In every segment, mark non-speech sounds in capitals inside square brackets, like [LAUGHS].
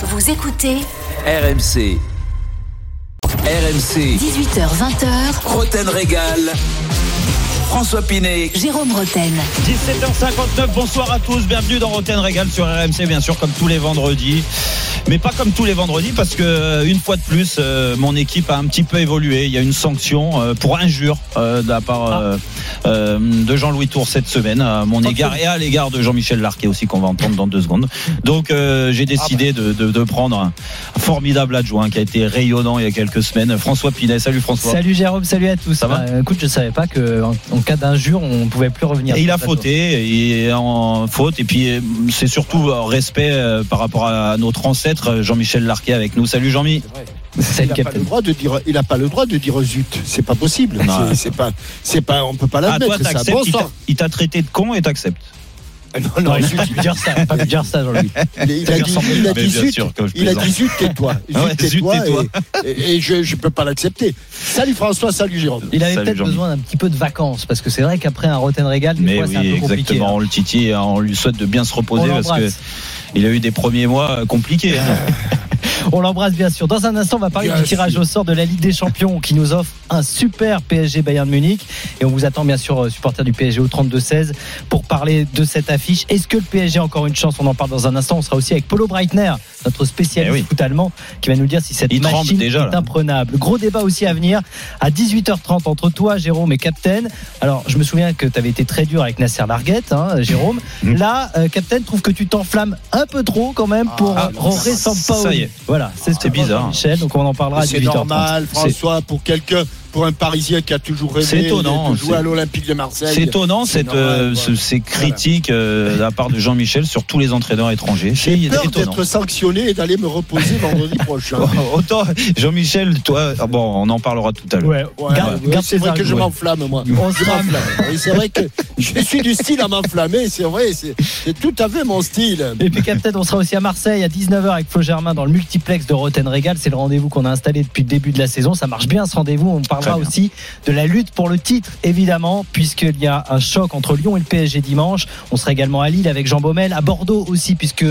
Vous écoutez RMC. RMC. 18h20h. Roten Régal. François Pinet. Jérôme Roten. 17h59, bonsoir à tous, bienvenue dans Roten Régal sur RMC, bien sûr, comme tous les vendredis. Mais pas comme tous les vendredis, parce que euh, une fois de plus, euh, mon équipe a un petit peu évolué. Il y a une sanction euh, pour injure euh, de la part euh, euh, de Jean-Louis Tour cette semaine, à mon égard et à l'égard de Jean-Michel Larquet aussi, qu'on va entendre dans deux secondes. Donc euh, j'ai décidé de, de- de prendre un formidable adjoint qui a été rayonnant il y a quelques semaines, François Pinet. Salut François. Salut Jérôme, salut à tous. Ça va Bah, Écoute, je savais pas que en cas d'injure, on pouvait plus revenir. Et il a fauté, il est en faute, et puis euh, c'est surtout euh, respect euh, par rapport à notre ancêtre Jean-Michel Larquet avec nous. Salut Jean-Mi. C'est Il n'a pas le droit de dire, il a pas le droit de dire zut. C'est pas possible. C'est- pas, c'est pas, on peut pas Ah, l'admettre. il t'a traité de con et t'acceptes. Non, Non, non, il a pu dire ça, il a pas pu dire ça, Jean-Louis. il, il a dit, il a dit zut. Il a dit zut, tais-toi. Zut, tais-toi. tais-toi. Et, et- et je, je peux pas l'accepter. Salut François, salut Jérôme. Il avait peut-être besoin d'un petit peu de vacances, parce que c'est vrai qu'après un Rotten Régal, des Mais fois, oui, c'est un peu compliqué. exactement. hein. On le titille, on lui souhaite de bien se reposer parce que il a eu des premiers mois compliqués. hein. [LAUGHS] On l'embrasse bien sûr. Dans un instant, on va parler Bien du tirage sûr. au sort de la Ligue des Champions qui nous offre un super PSG Bayern Munich. Et on vous attend bien sûr, euh, supporters du PSG au 32-16, pour parler de cette affiche. Est-ce que le PSG a encore une chance? On en parle dans un instant. On sera aussi avec Polo Breitner, notre spécialiste Eh oui. foot allemand, qui va nous dire si cette Il tremble machine déjà, est là. imprenable. Gros débat aussi à venir à 18h30 entre toi, Jérôme et Captain. Alors, je me souviens que tu avais été très dur avec Nasser Larguette, hein, Jérôme. Mhm. Là, euh, Captain trouve que tu t'enflammes un peu trop quand même pour Ah, euh, Roré Sampaoli. Voilà, c'est ce bizarre. Michel, donc on en parlera à C'est 18h30. normal, François, pour quelqu'un, pour un Parisien qui a toujours C'est rêvé étonnant, de jouer à l'Olympique de Marseille. C'est étonnant C'est cette, normal, euh, ces critiques euh, de la part de Jean-Michel sur tous les entraîneurs étrangers. C'est J'ai peur étonnant. d'être sanctionné et d'aller me reposer [LAUGHS] vendredi prochain. Autant Jean-Michel, toi, ah bon, on en parlera tout à l'heure. Ouais, Ouais, garde, ouais, c'est vrai que je m'enflamme, moi. On Je m'enflamme. C'est vrai que je suis du style à m'enflammer, c'est vrai, c'est tout à fait mon style. Et puis Captain, on sera aussi à Marseille à 19h avec Flo Germain dans le multiplex de Roten Régal. C'est le rendez-vous qu'on a installé depuis le début de la saison. Ça marche bien ce rendez-vous. On parlera aussi de la lutte pour le titre, évidemment, puisqu'il y a un choc entre Lyon et le PSG dimanche. On sera également à Lille avec Jean Baumel, à Bordeaux aussi, puisque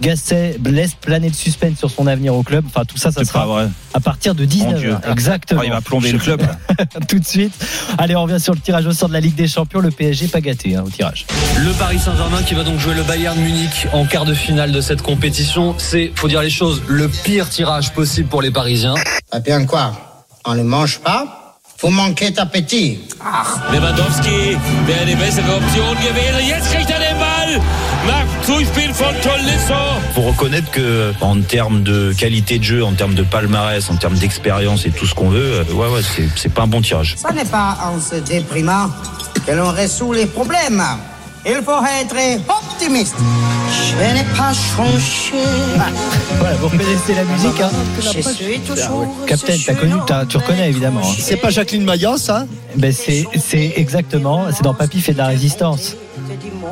Gasset laisse planer le suspense sur son avenir au club. Enfin, tout ça, ça sera vrai. à partir de Mon Dieu. 19h. Exactement. Ah, il va plomber le club. [LAUGHS] tout de suite. Allez, on revient sur le tirage au sort de la Ligue des Champions. Le PSG pas gâté hein, au tirage. Le Paris Saint-Germain qui va donc jouer le Bayern Munich en quart de finale de cette compétition. C'est, faut dire les choses, le pire tirage possible pour les Parisiens. Eh bien quoi On ne mange pas Vous manquez d'appétit. Lewandowski wäre die bessere Option gewesen. Jetzt kriegt er den Ball nach Zuspiel von Tolisso. faut reconnaître que en termes de qualité de jeu, en termes de palmarès, en termes d'expérience et tout ce qu'on veut, euh, ouais ouais, c'est c'est pas un bon tirage. Ce n'est pas en se déprimant que l'on résout les problèmes. Il faut être optimiste. Je n'ai pas changé. Voilà, vous reconnaissez la musique. Hein. Je suis toujours. Captain, t'as connu, t'as- tu reconnais évidemment. hein. C'est pas Jacqueline Maillan, ça? Ben c'est, c'est exactement, c'est dans Papy fait de la résistance,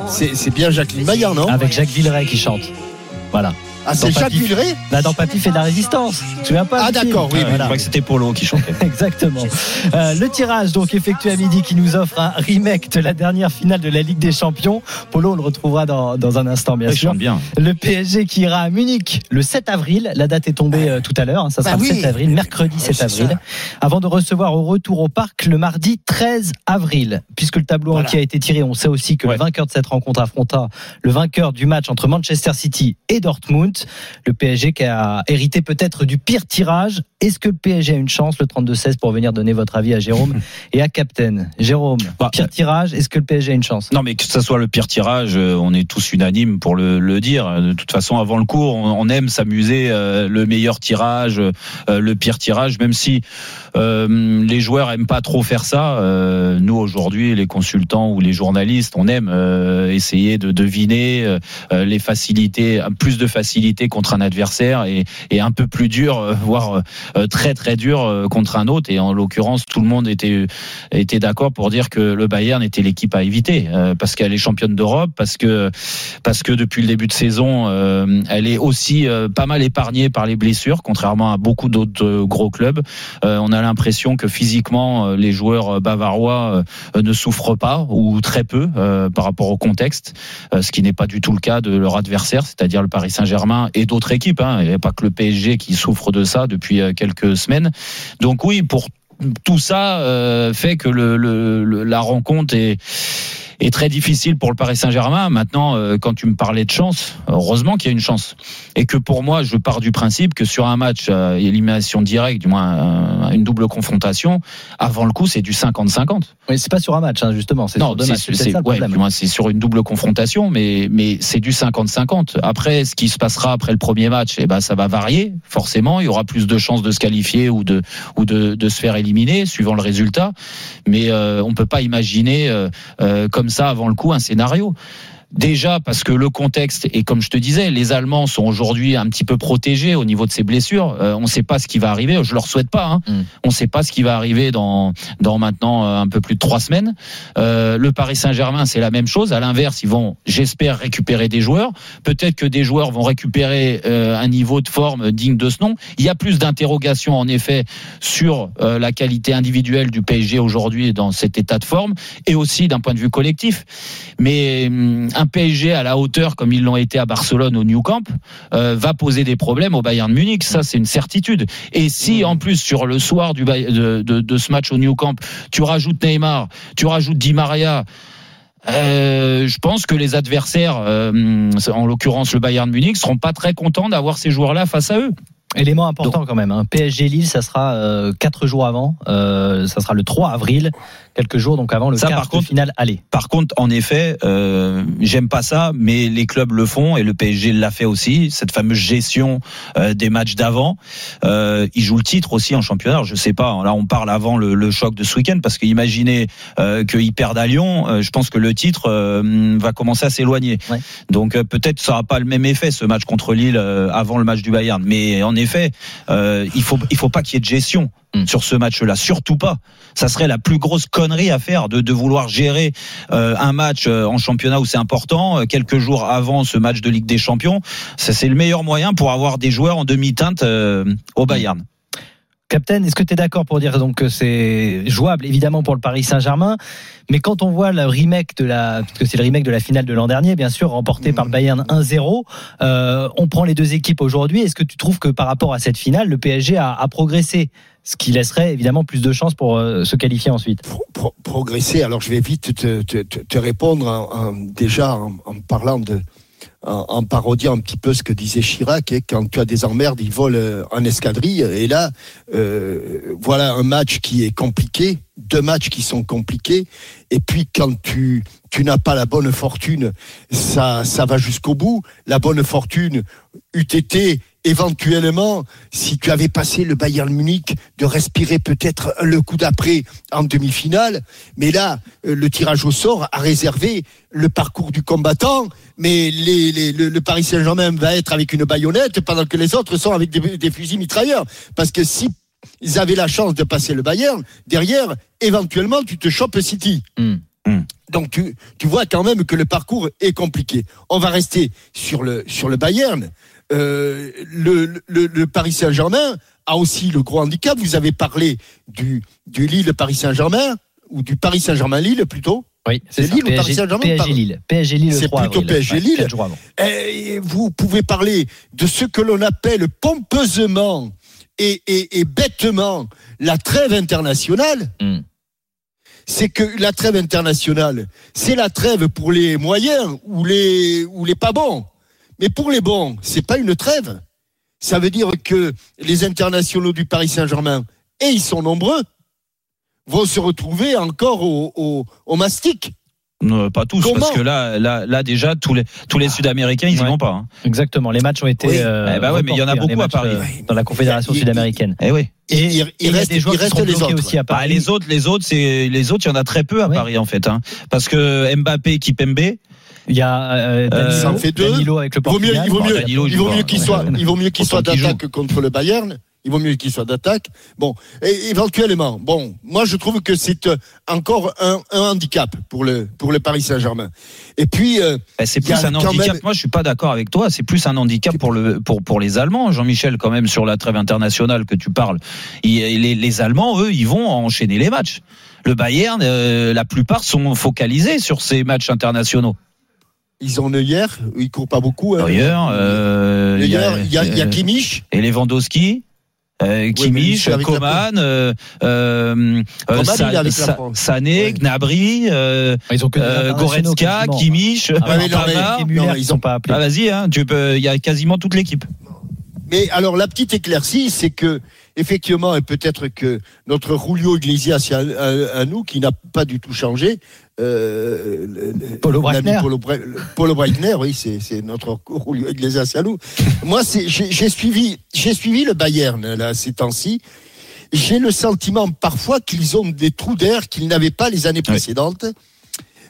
C'est c'est bien Jacqueline Maillan, non? Avec Jacques Villeray qui chante. Voilà. Ah, c'est dans Jacques Villeray Là, dans Papy fait de la résistance. Tu te souviens pas Ah, d'accord, oui, Ah, Je crois que c'était Polo qui chantait. [LAUGHS] Exactement. Euh, le tirage donc effectué à midi qui nous offre un remake de la dernière finale de la Ligue des Champions. Polo, on le retrouvera dans, dans un instant bien sûr. chante bien. Le PSG qui ira à Munich le 7 avril. La date est tombée euh, tout à l'heure. hein. Ça sera Bah le oui. 7 avril, mercredi 7 c'est avril. ça. Avant de recevoir au retour au parc le mardi 13 avril. Puisque le tableau Voilà. qui a été tiré, on sait aussi que Ouais. le vainqueur de cette rencontre affrontera le vainqueur du match entre Manchester City et Dortmund. Le PSG qui a hérité peut-être du pire tirage. Est-ce que le PSG a une chance, le 32-16, pour venir donner votre avis à Jérôme [LAUGHS] et à Captain? Jérôme, Bah, pire tirage, est-ce que le PSG a une chance? Non, mais que ce soit le pire tirage, euh, on est tous unanimes pour le, le dire. De toute façon, avant le cours, on, aime s'amuser. euh, le meilleur tirage, euh, le pire tirage, même si euh, les joueurs aiment pas trop faire ça. euh, nous aujourd'hui, les consultants ou les journalistes, on aime euh, essayer de deviner euh, les facilités, plus de facilité contre un adversaire et, et un peu plus dur, euh, voire euh, très très dur euh, contre un autre. Et en l'occurrence, tout le monde était était d'accord pour dire que le Bayern était l'équipe à éviter euh, parce qu'elle est championne d'Europe, parce que parce que depuis le début de saison, euh, elle est aussi euh, pas mal épargnée par les blessures, contrairement à beaucoup d'autres euh, gros clubs. Euh, on a l'impression que physiquement, euh, les joueurs euh, bavarois euh, ne souffrent pas ou très peu euh, par rapport au contexte, euh, ce qui n'est pas du tout le cas de leur adversaire, c'est-à-dire le Paris Saint-Germain. Et d'autres équipes. Hein. Il n'y a pas que le PSG qui souffre de ça depuis euh, quelques semaines. Donc oui, pour tout ça euh, fait que la rencontre est est très difficile pour le Paris Saint-Germain. Maintenant, euh, quand tu me parlais de chance, heureusement qu'il y a une chance. Et que pour moi, je pars du principe que sur un match euh, élimination directe, du moins euh, une double confrontation, avant le coup, c'est du 50-50. Oui, c'est pas sur un match, hein, justement. C'est Non, ouais, c'est sur une double confrontation, mais mais c'est du 50-50. Après, ce qui se passera après le premier match, eh ben ça va varier forcément. Il y aura plus de chances de se qualifier ou de ou de, de se faire éliminer suivant le résultat. Mais euh, on peut pas imaginer euh, euh, comme ça avant le coup un scénario. Déjà parce que le contexte et comme je te disais, les Allemands sont aujourd'hui un petit peu protégés au niveau de ces blessures. Euh, on ne sait pas ce qui va arriver. Je leur souhaite pas. Hein. Mm. On ne sait pas ce qui va arriver dans dans maintenant euh, un peu plus de trois semaines. Euh, le Paris Saint-Germain, c'est la même chose. À l'inverse, ils vont, j'espère, récupérer des joueurs. Peut-être que des joueurs vont récupérer euh, un niveau de forme digne de ce nom. Il y a plus d'interrogations en effet sur la qualité individuelle du PSG aujourd'hui dans cet état de forme et aussi d'un point de vue collectif. Mais hum, un PSG à la hauteur comme ils l'ont été à Barcelone au New Camp euh, va poser des problèmes au Bayern de Munich. Ça, c'est une certitude. Et si en plus sur le soir du de, de, de ce match au New Camp, tu rajoutes Neymar, tu rajoutes Di Maria. euh, je pense que les adversaires, euh, en l'occurrence le Bayern de Munich, seront pas très contents d'avoir ces joueurs-là face à eux. Élément important quand même. Hein. PSG Lille, ça sera euh, quatre jours avant. Euh, ça sera le 3 avril, quelques jours donc avant le Ça, quart par de contre- finale aller. Par contre, en effet, euh, j'aime pas ça, mais les clubs le font et le PSG l'a fait aussi. Cette fameuse gestion euh, des matchs d'avant, euh, ils jouent le titre aussi en championnat. Je sais pas. Là, on parle avant le, le choc de ce week-end parce que imaginez euh, qu'ils perdent à Lyon. euh, je pense que le titre euh, va commencer à s'éloigner. Ouais. Donc euh, peut-être ça aura pas le même effet ce match contre Lille euh, avant le match du Bayern. Mais en effet, euh, il faut il faut pas qu'il y ait de gestion Mm. sur ce match-là, surtout pas. Ça serait la plus grosse connerie à faire de, de vouloir gérer euh, un match euh, en championnat où c'est important euh, quelques jours avant ce match de Ligue des Champions. C'est le meilleur moyen pour avoir des joueurs en demi-teinte euh, au Bayern. Captain, est-ce que tu es d'accord pour dire donc que c'est jouable évidemment pour le Paris Saint-Germain, mais quand on voit le remake de la, parce que c'est le remake de la finale de l'an dernier, bien sûr, remporté par le Bayern 1-0, euh, on prend les deux équipes aujourd'hui. Est-ce que tu trouves que par rapport à cette finale, le PSG a, a progressé, ce qui laisserait évidemment plus de chances pour euh, se qualifier ensuite Pro- pro- progresser. Alors je vais vite te, répondre en- déjà en, parlant de, en, parodiant un petit peu ce que disait Chirac. Et quand tu as des emmerdes, ils volent euh, en escadrille. Et là, euh, voilà un match qui est compliqué, deux matchs qui sont compliqués. Et puis quand tu tu n'as pas la bonne fortune, ça ça va jusqu'au bout. La bonne fortune eût été éventuellement, si tu avais passé le Bayern Munich, de respirer peut-être le coup d'après en demi-finale. Mais là, euh, le tirage au sort a réservé le parcours du combattant, mais les, les- le, le Paris Saint-Germain va être avec une baïonnette pendant que les autres sont avec des, des fusils mitrailleurs. Parce que si ils avaient la chance de passer le Bayern, derrière, éventuellement, tu te chopes City. Hmm. Hmm. Donc tu, tu vois quand même que le parcours est compliqué. On va rester sur le, sur le Bayern. Euh, le, le, le Paris Saint-Germain a aussi le gros handicap. Vous avez parlé du, du Lille-Paris Saint-Germain, ou du Paris Saint-Germain-Lille plutôt. Oui, C'est ça. Lille ou Paris PSG, Saint-Germain, PSG pardon Lille. PSG Lille C'est 3 plutôt. PSG Lille. Et vous pouvez parler de ce que l'on appelle pompeusement et, et, et bêtement la trêve internationale. Hmm. C'est que la trêve internationale, c'est la trêve pour les moyens ou les, ou les pas bons. Mais pour les bons, c'est pas une trêve. Ça veut dire que les internationaux du Paris Saint-Germain, et ils sont nombreux, vont se retrouver encore au, au, au mastic. Euh, pas tous, Comment parce que là, là, là déjà tous les tous les Sud-Américains ils y Ouais. vont pas. hein. Exactement. Les matchs ont été. Oui. euh, Eh bah ouais, mais il y en a hein, beaucoup à Paris. euh, dans la Confédération sud-américaine. Eh oui. Et Il- et reste- des joueurs il qui reste les bloqués autres. aussi à Bah, Paris. les autres, les autres, c'est les autres, il y en a très peu à Oui. Paris en fait, hein. parce que Mbappé, Kipembe, Il y a euh, Danilo, ça fait deux. Danilo avec le Il vaut mieux, Portugal. il vaut mieux, Danilo, il vaut mieux qu'il soit, il vaut mieux qu'il soit d'attaque contre le Bayern. Il vaut mieux qu'il soit d'attaque. Bon, et éventuellement, bon, moi je trouve que c'est euh, encore un, un handicap pour le pour le Paris Saint-Germain. Et puis, euh, bah, c'est plus a un handicap. même- Moi, je suis pas d'accord avec toi. C'est plus un handicap pour le pour pour les Allemands, Jean-Michel, quand même sur la trêve internationale que tu parles. Il- les, les Allemands, eux, ils vont enchaîner les matchs. Le Bayern, euh, la plupart sont focalisés sur ces matchs internationaux. Ils ont Neuer, ils courent pas beaucoup. hein. Neuer, euh, il y a- il y a, il y a euh, Kimmich. et Lewandowski. Euh, Kimmich, la Coman, euh, euh, euh, Coman, Sa-. Sané, Ouais. Gnabry, euh, Ils ont que euh, Goretzka, quasiment. Kimmich, Ah, Pavard. non, ils sont ont- pas appelés. Ah vas-y, hein, tu peux, il y a quasiment toute l'équipe. Mais alors la petite éclaircie, c'est que effectivement, et peut-être que notre Julio Iglesias à, à- à nous, qui n'a pas du tout changé, euh, le- l'ami Breitner. Oui, c'est notre Julio Iglesias à nous. Moi, j'ai j'ai suivi, j'ai suivi le Bayern là ces temps-ci. J'ai le sentiment parfois qu'ils ont des trous d'air qu'ils n'avaient pas les années précédentes.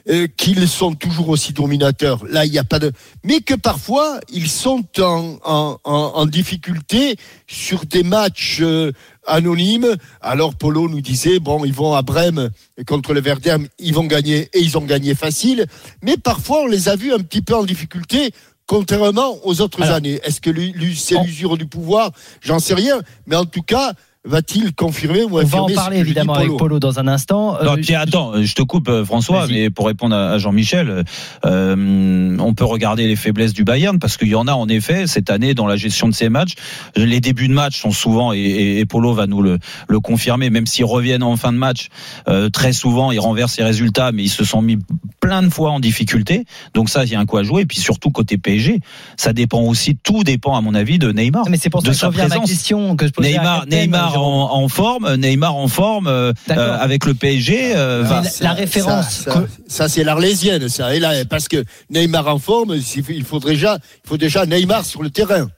Euh, qu'ils sont toujours aussi dominateurs. Là, il n'y a pas de. Mais que parfois, ils sont en, en, en, en difficulté sur des matchs euh, anonymes. Alors, Polo nous disait bon, ils vont à Brême contre le Werder, ils vont gagner et ils ont gagné facile. Mais parfois, on les a vus un petit peu en difficulté. Contrairement aux autres Alors, années. Est-ce que c'est l'usure du pouvoir? J'en sais rien. Mais en tout cas, va-t-il confirmer ou On va en parler évidemment avec Polo dans un instant. Non, Euh, puis attends, je te coupe euh, François, mais pour répondre à Jean-Michel, euh, on peut regarder les faiblesses du Bayern parce qu'il y en a en effet cette année dans la gestion de ces matchs. Les débuts de match sont souvent et, et- et Polo va nous le, le confirmer, même s'ils reviennent en fin de match, euh, très souvent ils renversent les résultats, mais ils se sont mis plein de fois en difficulté. Donc ça, il y a un coup à jouer. Et puis surtout côté PSG, ça dépend aussi, tout dépend à mon avis de Neymar. non, mais c'est pour ça de que je sa reviens à ma question que je posais à Neymar, Neymar Jérôme. en, en forme, Neymar en forme euh, euh, avec le PSG. euh, Mais va- la- la référence Ça, que- ça, ça, c'est l'arlésienne, ça. Et là, parce que Neymar en forme, il faut déjà, il faut déjà Neymar sur le terrain.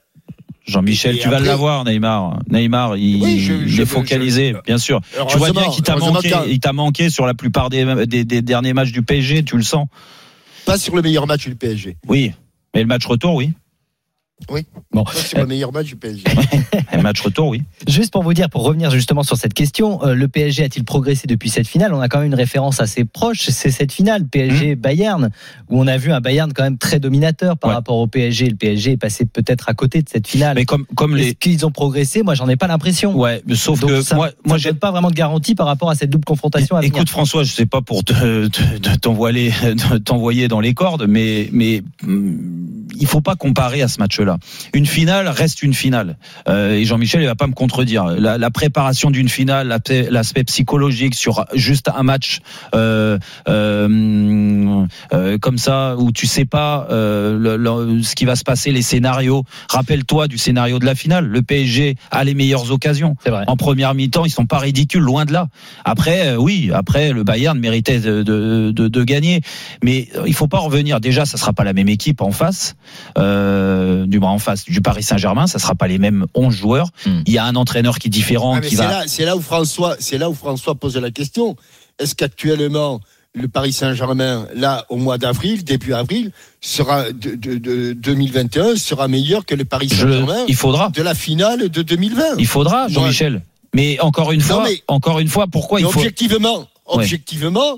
Jean-Michel, tu vas après- l'avoir, Neymar. Neymar, il, Oui, je- il je- est focalisé, je- bien sûr. Tu vois bien qu'il t'a manqué, il t'a manqué sur la plupart des, des, des derniers matchs du PSG, tu le sens. Pas sur le meilleur match du PSG. Oui. Mais le match retour, oui. Bon. Pas sur le meilleur match du PSG. Le [LAUGHS] match retour, oui. Juste pour vous dire, pour revenir justement sur cette question, euh, le PSG a-t-il progressé depuis cette finale? On a quand même une référence assez proche, c'est cette finale PSG-Bayern, où on a vu un Bayern quand même très dominateur par Ouais. rapport au PSG. Le PSG est passé peut-être à côté de cette finale. Mais comme, comme Est-ce les. qu'ils ont progressé? Moi, j'en ai pas l'impression. Ouais, mais sauf Donc que ça, moi, moi j'ai donne pas vraiment de garantie par rapport à cette double confrontation à venir. Écoute François, je sais pas pour te, te- de t'envoyer [LAUGHS] t'envoyer dans les cordes, mais mais il faut pas comparer à ce match-là. Une finale reste une finale. Euh, et Jean-Michel, il va pas me contredire. La, la préparation d'une finale, l'aspect psychologique sur juste un match euh, euh, euh, comme ça où tu sais pas euh, le- le- ce qui va se passer, les scénarios. Rappelle-toi du scénario de la finale. Le PSG a les meilleures occasions. Vrai. En première mi-temps, ils sont pas ridicules, loin de là. Après, euh, oui, après le Bayern méritait de, de, de, de gagner, mais il faut pas revenir. Déjà, ça sera pas la même équipe en face, euh, du moins en face du Paris Saint-Germain, ça sera pas les mêmes 11 joueurs. Hmm. Il y a un entraîneur qui est différent, Ah, qui c'est va. là, c'est là où François, c'est là où François pose la question. Est-ce qu'actuellement le Paris Saint-Germain, là, au mois d'avril, début avril, sera de, de- de 2021 sera meilleur que le Paris Saint-Germain il faudra, de la finale de 2020 il faudra, Jean-Michel. Mais encore une Non, fois, mais- encore une fois, pourquoi il Mais faut objectivement, objectivement,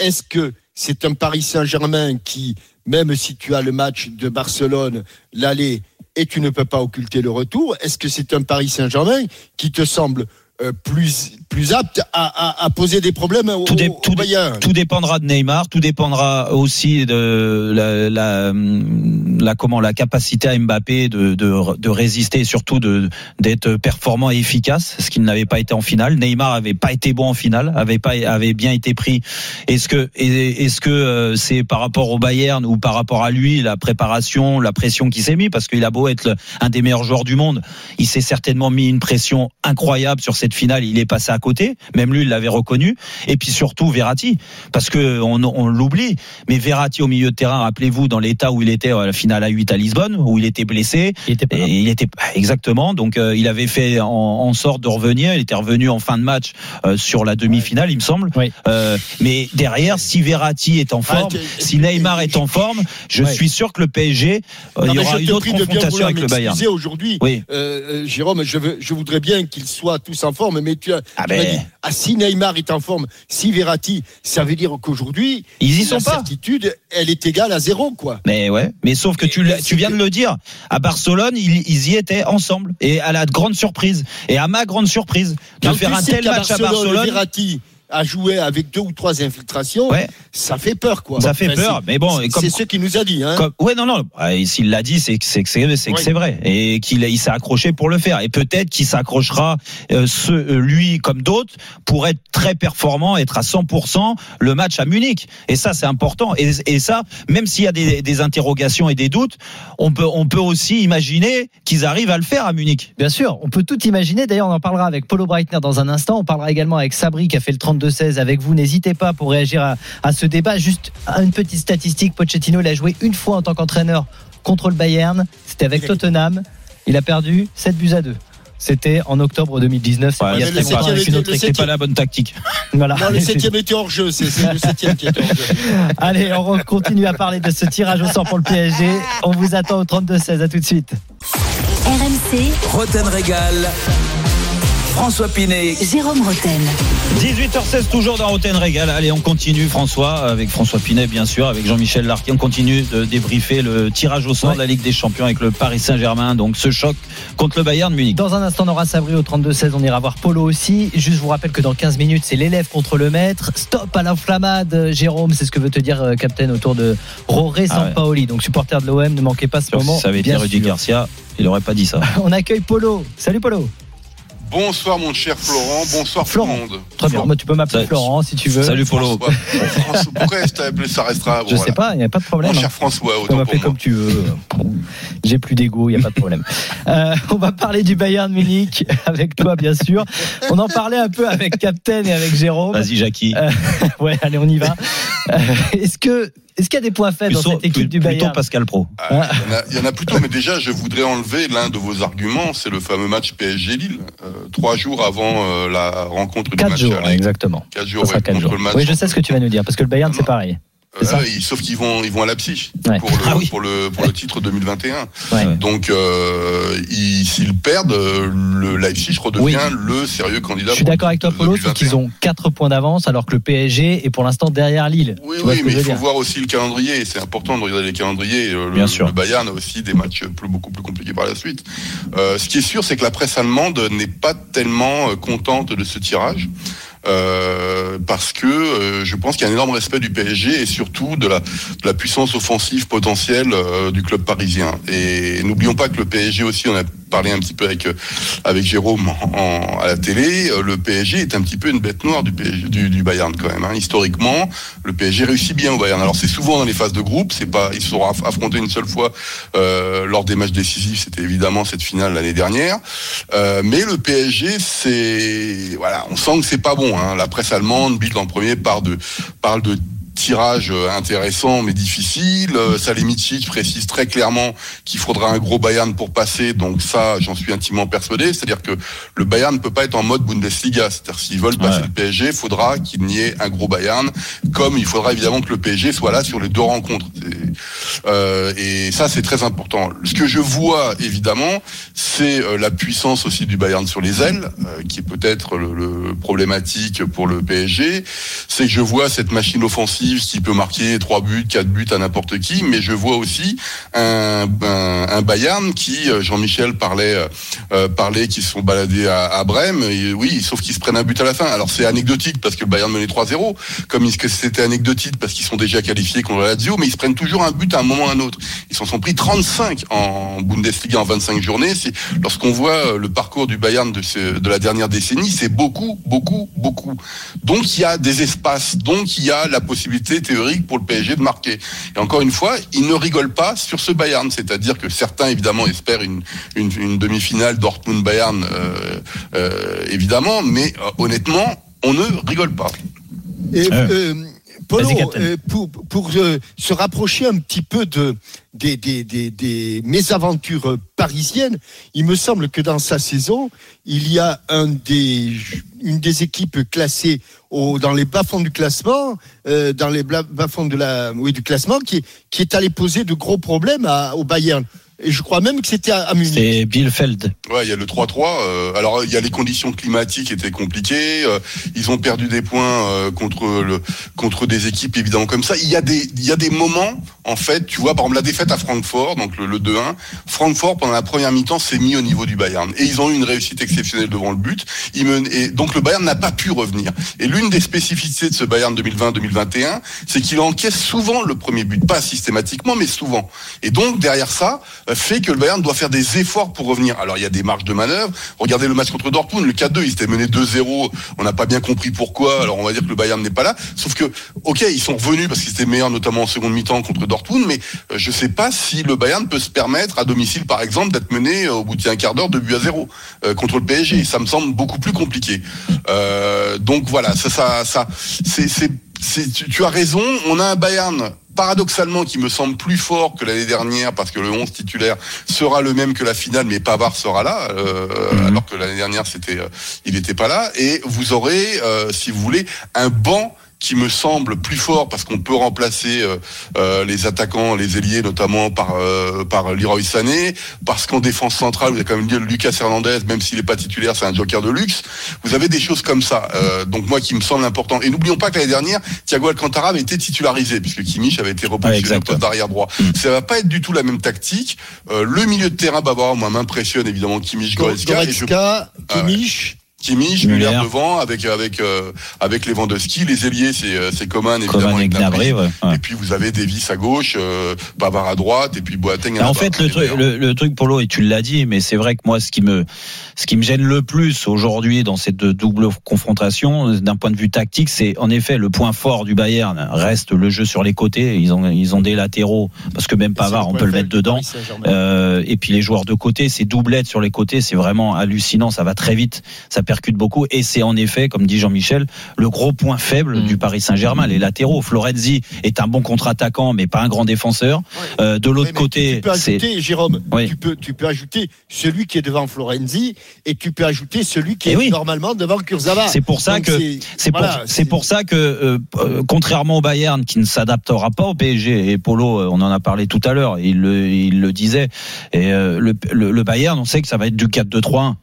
est-ce que c'est un Paris Saint-Germain qui, même si tu as le match de Barcelone, l'aller, et tu ne peux pas occulter le retour, est-ce que c'est un Paris Saint-Germain qui te semble euh, plus, plus apte à, à- à poser des problèmes au, Tout dé- tout dé- Bayern Tout dépendra de Neymar, tout dépendra aussi de la, la, la- comment la capacité à Mbappé de, de, de résister et surtout de d'être performant et efficace, ce qu'il n'avait pas été en finale. Neymar avait pas été bon en finale, avait pas avait bien été pris. Est-ce que est- est-ce que euh, c'est par rapport au Bayern ou par rapport à lui la préparation, la pression qui s'est mis parce qu'il a beau être un des meilleurs joueurs du monde, il s'est certainement mis une pression incroyable sur cette finale. Il est passé à côté, même lui il l'avait reconnu. Et puis surtout Verratti, parce que on, on l'oublie, mais Verratti au milieu de terrain, rappelez-vous dans l'état où il était à la finale à 8 à Lisbonne, où il était blessé, Il était pas et il était exactement. Donc euh, il avait fait en, en sorte de revenir. Il était revenu en fin de match euh, sur la demi-finale, il me semble. Oui. Euh, mais derrière, si Verratti est en forme, tu- si Neymar est en forme, je Ouais. suis sûr que le PSG, euh, il Non, y aura une autre confrontation avec le Bayern. aujourd'hui. Oui. Euh, euh, Jérôme, je, veux, je voudrais bien qu'ils soient tous en forme, mais tu as, Ah m'as ben. ah, si Neymar est en forme, si Verratti, ça veut dire qu'aujourd'hui, Ils y la sont pas. certitude, elle est égale à zéro, quoi. Mais ouais, mais sauf que tu, viens de le dire. À Barcelone, ils, ils y étaient ensemble. Et à la grande surprise, et à ma grande surprise, de faire un tel match à Barcelone. Verratti, à jouer avec deux ou trois infiltrations, Ouais. ça fait peur, quoi. Ça fait Enfin, peur, c'est- mais bon, c'est- ce qu'il nous a dit. Hein. Comme- ouais, non, non. Et S'il l'a dit, c'est que c'est Oui. vrai et qu'il il s'est accroché pour le faire. Et peut-être qu'il s'accrochera, euh, ce, euh, lui comme d'autres, pour être très performant, être à 100% le match à Munich. Et ça, c'est important. Et, et ça, même s'il y a des, des interrogations et des doutes, on peut on peut aussi imaginer qu'ils arrivent à le faire à Munich. Bien sûr, on peut tout imaginer. D'ailleurs, on en parlera avec Polo Breitner dans un instant. On parlera également avec Sabri qui a fait le 32-16 avec vous. N'hésitez pas pour réagir à, à ce débat. Juste une petite statistique. Pochettino, il a joué une fois en tant qu'entraîneur contre le Bayern. C'était avec Tottenham. Il a perdu 7 buts à 2. C'était en octobre 2019. C'était Ouais, il y a mais très le septième avec une autre le pas la bonne tactique. Voilà. Non, le [LAUGHS] septième était hors jeu, c'est c'est le septième qui était hors jeu. [LAUGHS] Allez, on continue à parler de ce tirage au sort pour le PSG. On vous attend au 32-16. À tout de suite. RMC, Roten Régal. François Pinet. Jérôme Roten. 18h16 toujours dans Roten Régal. Allez, on continue François avec François Pinet bien sûr, avec Jean-Michel Larquet. On continue de débriefer le tirage au sort de la Ligue des Champions avec le Paris Saint-Germain. Donc ce choc contre le Bayern de Munich. Dans un instant, on aura Sabri au 32-16. On ira voir Polo aussi. Juste, je vous rappelle que dans 15 minutes, c'est l'élève contre le maître. Stop à l'inflammade, Jérôme. C'est ce que veut te dire, euh, Captain, autour de Roré Ah ouais. Sampaoli. Donc, supporter de l'OM, ne manquez pas ce moment. si ça avait été bien Rudy. Garcia, il aurait pas dit ça. [LAUGHS] On accueille Polo. Salut Polo. Bonsoir mon cher Florent, bonsoir Florent. tout le monde. Très bien. Moi, tu peux m'appeler Salut. Florent si tu veux. Salut Polo. François. François, pourquoi est-ce que t'as appelé ça restera bon, Je sais pas, il n'y a pas de problème. Mon hein. cher François, Tu peux autant pour m'appeler moi. comme tu veux. J'ai plus d'ego, il n'y a pas de problème. [LAUGHS] Euh, on va parler du Bayern Munich [LAUGHS] avec toi, bien sûr. On en parlait un peu avec Captain et avec Jérôme. Vas-y Jackie. Euh, [LAUGHS] ouais, allez, on y va. Euh, est-ce que est-ce qu'il y a des points faibles dans Plutôt, cette équipe du plutôt Bayern Pascal Pro. Ah, il, y en a, il y en a plutôt, mais déjà, je voudrais enlever l'un de vos arguments, c'est le fameux match PSG-Lille, euh, trois jours avant euh, la rencontre du Quatre match jours, aller. exactement. Quatre jours, ouais, quatre contre jours. le match. Oui, je sais ce que tu vas nous dire parce que le Bayern c'est pareil. Euh, ça. sauf qu'ils vont, ils vont à Leipzig Ouais. pour, le, Ah oui. pour, le, pour le titre 2021. Ouais. Donc, euh, ils- s'ils perdent, le Leipzig redevient Oui. le sérieux candidat. Je suis d'accord avec toi, Polo, sauf 2021. qu'ils ont 4 points d'avance alors que le PSG est pour l'instant derrière Lille. Oui, oui, mais il faut voir aussi le calendrier. C'est important de regarder les calendriers. Euh, Le, Bien sûr. le Bayern a aussi des matchs plus, beaucoup plus compliqués par la suite. Euh, ce qui est sûr, c'est que la presse allemande n'est pas tellement euh, contente de ce tirage. Euh, parce que euh, je pense qu'il y a un énorme respect du PSG et surtout de la, puissance offensive potentielle euh, du club parisien. Et n'oublions pas que le PSG aussi, on a parlé un petit peu avec euh, avec Jérôme en- à la télé, le PSG est un petit peu une bête noire du, PSG, du, Bayern quand même. hein. Historiquement, le PSG réussit bien au Bayern. Alors c'est souvent dans les phases de groupe, c'est pas ils se sont aff- affrontés une seule fois lors des matchs décisifs, c'était évidemment cette finale l'année dernière. Mais le PSG, c'est voilà, on sent que c'est pas bon. Hein. La presse allemande, Bild en premier, parle de parle de tirage euh, intéressant mais difficile. Euh, Salihamidzic précise très clairement qu'il faudra un gros Bayern pour passer. Donc ça, j'en suis intimement persuadé. C'est-à-dire que le Bayern ne peut pas être en mode Bundesliga. C'est-à-dire s'ils veulent passer Ouais. le PSG, il faudra qu'il n'y ait un gros Bayern. Comme il faudra évidemment que le PSG soit là sur les deux rencontres. C'est- euh, et ça, c'est très important. Ce que je vois évidemment, c'est euh, la puissance aussi du Bayern sur les ailes, euh, qui est peut-être le, le problématique pour le PSG. C'est que je vois cette machine offensive qui peut marquer trois buts, quatre buts à n'importe qui, mais je vois aussi un, un, un Bayern qui, euh, Jean-Michel parlait, euh, euh, parlait, qui se sont baladés à, à Brême. Et oui, sauf qu'ils se prennent un but à la fin. Alors c'est anecdotique parce que le Bayern menait 3-0, comme c'était anecdotique parce qu'ils sont déjà qualifiés contre la Lazio, mais ils se prennent toujours un but à un moment ou à un autre. Ils s'en sont pris 35 en Bundesliga en 25 journées. Lorsqu'on voit euh, le parcours du Bayern de, ce- de la dernière décennie, c'est beaucoup, beaucoup, beaucoup. Donc il y a des espaces, donc il y a la possibilité théorique pour le PSG de marquer. Et encore une fois, ils ne rigolent pas sur ce Bayern, c'est-à-dire que certains évidemment espèrent une, une, une demi-finale Dortmund-Bayern, euh, euh, évidemment, mais euh, honnêtement, on ne rigole pas. Et, euh, Polo, euh, pour, pour euh, se rapprocher un petit peu de, des, des, des, des mésaventures parisiennes, il me semble que dans sa saison, il y a un des, une des équipes classées au, dans les bas-fonds du classement, euh, dans les bas-fonds de la, oui, du classement, qui, est- qui est allé poser de gros problèmes à, au Bayern. Et je crois même que c'était à, à Munich. C'est Bielefeld. Ouais, il y a le 3-3. euh, alors il y a les conditions climatiques qui étaient compliquées. euh, ils ont perdu des points euh, contre le contre des équipes évidemment comme ça. Il y a des il y a des moments en fait, tu vois, par exemple la défaite à Francfort, donc le, le 2-1. Francfort pendant la première mi-temps s'est mis au niveau du Bayern et ils ont eu une réussite exceptionnelle devant le but. Ils men- et donc le Bayern n'a pas pu revenir. Et l'une des spécificités de ce Bayern 2020-2021, c'est qu'il encaisse souvent le premier but, pas systématiquement, mais souvent. Et donc derrière ça fait que le Bayern doit faire des efforts pour revenir. Alors il y a des marges de manœuvre. Regardez le match contre Dortmund, le 4-2, ils s'étaient menés 2-0. On n'a pas bien compris pourquoi. Alors on va dire que le Bayern n'est pas là. Sauf que, ok, ils sont revenus parce qu'ils étaient meilleurs, notamment en seconde mi-temps contre Dortmund. Mais euh, je sais pas si le Bayern peut se permettre à domicile, par exemple, d'être mené euh, au bout d'un quart d'heure de but à zéro euh, contre le PSG. Ça me semble beaucoup plus compliqué. Euh, donc voilà, ça, ça, ça, c'est- tu, tu as raison. On a un Bayern paradoxalement qui me semble plus fort que l'année dernière parce que le 11 titulaire sera le même que la finale mais Pavard sera là euh, alors que l'année dernière c'était euh, il n'était pas là et vous aurez euh, si vous voulez un banc qui me semble plus fort parce qu'on peut remplacer euh, euh, les attaquants, les ailiers notamment par euh, par Leroy Sané, parce qu'en défense centrale vous avez quand même dit Lucas Hernandez, même s'il n'est pas titulaire, c'est un joker de luxe. Vous avez des choses comme ça. Euh, donc moi qui me semble important. Et n'oublions pas que l'année dernière, Thiago Alcantara avait été titularisé puisque Kimmich avait été repositionné au exact. poste d'arrière droit. Ça va pas être du tout la même tactique. Euh, le milieu de terrain bavarois, moi m'impressionne évidemment Kimmich, Goretzka. et je- Goretzka, Ah. Kimmich, Kimmich, Müller. Devant avec avec euh, avec Lewandowski, les ailiers c'est euh, c'est Coman évidemment Coman et Gnabry. Gnabry, ouais, ouais. Et puis vous avez Davis à gauche, euh, Pavard à droite et puis Boateng à en droite. fait, le truc, le, le truc Polo, et tu l'as dit, mais c'est vrai que moi, ce qui me, ce qui me gêne le plus aujourd'hui dans cette double confrontation, d'un point de vue tactique, c'est en effet le point fort du Bayern reste le jeu sur les côtés. Ils ont, ils ont des latéraux parce que même Pavard, on peut le mettre dedans. Euh, et puis les joueurs de côté, ces doublettes sur les côtés, c'est vraiment hallucinant. Ça va très vite, ça percute beaucoup. Et c'est en effet, comme dit Jean-Michel, le gros point faible Mm. du Paris Saint-Germain. Les latéraux. Florenzi est un bon contre-attaquant, mais pas un grand défenseur. Euh, de l'autre côté, tu peux c'est ajouter, Jérôme, Oui. tu, peux, tu peux ajouter celui qui est devant Florenzi et tu peux ajouter celui qui Eh est oui. normalement devant Kurzawa. C'est pour ça Donc que c'est- pour pour ça que euh, euh, contrairement au Bayern qui ne s'adaptera pas au PSG et Polo euh, on en a parlé tout à l'heure il le il le disait et euh, le, le le Bayern on sait que ça va être du 4-2-3-1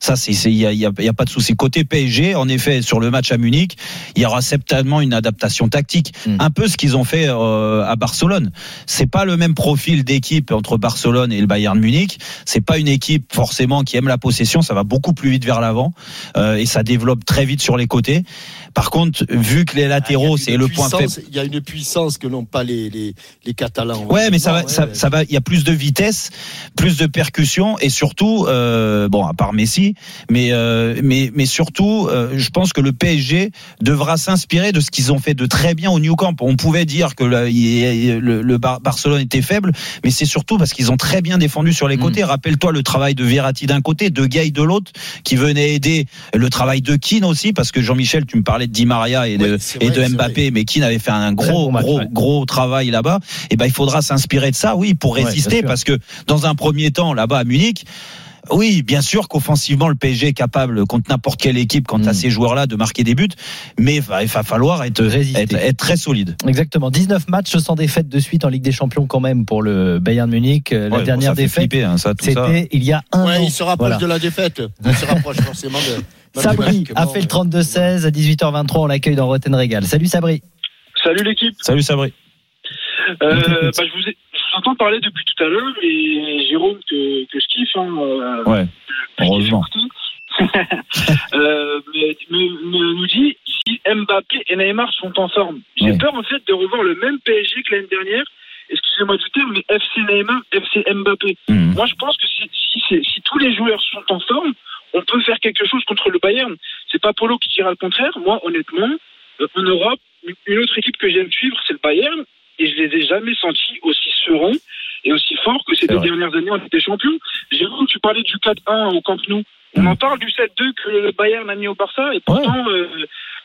ça, c'est, il y a, y a- y a pas de souci. Côté PSG, en effet, sur le match à Munich, il y aura certainement une adaptation tactique, Mm. un peu ce qu'ils ont fait euh, à Barcelone. C'est pas le même profil d'équipe entre Barcelone et le Bayern Munich. C'est pas une équipe forcément qui aime la possession. Ça va beaucoup plus vite vers l'avant euh, et ça développe très vite sur les côtés. Par contre, vu que les Ah, latéraux, une c'est le point faible. Il y a une puissance que n'ont pas les, les, les Catalans. Ouais, mais ça va, Ouais, ça, ouais. ça va. Il y a plus de vitesse, plus de percussion et surtout, euh, bon, à part Messi, mais euh, mais mais surtout, euh, je pense que le PSG devra s'inspirer de ce qu'ils ont fait de très bien au New Camp. On pouvait dire que le, Barcelone était faible, mais c'est surtout parce qu'ils ont très bien défendu sur les Mm. côtés. Rappelle-toi le travail de Verratti d'un côté, de Gay de l'autre, qui venait aider le travail de Keane aussi, parce que Jean-Michel, tu me parlais de Di Maria et de et vrai, Mbappé, mais Keane avait fait un gros bon match, gros ouais. gros travail là-bas. Et ben il faudra s'inspirer de ça, oui, pour résister, parce que dans un premier temps là-bas à Munich. Oui, bien sûr qu'offensivement le PSG est capable contre n'importe quelle équipe, quant à Mm. ces joueurs-là, de marquer des buts, mais il va, il va falloir être, Résister. être, être très solide. Exactement. 19 matchs sans défaite de suite en Ligue des Champions quand même pour le Bayern Munich. Euh, La Ouais, bon, dernière défaite, hein, c'était il y a un Ouais, an. il se rapproche Voilà. de la défaite. Il se rapproche forcément de. [LAUGHS] Sabri a fait le ouais. 32-16 à 18h23. On l'accueille dans Rotten Régal. Salut Sabri. Salut l'équipe. Salut Sabri. Euh, [LAUGHS] bah, je, vous ai- je vous entends parler depuis tout à l'heure et Jérôme que, que je kiffe. Hein, euh, Ouais, que heureusement. [LAUGHS] euh, mais, nous dit si Mbappé et Neymar sont en forme. J'ai Ouais. peur en fait de revoir le même PSG que l'année dernière. Excusez-moi du terme, mais FC Neymar, FC Mbappé. Mhm. Moi, je pense que si, si, tous les joueurs sont en forme, on peut faire quelque chose contre le Bayern. C'est pas Polo qui dira le contraire. Moi, honnêtement, euh, en Europe, une autre équipe que j'aime suivre, c'est le Bayern. Et je les ai jamais sentis aussi sereins et aussi forts que ces deux vrai. dernières années en Ligue des Champions. Jérôme, tu parlais du 4-1 au Camp Nou. On en parle du 7-2 que le Bayern a mis au Barça. Et pourtant, euh,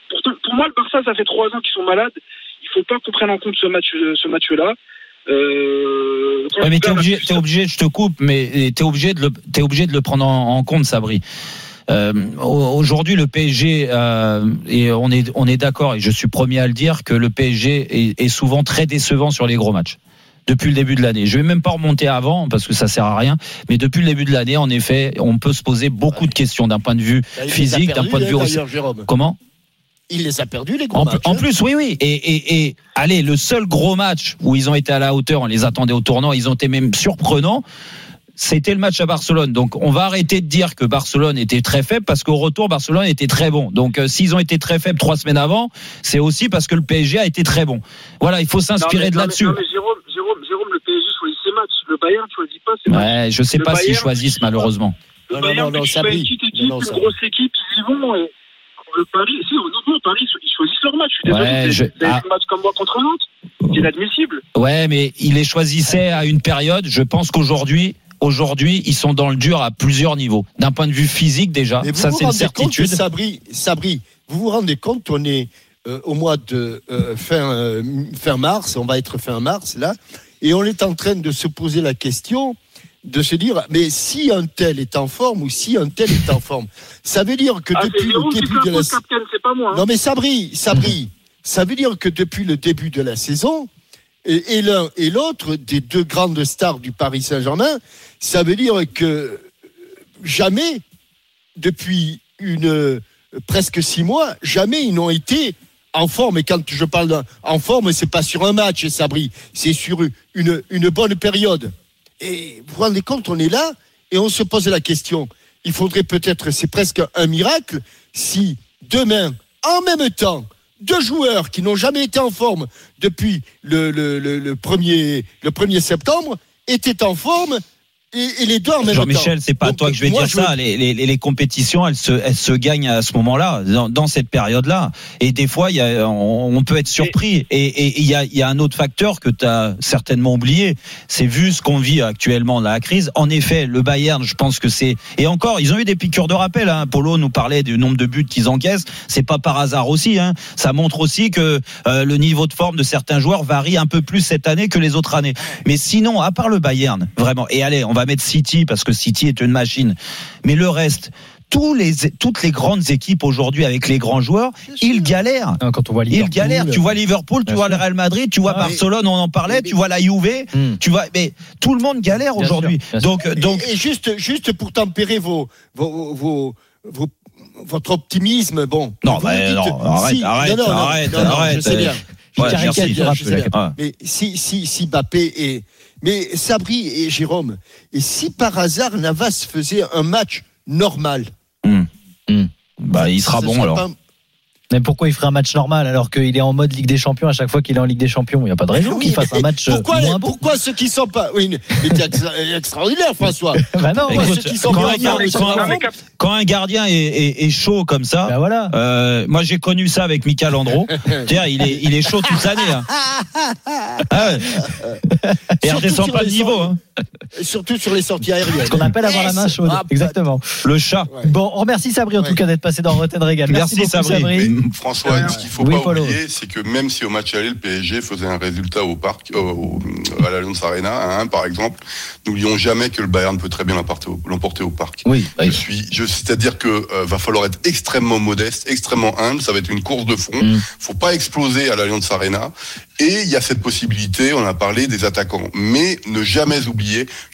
pourtant, pour moi, le Barça, ça fait trois ans qu'ils sont malades. Il faut pas qu'on prenne en compte ce match, ce match-là. Euh, quand Ouais, mais t'es on obligé, obligé, je te coupe, mais t'es obligé de le, t'es obligé de le prendre en, en compte, Sabri. Euh, au- Aujourd'hui, le PSG euh, et on est, on est d'accord, et je suis premier à le dire que le PSG est, est souvent très décevant sur les gros matchs. depuis le début de l'année. Je vais même pas remonter avant parce que ça sert à rien, mais depuis le début de l'année, en effet, on peut se poser beaucoup de questions d'un point de vue a physique, d'un point de hein, vue aussi. d'ailleurs, Jérôme. Comment? Il les a perdus, les gros en, matchs. en hein. plus, oui, oui. Et, et, et allez, le seul gros match où ils ont été à la hauteur, on les attendait au tournant, ils ont été même surprenants. C'était le match à Barcelone. Donc, on va arrêter de dire que Barcelone était très faible parce qu'au retour, Barcelone était très bon. Donc, euh, s'ils ont été très faibles trois semaines avant, c'est aussi parce que le PSG a été très bon. Voilà, il faut s'inspirer de là-dessus. Non, mais Jérôme, Jérôme, Jérôme, le PSG choisit ses matchs. Le Bayern choisit pas ses matchs. Ouais, je sais Le pas s'ils choisissent malheureusement. Le Non, non, Bayern, non, fais Sabri. une grosse équipe, ils y vont. Et le Paris, si, honnêtement, Paris, ils choisissent leur match. Je suis Ouais, je- vous avez ah. un match comme moi contre Nantes. C'est inadmissible. Ouais, mais il les choisissait à une période. Je pense qu'aujourd'hui, aujourd'hui, ils sont dans le dur à plusieurs niveaux. D'un point de vue physique déjà, Mais ça c'est une certitude. Sabri, Sabri, vous vous rendez compte, on est euh, au mois de euh, fin, euh, fin mars, on va être fin mars là, et on est en train de se poser la question de se dire, mais si un tel est en forme ou si un tel est en forme, ça veut dire que Ah, depuis le début de la la faute, capitaine, c'est pas moi. hein. non mais Sabri, Sabri, ça veut dire que depuis le début de la saison, et, l'un et l'autre des deux grandes stars du Paris Saint-Germain, ça veut dire que jamais, depuis une euh, presque six mois, jamais ils n'ont été en forme. Et quand je parle en forme, c'est pas sur un match, Sabri, c'est sur une, une bonne période. Et vous vous rendez compte, on est là et on se pose la question. Il faudrait peut-être, c'est presque un miracle, si demain, en même temps, deux joueurs qui n'ont jamais été en forme depuis le, le, le, le 1er, le 1er septembre étaient en forme et, et les deux en même temps. Jean-Michel, c'est pas à toi que je vais dire je ça. Les, les, les compétitions, elles se, elles se gagnent à ce moment-là, dans, dans cette période-là. Et des fois, il y a, on, on peut être surpris. Et et il y, a, il y a un autre facteur que tu as certainement oublié. C'est vu ce qu'on vit actuellement dans la crise. En effet, le Bayern, je pense que c'est. Et encore, ils ont eu des piqûres de rappel. Hein. Polo nous parlait du nombre de buts qu'ils encaissent. C'est pas par hasard aussi. Hein. Ça montre aussi que euh, le niveau de forme de certains joueurs varie un peu plus cette année que les autres années. Mais sinon, à part le Bayern, vraiment. Et allez, on va mettre City parce que City est une machine. Mais le reste. Tous les, toutes les grandes équipes aujourd'hui avec les grands joueurs, ils galèrent. Quand on voit Ils Liverpool, galèrent. Tu vois Liverpool, tu vois sûr. le Real Madrid, tu vois Ah, Barcelone, on en parlait, mais- tu vois la Juve, tu vois, mais tout le monde galère aujourd'hui. Donc, donc, et, et juste, juste pour tempérer vos, vos, vos, vos- votre optimisme, bon. Non, bah, dites, non, arrête, arrête, non, non, non, arrette, non, non, arrête, Je sais bien. Ouais, merci. je je sais bien. Ouais. Mais si, si, si Mbappé et, mais Sabri et Jérôme, et si par hasard Navas faisait un match normal, bah, il sera bon alors. pas- Mais pourquoi il ferait un match normal alors qu'il est en mode Ligue des Champions à chaque fois qu'il est en Ligue des Champions? Il n'y a pas de raison Oui, qu'il fasse un match euh, Pourquoi, moins bon. pourquoi ceux qui sont pas, oui, mais t'es extra- [LAUGHS] extraordinaire, François. [LAUGHS] Bah non, Pourquoi Écoute, ceux qui sont quand un quand Quand gardien est, est- est chaud comme ça, bah voilà. euh, moi j'ai connu ça avec Michael Andro. [LAUGHS] Tiens, il est, il est chaud toute l'année. Hein. Ah ouais. Et redescend pas de les niveau. Hein. [LAUGHS] Surtout sur les sorties aériennes. Ce qu'on appelle avoir la main chaude. Ah, bah, Exactement. Le chat. Ouais. Bon, on remercie Sabri en tout cas d'être passé dans Rotten Régal. Merci, Merci, beaucoup, Sabri. Sabri. François, ce qu'il faut Oui, pas oublier, c'est que même si au match aller, le PSG faisait un résultat au parc, euh, au- à l'Allianz Arena, à 1 par exemple, n'oublions jamais que le Bayern peut très bien l'emporter au, parc. Oui. Je suis, je, c'est-à-dire que euh, va falloir être extrêmement modeste, extrêmement humble. Ça va être une course de fond. Mm. Faut pas exploser à l'Allianz Arena. Et il y a cette possibilité. On a parlé des attaquants, mais ne jamais oublier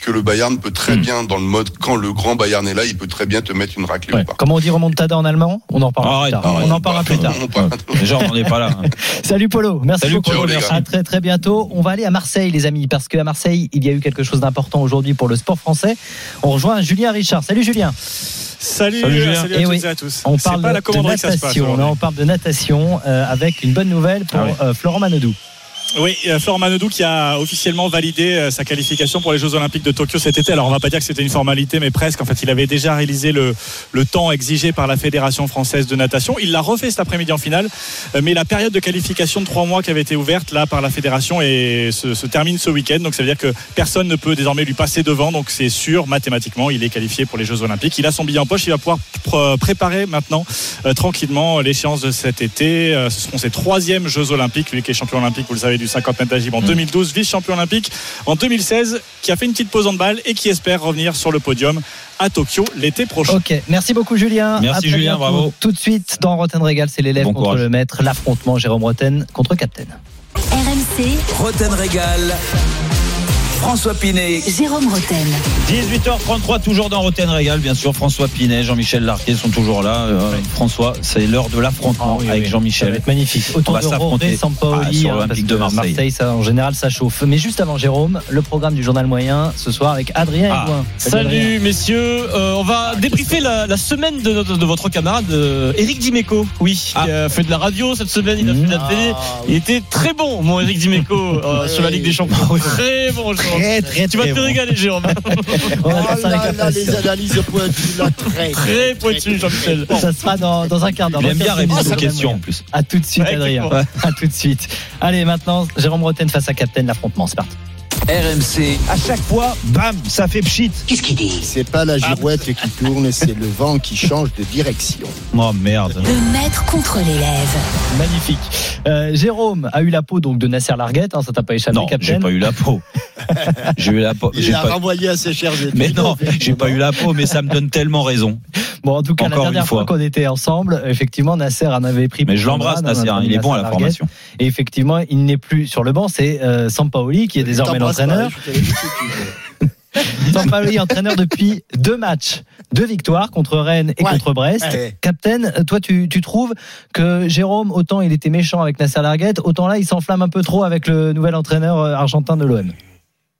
que le Bayern peut très Mm. bien, dans le mode quand le grand Bayern est là, il peut très bien te mettre une raclée Ouais. au parc. Comment on dit remontada en allemand? On en parlera plus tard. arrête. on en parlera plus tard. [LAUGHS] Déjà, on n'en est pas là. hein. [LAUGHS] Salut Polo, merci Salut, beaucoup. Polo. À très très bientôt. On va aller à Marseille les amis parce qu'à Marseille il y a eu quelque chose d'important aujourd'hui pour le sport français. On rejoint Julien Richard. Salut Julien. Salut, Salut, Julien. salut à Eh toutes oui, et à tous. On parle pas la de que ça se passe. natation. on parle de natation euh, avec une bonne nouvelle pour Ah oui. euh, Florent Manodou. Oui, euh, Florent Manodou qui a officiellement validé euh, sa qualification pour les Jeux Olympiques de Tokyo cet été. Alors on va pas dire que c'était une formalité, mais presque. En fait, il avait déjà réalisé le, temps exigé par la Fédération française de natation. Il l'a refait cet après-midi en finale, Euh, mais la période de qualification de trois mois qui avait été ouverte là par la Fédération et se, termine ce week-end. Donc ça veut dire que personne ne peut désormais lui passer devant. Donc c'est sûr, mathématiquement, il est qualifié pour les Jeux Olympiques. Il a son billet en poche. Il va pouvoir pr- préparer maintenant euh, tranquillement l'échéance de cet été. Ce seront ses troisièmes Jeux Olympiques. Lui qui est champion olympique, vous le savez, du 50 mètres d'agib en 2012, vice-champion olympique en 2016, qui a fait une petite pause en balle et qui espère revenir sur le podium à Tokyo l'été prochain. Ok, merci beaucoup Julien. Merci, Julien, bientôt. bravo. Tout de suite dans Rotten Régal, c'est l'élève Bon contre courage. le maître, l'affrontement Jérôme Rotten contre Captain. RMC, Roten Régal. François Pinet, Jérôme Roten. 18h33, toujours dans Roten Régal, bien sûr. François Pinet, Jean-Michel Larquet sont toujours là. Euh, François, c'est l'heure de l'affrontement Ah oui, avec oui. Ça Jean-Michel. va être magnifique. On Autour va de s'affronter Sampaoli, Ah, sur hein, l'Olympique de que Marseille. ça, en général, ça chauffe. Mais juste avant Jérôme, le programme du journal moyen ce soir avec Adrien Ah. Adrien. Salut messieurs, Euh, on va débriefer la, la semaine de, notre- de votre camarade euh, Eric Dimeco. Oui, Ah. qui a fait de la radio cette semaine, il a fait de la Ah, télé. Il était très bon, mon Eric Dimeco, [LAUGHS] euh, sur la Ligue des Champions. [LAUGHS] Très bon, Jérôme. Très, très, Tu vas te régaler, Jérôme. On ça avec là, là, les analyses pointues, là, très, Très [LAUGHS] pointu, Jean-Michel. Ça sera dans, dans un quart d'heure. Il aime Dans bien 15 minutes, répondre aux questions en plus. À tout de suite, Ouais, Adrien. À tout de suite. Allez, maintenant, Jérôme Roten face à Captain, l'affrontement. C'est parti. RMC, À chaque fois, bam, ça fait pchit. Qu'est-ce qu'il dit? C'est pas la girouette qui tourne, c'est le vent qui change de direction. Oh merde. Le maître contre l'élève. Magnifique. Euh, Jérôme a eu la peau donc de Nasser Larguette. hein, ça t'a pas échappé, Non, j'ai pas eu la peau. [LAUGHS] J'ai eu la peau. Il j'ai a pas- renvoyé à ses chers études. Mais non, j'ai pas eu la peau, mais ça me donne tellement raison. Bon, en tout cas, Encore la dernière fois fois. qu'on était ensemble, effectivement, Nasser en avait pris. Mais je l'embrasse, Nasser. hein, Il est bon à la formation. Et effectivement, il n'est plus sur le banc. C'est euh, Sampaoli qui est désormais l'entraîneur. [LAUGHS] Sampaoli entraîneur depuis deux matchs, deux victoires contre Rennes et Ouais. contre Brest. Ouais. Captain, toi, tu, tu trouves que Jérôme, autant il était méchant avec Nasser Larguette, autant là, il s'enflamme un peu trop avec le nouvel entraîneur euh, argentin de l'OM.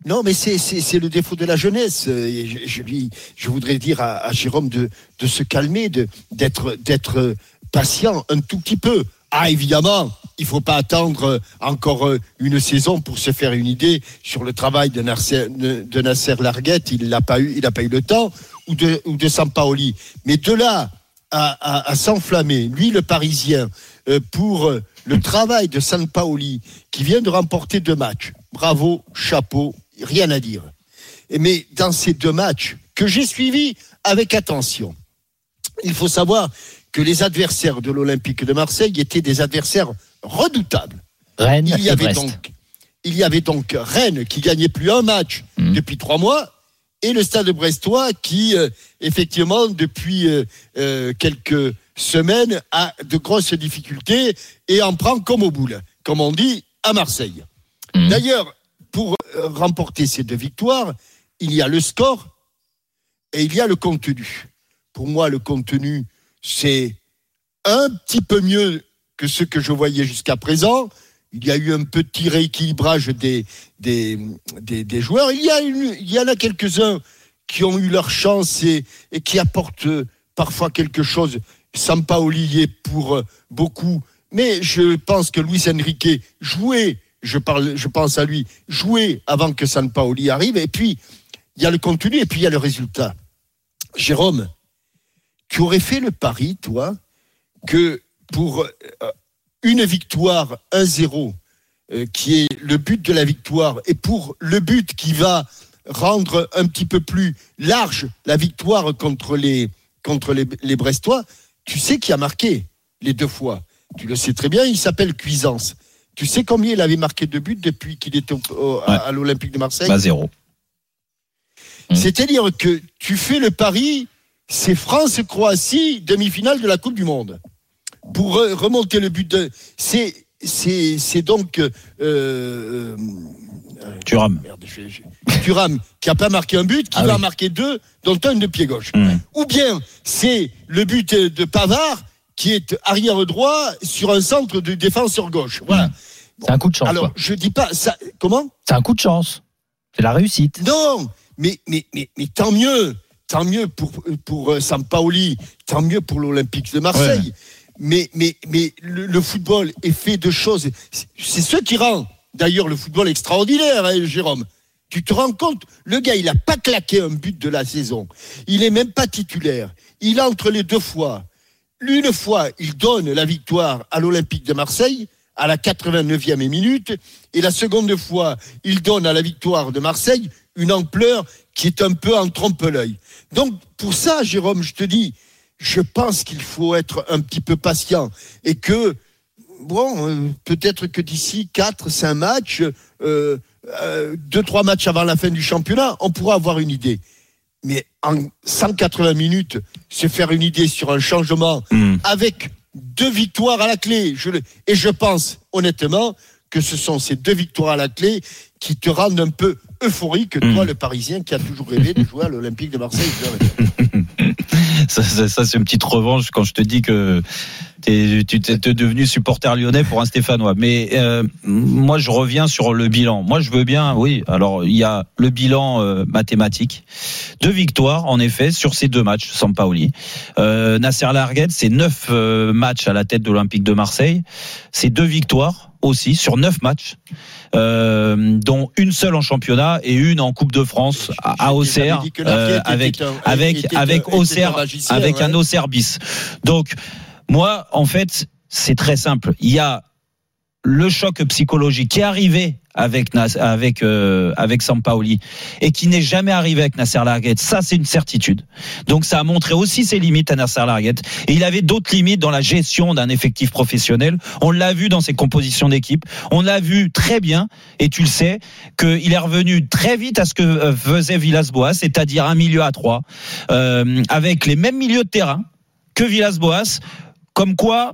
Non, mais c'est, le défaut de la jeunesse. Euh, Je, lui- voudrais dire à, Jérôme de, se calmer, d'être, d'être patient un tout petit peu. Ah, évidemment, il faut pas attendre encore euh, une saison pour se faire une idée sur le travail de Nasser, Larguette. Il n'a pas eu, pas le temps, ou de, ou de Sampaoli. Mais de là à, s'enflammer, lui, le Parisien, euh, pour euh, le travail de Sampaoli, qui vient de remporter deux matchs. Bravo, chapeau, rien à dire. Mais dans ces deux matchs que j'ai suivis avec attention, il faut savoir que les adversaires de l'Olympique de Marseille étaient des adversaires redoutables. Rennes Il y avait Brest. donc, il y avait donc Rennes qui gagnait plus un match Mhm. depuis trois mois et le Stade Brestois qui, euh, effectivement, depuis euh, euh, quelques semaines, a de grosses difficultés et en prend comme au boule, comme on dit à Marseille. Mhm. D'ailleurs, pour euh, remporter ces deux victoires, il y a le score et il y a le contenu. Pour moi, le contenu, c'est un petit peu mieux que ce que je voyais jusqu'à présent. Il y a eu un petit rééquilibrage des, des, des, joueurs. Il y, en a quelques-uns qui ont eu leur chance et, qui apportent euh, parfois quelque chose. Sampaoli y est pour euh, beaucoup. Mais je pense que Luis Enrique jouait, je, pense à lui, jouait avant que Sampaoli arrive. Et puis, il y a le contenu et puis il y a le résultat. Jérôme, tu aurais fait le pari, toi, que pour euh, une victoire 1-0, euh, qui est le but de la victoire, et pour le but qui va rendre un petit peu plus large la victoire contre les, contre les Brestois, tu sais qui a marqué les deux fois. Tu le sais très bien, il s'appelle Cuisance. Tu sais combien il avait marqué de buts depuis qu'il était au- au- à, Ouais. à l'Olympique de Marseille Bah, zéro. Mm. C'est-à-dire que tu fais le pari, c'est France-Croatie, demi-finale de la Coupe du Monde. Pour re- remonter le but de. C'est, c'est, c'est donc. Euh, euh, merde, je- je- Thuram, qui n'a pas marqué un but, qui Ah va oui. marquer deux, dont un de pied gauche. Mm. Ou bien c'est le but de Pavard, qui est arrière droit sur un centre de défenseur gauche. Voilà. C'est un coup de chance. Alors, quoi. je dis pas ça. Comment? C'est un coup de chance. C'est la réussite. non, mais, mais, mais, mais tant mieux, tant mieux pour, pour euh, Sampaoli, tant mieux pour l'Olympique de Marseille. Mais, mais, mais le, le football est fait de choses. C'est- ce qui rend d'ailleurs le football extraordinaire, hein, Jérôme. Tu te rends compte, le gars, il n'a pas claqué un but de la saison. Il est même pas titulaire. Il entre les deux fois. Une fois, il donne la victoire à l'Olympique de Marseille à la 89e minute. Et la seconde fois, il donne à la victoire de Marseille une ampleur qui est un peu en trompe-l'œil. Donc, pour ça, Jérôme, je te dis, je pense qu'il faut être un petit peu patient et que, bon, euh, peut-être que d'ici 4, 5 matchs, euh, euh, 2, 3 matchs avant la fin du championnat, on pourra avoir une idée. Mais en 180 minutes, se faire une idée sur un changement Mm. avec deux victoires à la clé. Je le- et je pense honnêtement que ce sont ces deux victoires à la clé qui te rendent un peu euphorique que toi, le Parisien, qui a toujours rêvé de [LAUGHS] jouer à l'Olympique de Marseille. [LAUGHS] ça, ça, ça, c'est une petite revanche quand je te dis que tu t'es devenu supporter lyonnais pour un Stéphanois. Mais euh, moi, je reviens sur le bilan. Moi, je veux bien, oui. Alors, il y a le bilan euh, mathématique. Deux victoires, en effet, sur ces deux matchs, Sampaoli. Euh, Nasser Larguet, c'est neuf euh, matchs à la tête de l'Olympique de Marseille. C'est deux victoires aussi sur neuf matchs. Euh, dont une seule en championnat et une en Coupe de France à, Auxerre euh, avec avec avec Auxerre avec un Auxerre bis. Donc moi en fait c'est très simple. Il y a le choc psychologique qui est arrivé avec avec euh, avec Sampaoli et qui n'est jamais arrivé avec Nasser Larguet. Ça c'est une certitude. Donc ça a montré aussi ses limites à Nasser Larguet et il avait d'autres limites dans la gestion d'un effectif professionnel. On l'a vu dans ses compositions d'équipe. On l'a vu très bien et tu le sais qu'il est revenu très vite à ce que euh, faisait Villas-Boas, c'est-à-dire un milieu à trois euh, avec les mêmes milieux de terrain que Villas-Boas. Comme quoi,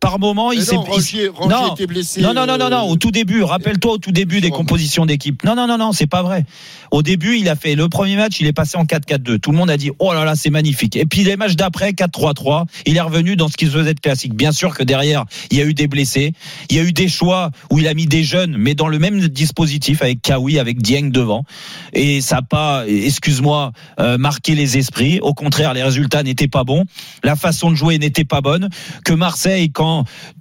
par moment, il s'est non, était blessé, Non, non, non, non, non, euh, au tout début. Rappelle-toi au tout début des compositions d'équipe. Non, non, non, non, c'est pas vrai. Au début, il a fait le premier match, il est passé en 4-4-2. Tout le monde a dit, oh là là, c'est magnifique. Et puis les matchs d'après, 4-3-3, il est revenu dans ce qui se faisait de classique. Bien sûr que derrière, il y a eu des blessés, il y a eu des choix où il a mis des jeunes, mais dans le même dispositif avec Kawi, avec Dieng devant. Et ça n'a pas, excuse-moi, euh, marqué les esprits. Au contraire, les résultats n'étaient pas bons. La façon de jouer n'était pas bonne. Que Marseille, quand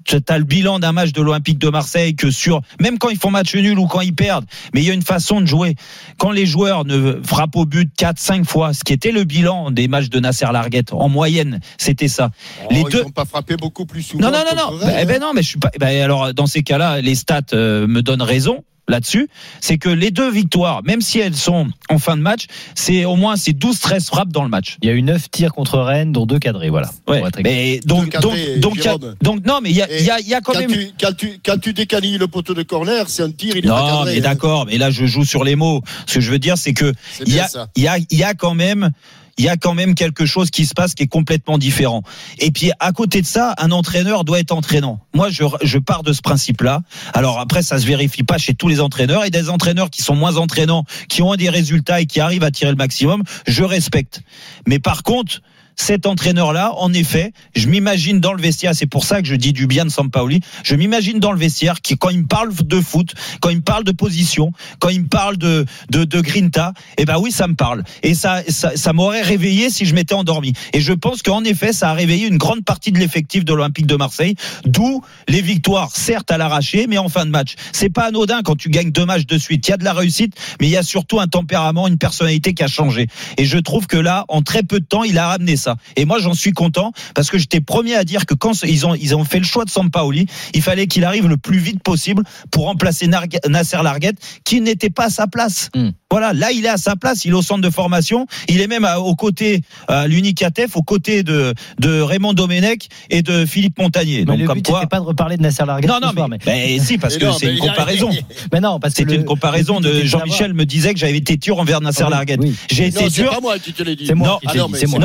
tu as le bilan d'un match de l'Olympique de Marseille, que sur, même quand ils font match nul ou quand ils perdent, mais il y a une façon de jouer. Quand les joueurs ne frappent au but 4, 5 fois, ce qui était le bilan des matchs de Nasser Larguette, en moyenne, c'était ça. les Oh, deux, Ils n'ont pas frappé beaucoup plus souvent. non, non, non, non. Ben, Rennes, ben non, mais je suis pas. ben alors, dans ces cas-là, les stats euh, me donnent raison là-dessus. C'est que les deux victoires, même si elles sont en fin de match, c'est au moins c'est 12-13 frappes dans le match. Il y a eu 9 tirs contre Rennes, dont deux cadrés, voilà. Ouais, mais donc, donc, donc, a- donc, non, mais il y a, y a, il y a quand, quand même. Tu, quand, tu, quand tu décanilles le poteau de corner, c'est un tir, il est pas Non, cadré, mais hein. d'accord, mais là je joue sur les mots. Ce que je veux dire, c'est que il y a, y a, il y a quand même, il y a quand même quelque chose qui se passe qui est complètement différent. Et puis à côté de ça, un entraîneur doit être entraînant. Moi, je, je pars de ce principe-là. Alors après, ça se vérifie pas chez tous les entraîneurs et des entraîneurs qui sont moins entraînants, qui ont des résultats et qui arrivent à tirer le maximum, je respecte. Mais par contre, cet entraîneur-là, en effet, je m'imagine dans le vestiaire, c'est pour ça que je dis du bien de Sampaoli, je m'imagine dans le vestiaire qui, quand il me parle de foot, quand il me parle de position, quand il me parle de, de, de Grinta, eh ben oui, ça me parle. Et ça, ça, ça m'aurait réveillé si je m'étais endormi. Et je pense qu'en effet, ça a réveillé une grande partie de l'effectif de l'Olympique de Marseille, d'où les victoires, certes à l'arraché, mais en fin de match. C'est pas anodin quand tu gagnes deux matchs de suite. Il y a de la réussite, mais il y a surtout un tempérament, une personnalité qui a changé. Et je trouve que là, en très peu de temps, il a ramené ça. Et moi, j'en suis content parce que j'étais premier à dire que quand ils ont, ils ont fait le choix de Sampaoli, il fallait qu'il arrive le plus vite possible pour remplacer Nargue- Nasser Larguet, qui n'était pas à sa place. Hmm. Voilà, là, il est à sa place, il est au centre de formation, il est même à- aux côtés, à l'Unicatef, aux côtés de, de Raymond Domenech et de Philippe Montagnier. Mais Donc, le comme but, quoi. pas de reparler de Nasser Larguet. Non, non, soir, mais, mais si, parce Mais que c'est mais une comparaison. [LAUGHS] Mais non, parce que C'était le- une comparaison de Jean-Michel me disait que j'avais été dur envers Nasser Ah oui, Larguet. oui. J'ai Non, été c'est dur. pas moi qui te l'ai dit. C'est moi Non, qui ah t'ai non, dit, mais c'est c'est moi.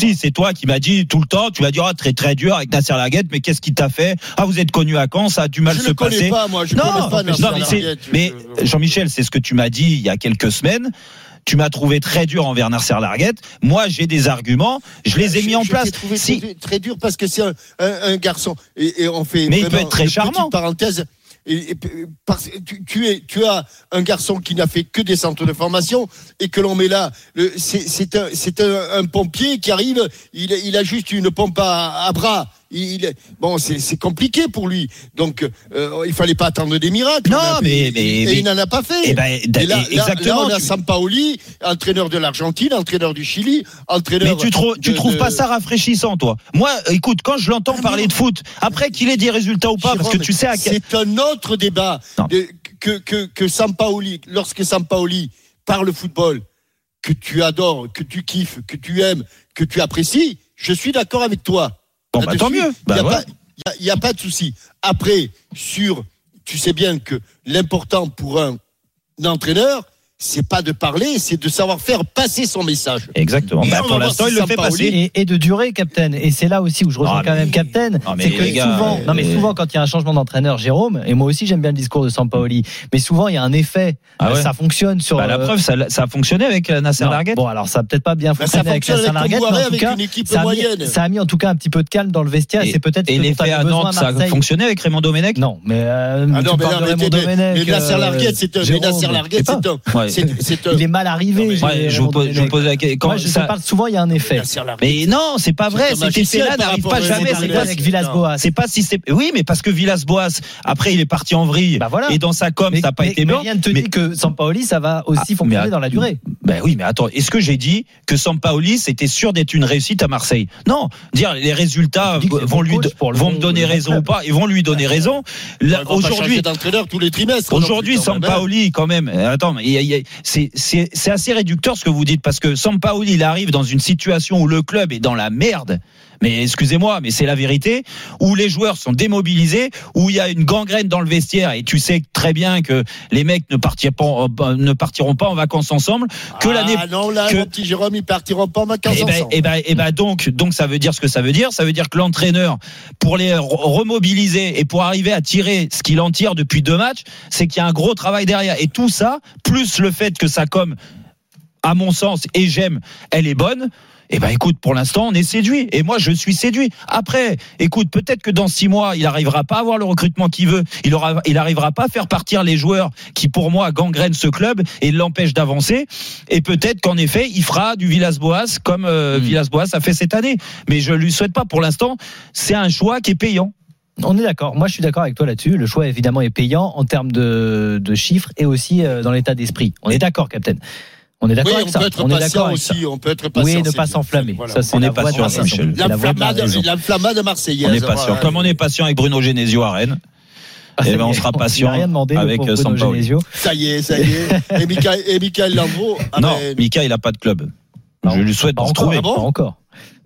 Moi. C'est si, c'est toi qui m'as dit tout le temps, tu vas dire, ah, très très dur avec Nasser Larguet, mais qu'est-ce qu'il t'a fait? Ah, vous êtes connu à Caen, ça a du mal Je se le connais passer. pas, moi. Je non, connais pas Nasser non, mais, Je- Jean-Michel, c'est ce que tu m'as dit il y a quelques semaines. Tu m'as trouvé très dur envers Nasser Larguet. Moi, j'ai des arguments. Je les ai mis en Je- je place. trouvé Si, très, très dur parce que c'est un, un- un garçon. Et, et on fait. Mais il peut être très charmant. Parenthèse. Tu, es, tu as un garçon qui n'a fait que des centres de formation et que l'on met là. C'est un, c'est un, un pompier qui arrive. Il, a juste une pompe à bras. Il, bon, c'est compliqué pour lui. Donc, euh, il fallait pas attendre des miracles. Non, a- mais- et, mais- et mais- il n'en a pas fait. Eh ben, Et là, là- exactement, Là, on a tu- Sampaoli, entraîneur de l'Argentine, entraîneur du Chili, entraîneur. Mais tu trouves, tu de- trouves de- pas ça rafraîchissant, toi? Moi, écoute, quand je l'entends Ah, parler non. de foot, après qu'il ait des résultats ou pas, parce que tu sais à quel... C'est un autre débat de- que, que, que Sampaoli, lorsque Sampaoli parle football, que tu adores, que tu kiffes, que tu aimes, que tu apprécies, je suis d'accord avec toi. Bon, bah, tant mieux. Il Bah, n'y a, pas- y a- y a pas de souci. Après, sur, tu sais bien que l'important pour un entraîneur, c'est pas de parler, c'est de savoir faire passer son message. Exactement. Et Bah, pour l'instant, il le fait passer. Et, et de durer, Captain. Et c'est là aussi où je rejoins Ah, quand mais- même Captain. Mais C'est que gars, souvent, euh, non mais souvent quand il y a un changement d'entraîneur, Jérôme, et moi aussi j'aime bien le discours de Sampaoli, mais souvent il y a un effet. Ah Euh, ouais. Ça fonctionne sur. Bah, la euh, preuve, ça, ça a fonctionné avec euh, Nasser. Larguet. Bon, alors ça a peut-être pas bien Bah, fonctionné avec Nasser Larguet, mais en tout cas, une équipe ça a, mis, moyenne. ça a mis en tout cas un petit peu de calme dans le vestiaire. Et, c'est peut-être Et l'effet à Nantes, ça a fonctionné avec Raymond Domenech Non, mais euh, Ah Raymond Domenech. mais Nasser euh, Larguet, c'est un- [LAUGHS] Il est mal arrivé. Non, mais- Ouais, je vous pose, je vous Domenech. pose la question. Moi, Quand je ça- parle souvent, il y a un effet. Mais non, c'est pas vrai. Cet effet-là n'arrive pas jamais. C'est pas, avec Villas-Boas. c'est pas si c'est. Oui, mais parce que Villas-Boas, après, il est parti en vrille. Bah voilà. Et dans sa com, Mais, ça n'a pas mais- été mais bon. rien ne te Mais- dit que Sampaoli, ça va aussi Ah, fonctionner mais dans la durée. Ben oui, mais attends, est-ce que j'ai dit que Sampaoli c'était sûr d'être une réussite à Marseille? Non, dire les résultats vont lui vont me donner raison ou pas, ils vont lui donner raison. Aujourd'hui, d'entraîneur tous les trimestres. Aujourd'hui, plus, quand même. Sampaoli, quand même. Attends, mais il y a- il y a- c'est c'est- assez réducteur ce que vous dites parce que Sampaoli, il arrive dans une situation où le club est dans la merde. Mais excusez-moi, mais c'est la vérité. Où les joueurs sont démobilisés, où il y a une gangrène dans le vestiaire et tu sais très bien que les mecs ne partiront pas, euh, ne partiront pas en vacances ensemble. Que ah, l'année non, là, que- mon petit Jérôme, ils partiront pas en vacances et ben, ensemble. et ben, et ben donc, donc ça veut dire ce que ça veut dire. Ça veut dire que l'entraîneur, pour les re- remobiliser et pour arriver à tirer ce qu'il en tire depuis deux matchs, c'est qu'il y a un gros travail derrière. Et tout ça, plus le fait que ça comme, à mon sens, et j'aime, elle est bonne. Eh ben écoute, pour l'instant, on est séduit. Et moi, je suis séduit. Après, écoute, peut-être que dans six mois, il arrivera pas à avoir le recrutement qu'il veut. Il aura, il arrivera pas à faire partir les joueurs qui, pour moi, gangrènent ce club et l'empêchent d'avancer. Et peut-être qu'en effet, il fera du Villas-Boas comme euh, Villas-Boas a fait cette année. Mais je lui souhaite pas. Pour l'instant, c'est un choix qui est payant. On est d'accord. Moi, je suis d'accord avec toi là-dessus. Le choix, évidemment, est payant en termes de, de chiffres et aussi euh, dans l'état d'esprit. On est d'accord, Captain. On est d'accord Oui, avec on ça. peut être on est patient d'accord avec ça. aussi. On peut être patient. Oui, ne pas s'enflammer. Voilà. Ça, c'est On est de patient, la raison. Michel. De L'inflammade l'inflammade marseillaise. On est patient. voilà. Comme on est patient avec Bruno Genesio à Rennes. Eh ben, on sera patient n'a rien demandé avec pauvre euh, Sampaoli. Genesio. Ça y est, ça y est. Et Michael, et Michael ah Non, ben, Mika, il a pas de club. Non, je lui souhaite Pas d'en se trouver. Ah Pas encore.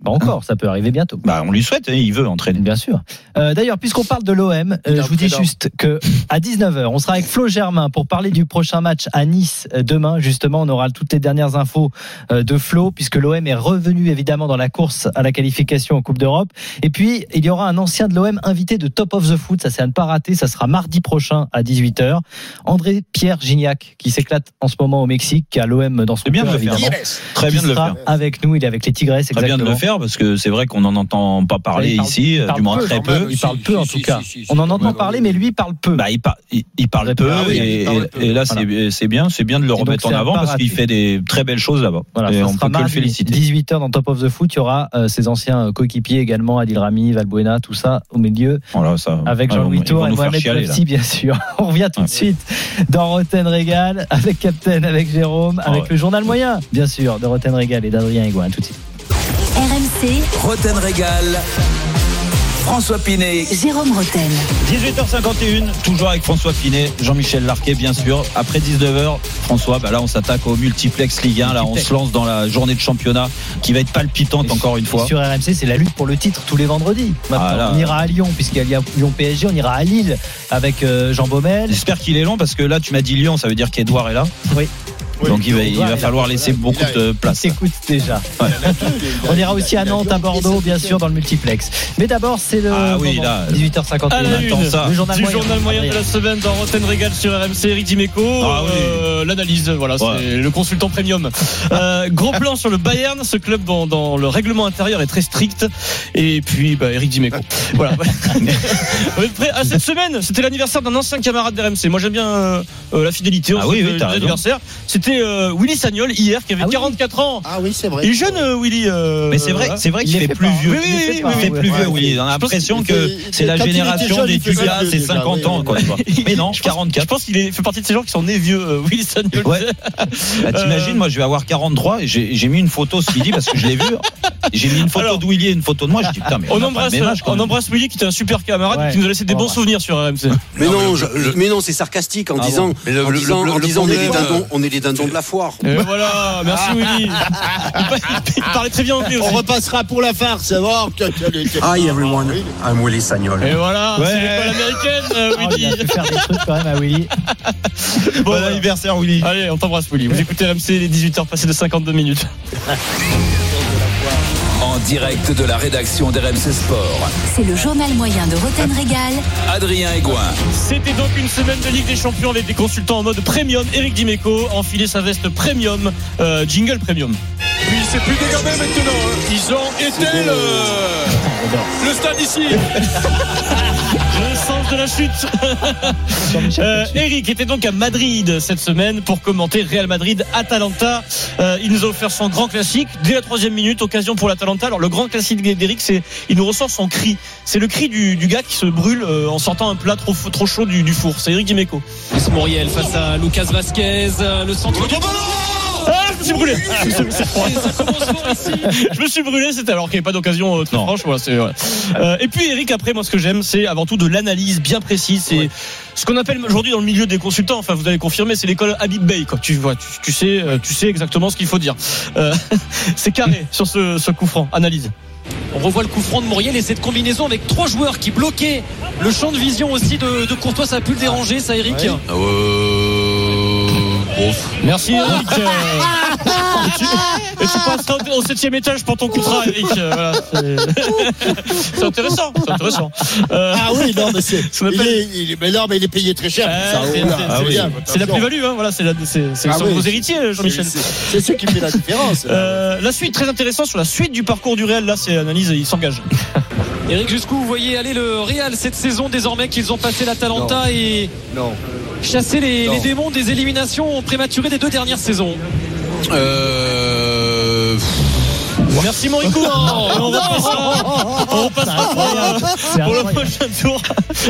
Pas encore. Ça peut arriver bientôt. Bah, on lui souhaite, hein, il veut entraîner. Bien sûr. Euh, D'ailleurs, puisqu'on parle de l'OM, euh, je vous dis juste que à 19h, on sera avec Flo Germain pour parler du prochain match à Nice euh, demain. Justement, on aura toutes les dernières infos euh, de Flo, puisque l'OM est revenu évidemment dans la course à la qualification en Coupe d'Europe. Et puis, il y aura un ancien de l'OM invité de Top of the Foot. Ça, c'est à ne pas rater. Ça sera mardi prochain à 18h. André Pierre Gignac, qui s'éclate en ce moment au Mexique, qui a l'OM dans son bien de cœur, le faire. évidemment. Très qui bien de le faire. avec nous. Il est avec les Tigresses, Très bien de le faire parce que c'est vrai qu'on n'en entend pas parler Il parle- ici, il euh, parle du moins peu, très même. peu. Il parle Si, peu en si, tout si, cas. si, si, On en entend parler, oui. mais lui il parle peu. Bah, il, par- il, il parle peu Ah oui, et, il parle peu. et là Voilà. c'est bien, c'est bien de le Et remettre en avant parce qu'il fait des très belles choses là-bas. Voilà, et on sera peut que le féliciter. 18h dans Top of the Foot. Il y aura euh, ses anciens coéquipiers également, Adil Rami, Valbuena, tout ça au milieu. Voilà, ça, Avec Jean-Louis Tour et nous faire Mohamed bien sûr. [LAUGHS] On revient tout de suite dans Roten Régal avec Captain, avec Jérôme, avec le journal moyen, bien sûr, de Roten Régal et d'Adrien Egoin. Tout de suite. RMC, Roten Régal. François Pinet. Jérôme Roten. 18h51, toujours avec François Pinet, Jean-Michel Larquet, bien sûr. Après 19h, François, bah là, on s'attaque au multiplex Ligue 1. Là, on se lance dans la journée de championnat qui va être palpitante encore une fois. Sur RMC, c'est la lutte pour le titre tous les vendredis. Maintenant, Ah, là. on ira à Lyon, puisqu'il y a Lyon PSG, on ira à Lille avec euh, Jean Baumel. J'espère qu'il est long parce que là, tu m'as dit Lyon, ça veut dire qu'Edouard est là. Oui. Oui. Donc il va, il va falloir laisser beaucoup de place. Écoute déjà. On ira aussi à Nantes, à Bordeaux, bien sûr, dans le multiplex. Mais d'abord, c'est le Ah oui, là. 18h51. À la attend une ça. Le journal du moyen. journal moyen de la semaine dans Régal sur RMC, Eric Dimeco. Ah oui. euh, L'analyse, voilà, Ouais. c'est le consultant premium. [LAUGHS] Euh, gros plan sur le Bayern, ce club dans, dans le règlement intérieur est très strict. Et puis, bah, Eric Dimeco. [LAUGHS] voilà. [LAUGHS] Vous êtes prêts à cette semaine C'était l'anniversaire d'un ancien camarade d'RMC. Moi, j'aime bien euh, la fidélité. Ah on oui, oui, que t'as C'était euh, Willy Sagnol hier qui avait Ah oui. 44 ans. Ah oui, c'est vrai. Il est jeune, euh, Willy. euh, Mais c'est vrai, c'est vrai Il qu'il fait fait plus vieux. Oui, oui, oui, Il fait oui. plus vieux, oui. On a l'impression que fait- c'est la génération des Dugas, c'est déjà, 50 oui, ans, quoi. [LAUGHS] Mais non, Je pense- 44. Je pense qu'il fait partie de ces gens qui sont nés vieux, euh, Willy Sagnol. Ouais. Bah, T'imagines, moi je vais avoir 43 et j'ai mis une photo ce midi parce que je l'ai vu. J'ai mis une photo de Willy et une photo de moi. Je dis putain, mais On embrasse, on Willy qui était un super camarade qui nous a laissé des On bons souvenirs sur RMC. Mais Non, mais non, c'est sarcastique en Ah disant, Mais le- en disant, on est les dindons, on maison de la foire. Et voilà, merci Willy. Il, parlait très bien anglais On aussi. repassera pour la que- Hi everyone, I'm Willy Sagnol. Et voilà, Ouais. c'est l'école américaine, euh, Oh, il Willy. a fait faire des trucs quand même à Willy. [LAUGHS] Bon, Bon voilà. anniversaire Willy. Allez, on t'embrasse Willy. Vous écoutez RMC, les 18h passées de 52 minutes. [LAUGHS] En direct de la rédaction d'RMC Sport. C'est le journal moyen de Roten Régal. Adrien Egoin. C'était donc une semaine de Ligue des Champions avec des consultants en mode premium. Eric Dimeco a enfilé sa veste premium, euh, jingle premium. Puis c'est plus dégagé maintenant. hein. Ils ont été le, le stade ici. [LAUGHS] De la chute. Euh, Eric était donc à Madrid cette semaine pour commenter Real Madrid-Atalanta. Euh, il nous a offert son grand classique dès la troisième minute, occasion pour l'Atalanta. Alors le grand classique d'Eric, c'est il nous ressort son cri. C'est le cri du, du gars qui se brûle euh, en sortant un plat trop, trop chaud du, du four. C'est Eric Dimeco. Moriel face à Lucas Vasquez, le centre du [LAUGHS] me suis brûlé. C'est froid. Je me suis brûlé, c'était alors qu'il n'y avait pas d'occasion euh, très franche. Voilà, ouais. Euh, et puis Eric, après, moi, ce que j'aime, c'est avant tout de l'analyse bien précise. C'est ce qu'on appelle aujourd'hui dans le milieu des consultants. Enfin, vous allez confirmer, c'est l'école Habib Bey. Quoi. Tu vois, tu, tu sais, euh, tu sais exactement ce qu'il faut dire. Euh, [LAUGHS] c'est carré sur ce, ce coup franc. Analyse. On revoit le coup franc de Moriel et cette combinaison avec trois joueurs qui bloquaient le champ de vision aussi de, de Courtois, ça a pu le déranger, ça, Eric Merci Eric. Euh, [LAUGHS] et, tu, et tu passeras au, au septième étage pour ton contrat, Eric. Euh, voilà, c'est- [LAUGHS] intéressant. C'est intéressant. Euh, Ah oui, non, mais c'est. [LAUGHS] Il est, il est- mais non, mais il est payé très cher. Euh, c'est- oh ah c'est- la plus-value, hein, voilà, c'est Ah oui. vos héritiers, Jean-Michel. C'est- C'est ce qui fait la différence. Euh, la suite très intéressante sur la suite du parcours du Real. Là, c'est analyse, il s'engage. Eric, jusqu'où vous voyez aller le Real cette saison désormais qu'ils ont passé l'Atalanta et Non. Les, Non. les démons des éliminations prématurées des deux dernières saisons Euh, Merci Morico. Et on repassera, on repassera pour, le prochain tour.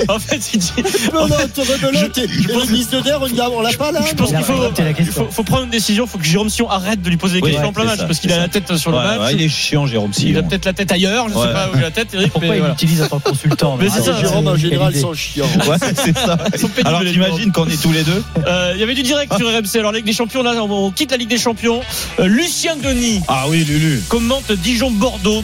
En fait, il dit. Rebelote. Et je pense- le liste d'air, on l'a- on l'a pas là Je pense qu'il faut, prendre une décision. Il faut que Jérôme Sion arrête de lui poser des questions en plein match parce qu'il a la tête sur le Ouais, match. ouais, il est chiant Jérôme il a peut-être la tête ailleurs. Je sais pas où il a la tête, Eric. Pourquoi mais il voilà. l'utilise en tant que consultant Mais c'est Ah, ça, Jérôme, en général, sont chiants. Ouais, c'est ça. Ils sont pénibles, Alors les t'imagines qu'on est tous les deux Euh, Il y avait du direct sur RMC. Alors, Ligue des Champions, là, on, quitte la Ligue des Champions. Euh, Lucien Denis Ah oui, Lulu. commente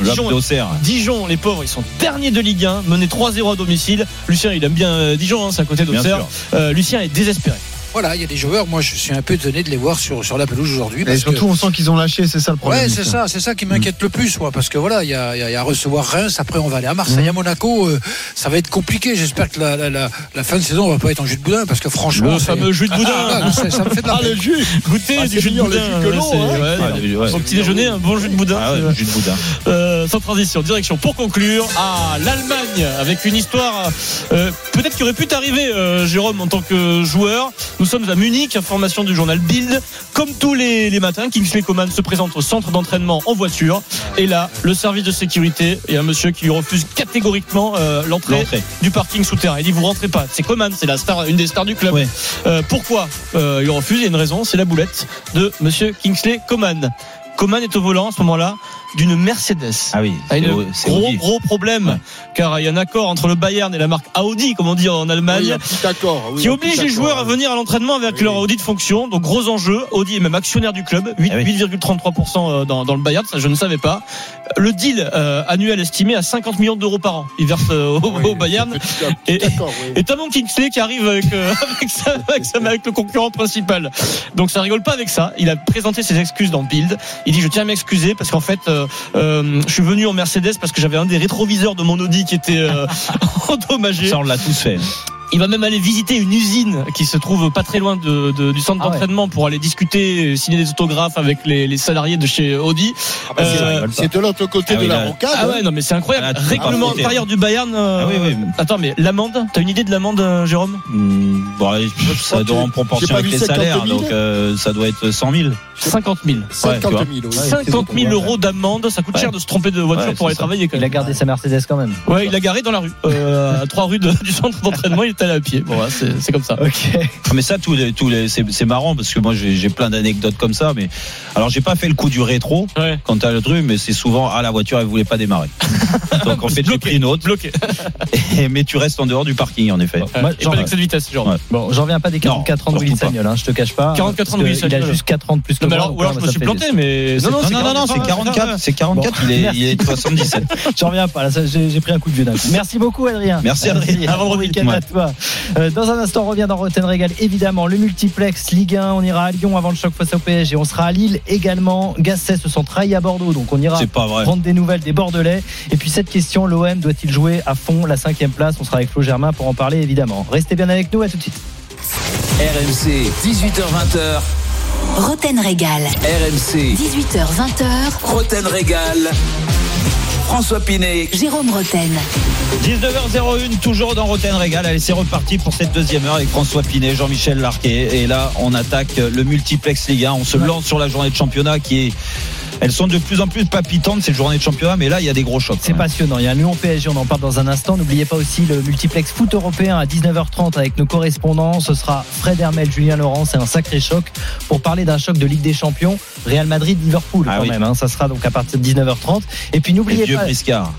Dijon, L'Abdosser. Dijon, les pauvres, ils sont derniers de Ligue 1, menés 3-0 à domicile. Lucien, il aime bien euh, Dijon, hein, c'est à côté d'Auxerre. Euh, Lucien est désespéré. Voilà, il y a des joueurs, moi je suis un peu étonné de les voir sur, sur la pelouse aujourd'hui. Et surtout, que- on sent qu'ils ont lâché, c'est ça le problème. Ouais, c'est ça, c'est ça qui m'inquiète le plus, moi, parce que voilà, il y a, il y a- il y a à recevoir Reims, après on va aller à Marseille, à Monaco, euh, ça va être compliqué. J'espère que la, la, la, la fin de saison va pas être en jus de boudin, parce que franchement, Le fameux jus de boudin. Ah, ah, ça, ça me fait de la Ah, le peine. jus Goûter Ah, du jus de le boudin. que hein. ouais, Ouais. Au petit déjeuner, un bon jus de boudin. Ah ouais, jus de boudin. Euh, sans transition, direction pour conclure à l'Allemagne avec une histoire euh, peut-être qui aurait pu t'arriver, Jérôme, en tant que joueur. Nous sommes à Munich, information du journal Bild. Comme tous les, les matins, Kingsley Coman se présente au centre d'entraînement en voiture. Et là, le service de sécurité et un monsieur qui lui refuse catégoriquement euh, l'entrée du parking souterrain. Il dit vous rentrez pas. C'est Coman, c'est la star, une des stars du club. Ouais. Euh, pourquoi euh, il refuse? Il y a une raison, c'est la boulette de monsieur Kingsley Coman. Coman est au volant à ce moment-là d'une Mercedes. Ah oui, c'est gros Audi. gros problème car il y a un accord entre le Bayern et la marque Audi comme on dit en Allemagne Oui, accord. qui oblige les accord, joueurs à venir à l'entraînement avec Oui, leur. Audi de fonction. Donc gros enjeu. Audi est même actionnaire du club, 8, Ah oui. 8,33% dans, dans le Bayern, ça je ne savais pas. Le deal euh, annuel estimé à 50 millions d'euros par an. Il verse euh, au, Oui, au Bayern. Et-. Et Tamon Kingsley qui arrive avec, euh, [LAUGHS] avec, sa- avec, sa- avec le concurrent principal. Donc ça rigole pas avec ça. Il a présenté ses excuses dans Build. Il dit je tiens à m'excuser parce qu'en fait euh, euh, je suis venu en Mercedes parce que j'avais un des rétroviseurs de mon Audi qui était euh, [LAUGHS] endommagé. Ça, on l'a tous fait. Il va même aller visiter une usine qui se trouve pas très loin de, de- du centre Ah ouais. d'entraînement pour aller discuter, signer des autographes avec les, les salariés de chez Audi. Ah bah, c'est- Euh, C'est de l'autre côté Ah de oui, la rocade. ah ouais, non mais c'est incroyable. Ah, Règlement intérieur du Bayern. euh, Ah oui, oui. Attends, mais l'amende, t'as une idée de l'amende, euh, Jérôme? Hmm, bon, allez, ça doit en proportion avec les 50 salaires, 000. donc euh, ça doit être 100 000. 50 000. 50 tu vois. 000, oui. 50 000 euros d'amende, ça coûte Ouais. cher de se tromper de voiture Ouais, pour aller ça. travailler quand Il a même. gardé sa Mercedes quand même. Ouais, il a garé dans la rue, euh, à trois rues [LAUGHS] du centre d'entraînement. À pied. Bon, voilà, c'est comme ça. Ok. Ah, Mais ça, tous les, tous les, c'est, marrant parce que moi j'ai, plein d'anecdotes comme ça. Mais alors j'ai pas fait le coup du rétro Ouais. quand t'as le truc, mais c'est souvent ah la voiture elle voulait pas démarrer. [LAUGHS] Donc en fait j'ai pris une autre. Bloqué. Et- mais tu restes en dehors du parking en effet. Moi, Et j'en- pas d'excès de vitesse, genre. Ouais. Bon, j'en reviens pas des 44 ans de Willy. Sagnol, hein, je te cache pas. 44 ans de Willy que Il a Sagnol. juste 4 ans de plus que Non, moi. alors, ou alors je me suis planté, des- mais. Non, non, non, non, c'est 44, c'est 44, il, est, il est de 77. [LAUGHS] J'en reviens pas, j'ai pris un coup de vieux. [LAUGHS] Merci beaucoup, Adrien. Merci, Adrien. Bon week-end à toi. Euh, dans un instant, on revient dans Roten Régal. Évidemment, le multiplex Ligue 1. On ira à Lyon avant le choc face au PSG. On sera à Lille également. Gasset se sent trahi à Bordeaux, donc on ira C'est pas vrai. prendre des nouvelles des Bordelais. Et puis cette question, l'OM doit-il jouer à fond la cinquième place? On sera avec Flo Germain pour en parler, évidemment. Restez bien avec nous, à tout de suite. RMC, 18h20h. Roten Régal. RMC, 18h20h. Roten Régal. François Pinet. Jérôme Roten. 19h01, toujours dans Roten Régal. Allez, c'est reparti pour cette deuxième heure avec François Pinet, Jean-Michel Larquet. Et là, on attaque le multiplex Ligue 1. On se lance sur la journée de championnat qui est. Elles sont de plus en plus palpitantes, ces journées de championnat, mais là, il y a des gros chocs. C'est passionnant. Il y a un Lyon PSG, on en parle dans un instant. N'oubliez pas aussi le multiplex foot européen à 19h30 avec nos correspondants. Ce sera Fred Hermel, Julien Laurent. C'est un sacré choc pour parler d'un choc de Ligue des Champions. Real Madrid-Liverpool Ah quand oui. même. hein. Ça sera donc à partir de 19h30. Et puis n'oubliez pas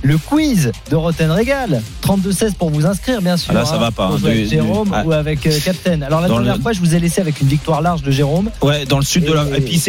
le quiz de Roten Régal. 32-16 pour vous inscrire, bien sûr. Ah là, ça va pas, hein. jouer avec Du- Jérôme du- ah. ou avec euh, Captain. Alors la Dans dernière le- fois, je vous ai laissé avec une victoire large de Jérôme. Ouais, dans le sud de la. Et- puis. Et il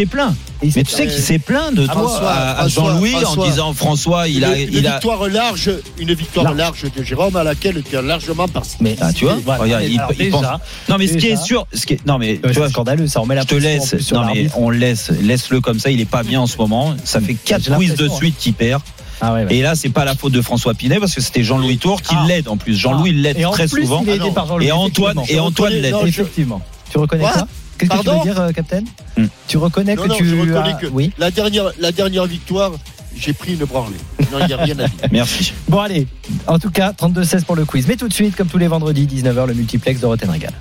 Mais tu sais qu'il s'est plaint de toi François, à, Jean-Louis en disant François, il a. une, il une a victoire large, une victoire Large. large de Jérôme à laquelle tu as largement participé. Mais Ah, tu vois, Voilà. regarde, il, Alors, il déjà, pense. Non, mais ce qui est sûr, ce qui est, non, mais Ouais, tu c'est vois, scandaleux, ça. On met la je te laisse. plus sur Non, mais on laisse, laisse-le comme ça. Il est pas bien en ce moment. Ça fait quatre J'ai quiz de suite qu'il perd. Ah ouais, ouais. Et là, c'est pas la faute de François Pinet parce que c'était Jean-Louis Tour qui Ah. l'aide en plus. Jean-Louis Ah. l'aide très plus, souvent. il est aidé Ah non. par Jean-Louis, Et Antoine, effectivement. et Antoine l'aide. Effectivement. Tu reconnais quoi Qu'est-ce que tu Pardon veux dire, euh, Captain Hmm. Tu reconnais Non, que non, tu je reconnais as... que Oui. la dernière, la dernière victoire, j'ai pris une branlée. Non, il n'y a rien à dire. [LAUGHS] Merci. Bon allez, en tout cas 32-16 pour le quiz. Mais tout de suite, comme tous les vendredis, 19h, le multiplex de Roten Régal.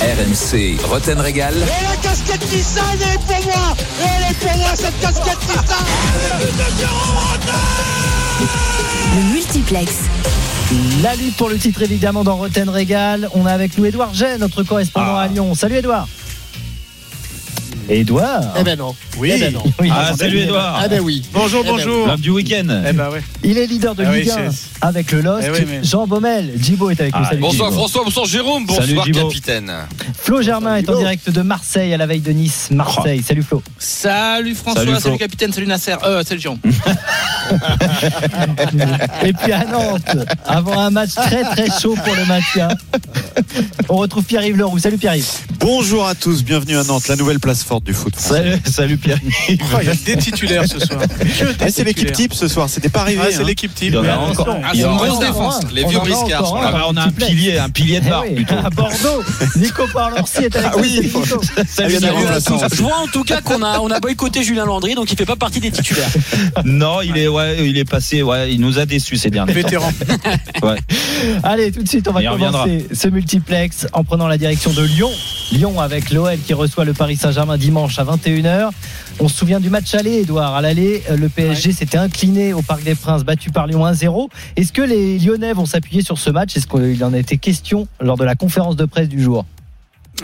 RMC, Roten Régal. Et la casquette Nissan, elle est pour moi Elle est pour moi, cette casquette Nissan Le multiplex. La lutte pour le titre évidemment dans Roten Régal. On a avec nous Édouard Gênes, notre correspondant Ah. à Lyon. Salut Édouard. Édouard Eh ben non. Oui. Eh ben non. Oui, Ah, salut Edouard. Ah ben oui. Bonjour, Eh ben bonjour. L'homme du week-end. Eh ben ouais. Il est leader de Ah oui, Ligue 1 c'est- avec le Lost. Eh oui, mais- Jean Baumel, Djibo est avec nous. Ah, Salut bonsoir. François, bonsoir Jérôme, bonsoir capitaine. Flo Germain est en direct de Marseille à la veille de Nice. Marseille. Salut Flo. Salut François, Salut, capitaine, salut Nasser, euh, salut Jean. [LAUGHS] Et puis à Nantes, avant un match très très chaud pour le maintien, on retrouve Pierre-Yves Leroux. Salut Pierre-Yves. Bonjour à tous, bienvenue à Nantes, la nouvelle place du foot. Salut, salut Pierre. Oh, il y a des titulaires ce soir. [LAUGHS] Ah, c'est l'équipe type ce soir, c'était pas arrivé. Ah, c'est hein. l'équipe type. Il y a encore. Ah, Il y en une a grosse défense, un. les On vieux a briscards un. Ah bah, on a un multiplex. pilier, un pilier de Eh barre oui, plutôt. à Bordeaux, [LAUGHS] Nico Parlorsi est avec Ah oui, Salut, a un. Je vois en tout cas qu'on a, on a boycotté Julien Landry, donc il fait pas partie des titulaires. [LAUGHS] Non, il est, ouais, il est passé, ouais, il nous a déçus ces derniers temps. Vétéran. Ouais. Allez, tout de suite, on va commencer ce multiplex en prenant la direction de Lyon. Lyon avec l'OL qui reçoit le Paris Saint-Germain dimanche à 21h. On se souvient du match aller, Edouard. À l'aller, euh, le PSG s'était incliné au Parc des Princes, battu par Lyon 1-0. Est-ce que les Lyonnais vont s'appuyer sur ce match? Est-ce qu'il en a été question lors de la conférence de presse du jour?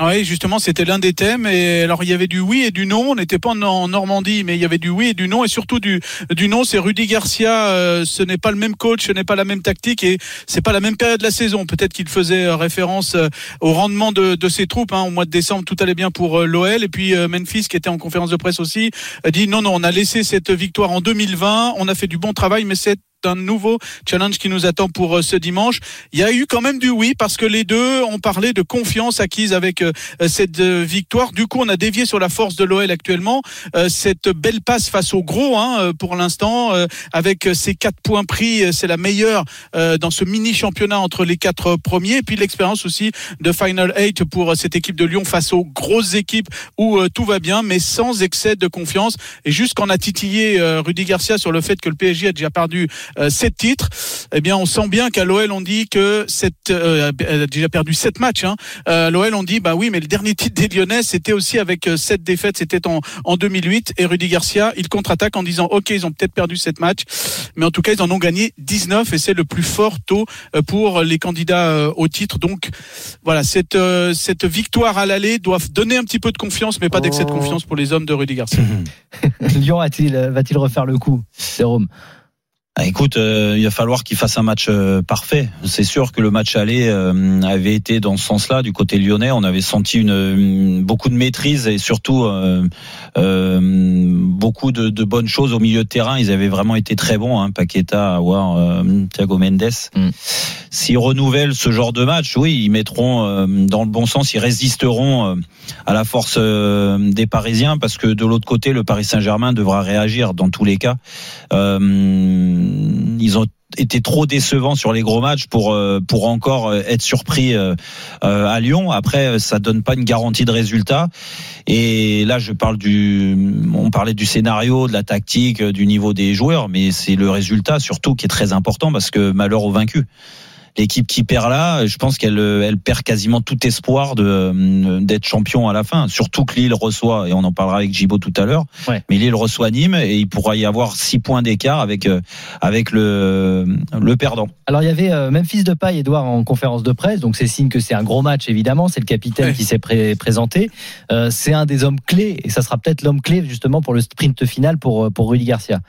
Oui, justement, c'était l'un des thèmes. Et alors, il y avait du oui et du non. On n'était pas en- Normandie, mais il y avait du oui et du non. Et surtout du, du non, c'est Rudy Garcia. euh, ce n'est pas le même coach, ce n'est pas la même tactique et c'est pas la même période de la saison. Peut-être qu'il faisait euh, référence euh, au rendement de, de ses troupes. hein. Au mois de décembre, tout allait bien pour euh, l'OL. Et puis euh, Memphis, qui était en conférence de presse aussi, a dit non, non, on a laissé cette victoire en 2020. On a fait du bon travail, mais c'est un nouveau challenge qui nous attend pour euh, ce dimanche. Il y a eu quand même du oui parce que les deux ont parlé de confiance acquise avec euh, cette euh, victoire. Du coup, on a dévié sur la force de l'OL actuellement. Cette belle passe face au gros hein, pour l'instant, avec ces quatre points pris, c'est la meilleure dans ce mini championnat entre les quatre premiers. Et puis l'expérience aussi de Final 8 pour cette équipe de Lyon face aux grosses équipes où tout va bien, mais sans excès de confiance. Et juste qu'on a titillé Rudy Garcia sur le fait que le PSG a déjà perdu euh, sept titres. Eh bien, on sent bien qu'à l'OL, on dit que cette, euh, elle a déjà perdu sept matchs. Hein. Euh, à l'OL, on dit bah oui, mais le dernier titre des Lyonnais, c'était aussi avec euh, sept défaites, c'était en, en 2008. Et Rudy Garcia, il contre-attaque en disant ok, ils ont peut-être perdu sept matchs, mais en tout cas, ils en ont gagné 19 et c'est le plus fort taux euh, pour les candidats euh, au titre. Donc voilà, cette euh, cette victoire à l'aller doit donner un petit peu de confiance, mais pas d'excès de confiance pour les hommes de Rudy Garcia. [LAUGHS] Lyon a-t-il- va-t-il refaire le coup Jérôme? Ah, écoute, euh, il va falloir qu'il fasse un match euh, parfait. C'est sûr que le match aller euh, avait été dans ce sens-là du côté lyonnais. On avait senti une, une- beaucoup de maîtrise et surtout euh, euh, beaucoup de, de bonnes choses au milieu de terrain. Ils avaient vraiment été très bons, hein, Paqueta, euh, Thiago Mendes. S'ils renouvellent ce genre de match, oui, ils mettront euh, dans le bon sens, ils résisteront euh, à la force euh, des Parisiens parce que de l'autre côté, le Paris Saint-Germain devra réagir dans tous les cas. Euh, ils ont été trop décevants sur les gros matchs pour euh, pour encore euh, être surpris euh, euh, à Lyon. Après, euh, ça donne pas une garantie de résultat. Et là, je parle du, on parlait du scénario, de la tactique, euh, du niveau des joueurs, mais c'est le résultat surtout qui est très important parce que malheur aux vaincus. L'équipe qui perd là, je pense qu'elle euh, elle perd quasiment tout espoir de euh, d'être champion à la fin. Surtout que Lille reçoit, et on en parlera avec Gibo tout à l'heure, mais Lille reçoit Nîmes et il pourra y avoir six points d'écart avec euh, avec le le perdant. Alors il y avait euh, Memphis Depay, Edouard, en conférence de presse, donc c'est signe que c'est un gros match évidemment. C'est le capitaine qui s'est pré- présenté. Euh, c'est un des hommes clés et ça sera peut-être l'homme clé justement pour le sprint final pour pour Rudy Garcia.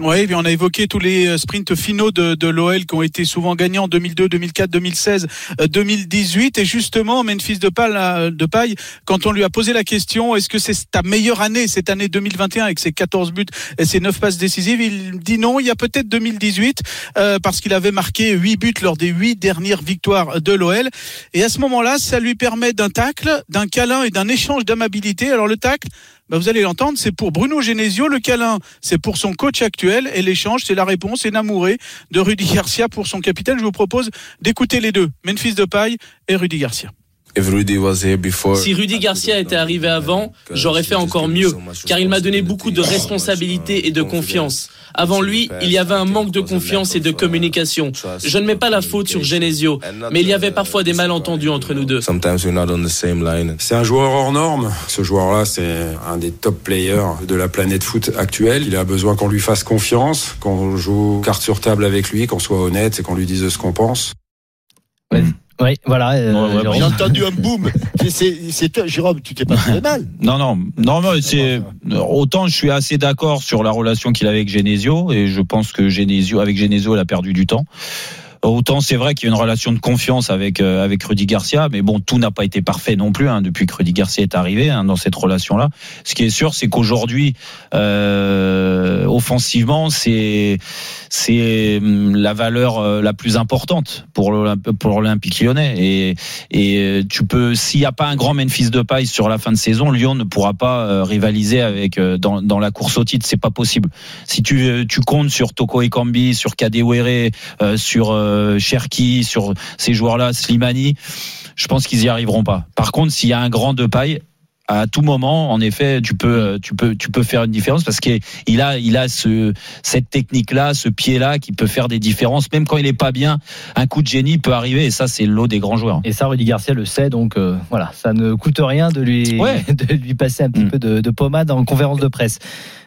Oui, on a évoqué tous les euh, sprints finaux de, de l'OL qui ont été souvent gagnés en 2002, 2004, 2016, euh, 2018. Et justement, Memphis de Paille, de Paille, quand on lui a posé la question, est-ce que c'est ta meilleure année, cette année 2021, avec ses 14 buts et ses 9 passes décisives, il dit non, il y a peut-être 2018, euh, parce qu'il avait marqué 8 buts lors des 8 dernières victoires de l'OL. Et à ce moment-là, ça lui permet d'un tacle, d'un câlin et d'un échange d'amabilité. Alors le tacle, bah, vous allez l'entendre, c'est pour Bruno Genesio. Le câlin, c'est pour son coach actuel. Et l'échange, c'est la réponse, c'est Namouré de Rudy Garcia pour son capitaine. Je vous propose d'écouter les deux, Memphis Depay et Rudy Garcia. Si Rudy Garcia était arrivé avant, j'aurais fait encore mieux, car il m'a donné beaucoup de responsabilités et de confiance. Avant lui, il y avait un manque de confiance et de communication. Je ne mets pas la faute sur Genesio, mais il y avait parfois des malentendus entre nous deux. C'est un joueur hors norme. Ce joueur-là, c'est un des top players de la planète foot actuelle. Il a besoin qu'on lui fasse confiance, qu'on joue carte sur table avec lui, qu'on soit honnête et qu'on lui dise ce qu'on pense. Oui, voilà. euh, Jérôme. J'ai entendu un boom. C'est- C'est c'est toi, Jérôme, tu t'es pas fait mal. Non, non, non, non, c'est autant je suis assez d'accord sur la relation qu'il a avec Genesio et je pense que Genesio, avec Genesio, il a perdu du temps. Autant c'est vrai qu'il y a une relation de confiance avec euh, avec Rudy Garcia, mais bon, tout n'a pas été parfait non plus hein, depuis que Rudy Garcia est arrivé hein, dans cette relation-là. Ce qui est sûr, c'est qu'aujourd'hui, euh, offensivement, c'est c'est hum, la valeur euh, la plus importante pour l'Olymp- pour l'Olympique Lyonnais. Et et euh, tu peux, s'il n'y a pas un grand Memphis de paille sur la fin de saison, Lyon ne pourra pas euh, rivaliser avec dans dans la course au titre. C'est pas possible. Si tu tu comptes sur Toko Ekambi, sur Kadewere, sur Cherki, sur ces joueurs-là, Slimani, je pense qu'ils y arriveront pas. Par contre, s'il y a un grand de paille, à tout moment, en effet, tu peux, tu peux, tu peux faire une différence parce qu'il il a, il a ce, cette technique-là, ce pied-là qui peut faire des différences, même quand il est pas bien. Un coup de génie peut arriver et ça, c'est l'eau des grands joueurs. Et ça, Rudy Garcia le sait, donc euh, voilà, ça ne coûte rien de lui, Ouais. [LAUGHS] de lui passer un petit peu de, de pommade en conférence de presse.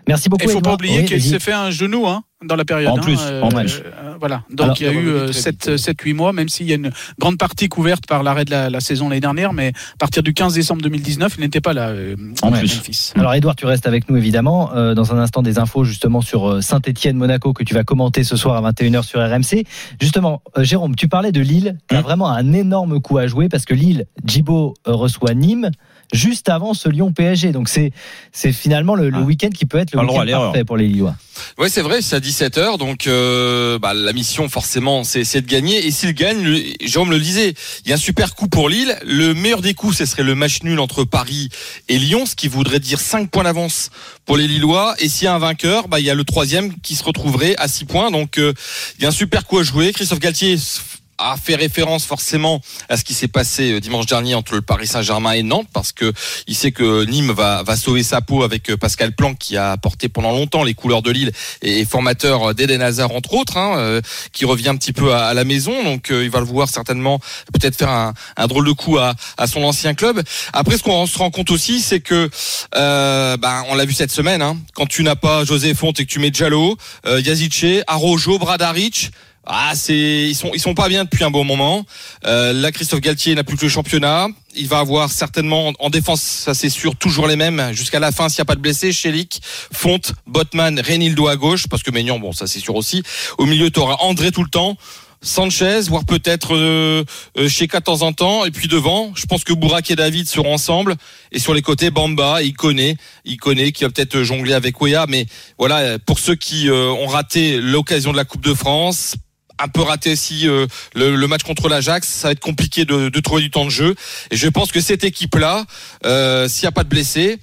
Merci beaucoup. Il faut pas oublier Oui, qu'il s'est fait un genou hein, dans la période. En hein, plus, en plus. euh, voilà. Donc Alors- il y a eu euh, 7-8 mois, même s'il y a une grande partie couverte par l'arrêt de la, la saison l'année dernière, mais à partir du 15 décembre 2019, il n'était pas là. euh, En ouais, plus. Memphis. Alors Edouard, tu restes avec nous évidemment. Euh, dans un instant, des infos justement sur euh, Saint-Étienne-Monaco que tu vas commenter ce soir à 21h sur RMC. Justement, euh, Jérôme, tu parlais de Lille. Tu as vraiment un énorme coup à jouer parce que Lille, Djibo euh, reçoit Nîmes juste avant ce Lyon PSG. Donc c'est c'est finalement le, le week-end qui peut être le week-end parfait pour les Lillois. Ouais, c'est vrai, c'est à 17h, donc euh, bah, la mission forcément c'est c'est de gagner. Et s'il gagne, le- Jérôme le disait, il y a un super coup pour Lille. Le meilleur des coups, ce serait le match nul entre Paris et Lyon, ce qui voudrait dire 5 points d'avance pour les Lillois. Et s'il y a un vainqueur, bah, il y a le troisième qui se retrouverait à 6 points. Donc euh, il y a un super coup à jouer. Christophe Galtier a fait référence forcément à ce qui s'est passé euh, dimanche dernier entre le Paris Saint-Germain et Nantes parce que il sait que Nîmes va, va sauver sa peau avec euh, Pascal Planck qui a porté pendant longtemps les couleurs de Lille et formateur d'Eden Hazard entre autres, hein, euh, qui revient un petit peu à, à la maison. Donc euh, il va le voir certainement peut-être faire un, un drôle de coup à, à son ancien club. Après, ce qu'on se rend compte aussi, c'est que euh, ben, on l'a vu cette semaine, hein, quand tu n'as pas José Fonte et que tu mets Diallo, euh, Yazice, Arojo, Bradaric. Ah, c'est ils sont ils sont pas bien depuis un bon moment. Euh, là, Christophe Galtier n'a plus que le championnat. Il va avoir certainement en- en défense, ça c'est sûr, toujours les mêmes jusqu'à la fin s'il n'y a pas de blessés. Chelik, Fonte, Botman, Renildo à gauche parce que Maignan, bon ça c'est sûr aussi. Au milieu, tu auras André tout le temps. Sanchez, voire peut-être euh, euh, en temps, et puis devant, je pense que Bourak et David seront ensemble, et sur les côtés, Bamba, il connaît, il connaît, qui va peut-être jongler avec Weah, mais voilà, pour ceux qui euh, ont raté l'occasion de la Coupe de France, un peu raté aussi euh, le, le match contre l'Ajax, ça va être compliqué de, de trouver du temps de jeu, et je pense que cette équipe-là, euh, s'il n'y a pas de blessés,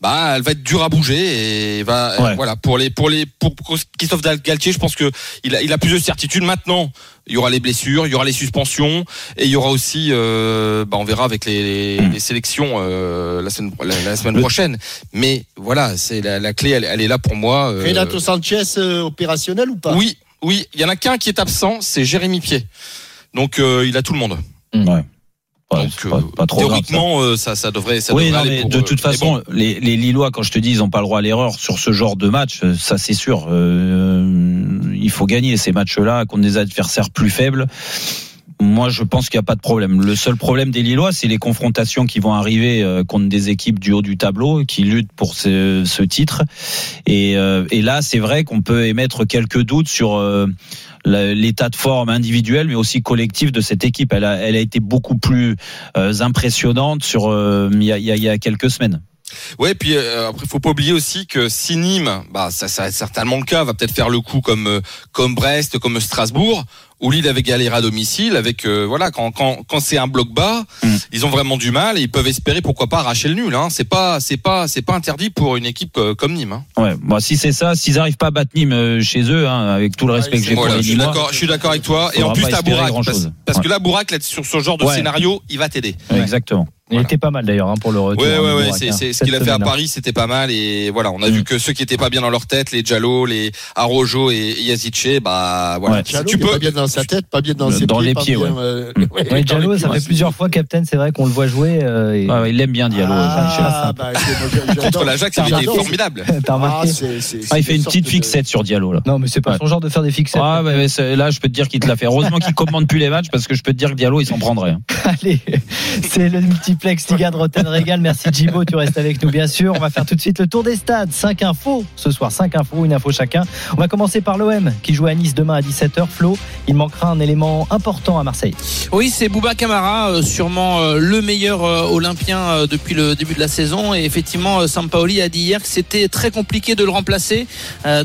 bah, elle va être dure à bouger et va Ouais. voilà pour les pour les pour Christophe Galtier, je pense que il a il a plus de certitude maintenant. Il y aura les blessures, il y aura les suspensions et il y aura aussi euh, bah, on verra avec les, les sélections euh, la semaine la, la semaine prochaine. Mais voilà, c'est la, la clé, elle, elle est là pour moi. euh, Renato Sanchez euh, opérationnel ou pas? Oui, oui, il y en a qu'un qui est absent, c'est Jérémy Pied. Donc euh, il a tout le monde. Ouais. Donc euh, pas trop grave, théoriquement euh, ça. ça devrait ça oui, devrait non, aller mais pour, de toute façon, bon. les, les Lillois, quand je te dis, ils n'ont pas le droit à l'erreur sur ce genre de match, ça c'est sûr. Euh, il faut gagner ces matchs-là contre des adversaires plus faibles. Moi, je pense qu'il n'y a pas de problème. Le seul problème des Lillois, c'est les confrontations qui vont arriver euh, contre des équipes du haut du tableau qui luttent pour ce, titre. Et, euh, et là, c'est vrai qu'on peut émettre quelques doutes sur euh, l'état de forme individuel, mais aussi collectif de cette équipe. Elle a, été beaucoup plus impressionnante sur il y, a, quelques semaines. Ouais, puis euh, après, faut pas oublier aussi que si Nîmes, bah ça, ça certainement le cas, va peut-être faire le coup comme comme Brest, comme Strasbourg, où Lille avait galéré à domicile. Avec euh, voilà, quand quand quand c'est un bloc bas, ils ont vraiment du mal et ils peuvent espérer pourquoi pas arracher le nul. Hein. C'est pas c'est pas c'est pas interdit pour une équipe euh, comme Nîmes. Hein. Ouais, bon, si c'est ça, s'ils n'arrivent pas à battre Nîmes euh, chez eux, hein, avec tout le respect que j'ai pour Voilà, les je suis d'accord, je suis d'accord avec toi. Et en plus, Bourak, grand-chose. parce, parce que là, Bourak, là, sur ce genre de Ouais. scénario, il va t'aider. Exactement. Il était pas mal d'ailleurs hein, pour le retour. Ouais, ouais, ouais, c'est, hein, c'est ce qu'il a fait à. Paris, c'était pas mal. Et voilà, on a vu que ceux qui étaient pas bien dans leur tête, les Diallo, les Arojo et Yazice, bah voilà. Si Diallo, tu peux. pas bien dans sa tête, pas bien dans, ses Dans pieds, les pieds, bien, ouais. euh, ouais, Ouais, dans Diallo, ça fait plusieurs fois, Captain, c'est vrai qu'on le voit jouer. euh, et- Ah, il aime bien Diallo. Ah, bah. [LAUGHS] Contre l'Ajax, il J'adore. formidable. [LAUGHS] Ah, c'est- c'est- Ah, il fait une petite de- fixette sur Diallo là. Non, mais c'est pas Ouais. son genre de faire des fixettes. Ah, là, je peux te dire qu'il te l'a fait. Heureusement qu'il commande plus les matchs parce que je peux te dire que Diallo, il s'en prendrait. hein. [LAUGHS] Allez, c'est le multiplex Liga de Rotten Régal. Merci Jibo, tu restes avec nous bien sûr. On va faire tout de suite le tour des stades. 5 infos ce soir, 5 infos, une info chacun. On va commencer par l'OM qui joue à Nice demain à 17h. Flo, il un élément important à Marseille. Oui, c'est Bouba Camara, euh, sûrement euh, le meilleur euh, Olympien depuis le début de la saison. Et effectivement, Sampaoli a dit hier que c'était très compliqué de le remplacer.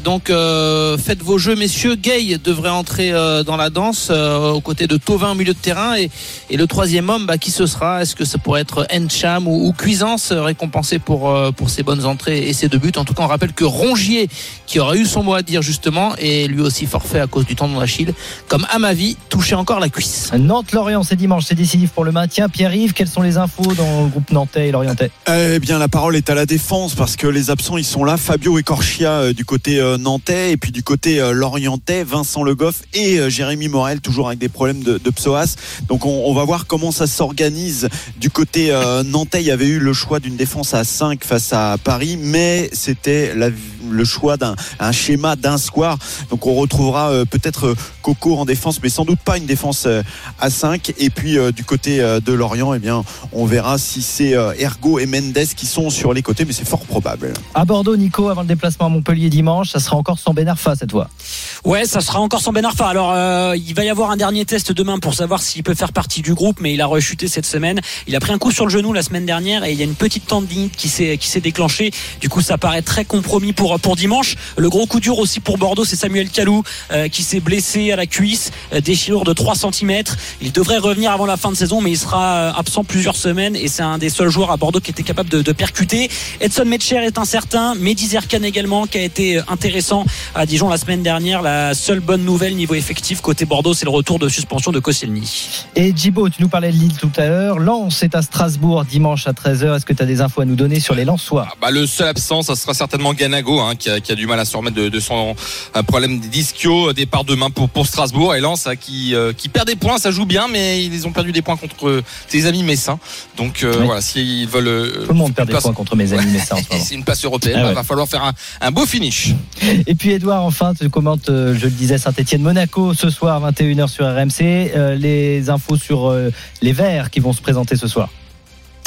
Donc, faites vos jeux, messieurs. Gay devrait entrer dans la danse aux côtés de Tovin au milieu de terrain. Et, le troisième homme, bah, qui ce sera? Est-ce que ça pourrait être Encham ou, Cuisance, récompensé pour, pour ses bonnes entrées et ses deux buts? En tout cas, on rappelle que Rongier, qui aura eu son mot à dire justement, est lui aussi forfait à cause du tendon d'Achille, comme Amavi touchait encore la cuisse. Nantes-Lorient, c'est dimanche, c'est décisif pour le maintien. Pierre-Yves, quelles sont les infos dans le groupe nantais et lorientais Eh bien, la parole est à la défense parce que les absents, ils sont là. Fabio Ecorchia euh, du côté euh, nantais et puis du côté euh, lorientais, Vincent Le Goff et euh, Jérémy Morel, toujours avec des problèmes de, de psoas. Donc, on, on va voir comment ça s'organise du côté euh, nantais. Il y avait eu le choix d'une défense à 5 face à Paris, mais c'était la- le choix d'un un schéma d'un square. Donc, on retrouvera euh, peut-être euh, Coco en défense, mais sans doute pas une défense euh, à 5. Et puis, euh, du côté euh, de Lorient, eh bien, on verra si c'est euh, Ergo et Mendes qui sont sur les côtés, mais c'est fort probable. À Bordeaux, Nico, avant le déplacement à Montpellier dimanche, ça sera encore sans Ben Arfa cette fois. Ouais, ça sera encore sans Ben Arfa. Alors, euh, il va y avoir un dernier test demain pour savoir s'il peut faire partie du groupe, mais il a rechuté cette semaine. Il a pris un coup sur le genou la semaine dernière et il y a une petite tendinite qui s'est qui s'est déclenchée. Du coup, ça paraît très compromis pour pour dimanche. Le gros coup dur aussi pour Bordeaux, c'est Samuel Calou euh, qui s'est blessé à la cuisse, euh, déchirure de 3 cm. Il devrait revenir avant la fin de saison, mais il sera euh, absent plusieurs semaines et c'est un des seuls joueurs à Bordeaux qui était capable de, de percuter. Edson Metcher est incertain, Mehdi Zerkan également qui a été intéressant à Dijon la semaine dernière. La seule bonne nouvelle niveau effectif côté Bordeaux, c'est le retour de suspension de Koscielny. Et Djibo, tu nous parlais de Lille tout à l'heure. Lens est à Strasbourg dimanche à 13h. Est-ce que tu as des infos à nous donner sur les Lensois? Bah, le seul absent, ça sera certainement Ganago, hein, qui, a, qui a du mal à se remettre de, de son un problème d'ischio. Départ demain pour, pour Strasbourg. Et Lens, hein, qui, euh, qui perd des points, ça joue bien, mais ils ont perdu des points contre euh, tes amis messins. Donc euh, Oui. voilà, s'ils veulent. euh, Tout le monde perd des place- points contre mes amis messins en ce moment. C'est [LAUGHS] une place européenne. Ah bah, ouais. va falloir faire un, un beau finish. Et puis Edouard, enfin, tu commentes, euh, je le disais, Saint-Etienne-Monaco ce soir, 21h sur RMC. Euh, les infos sur euh, les Verts qui vont se présenter ce soir.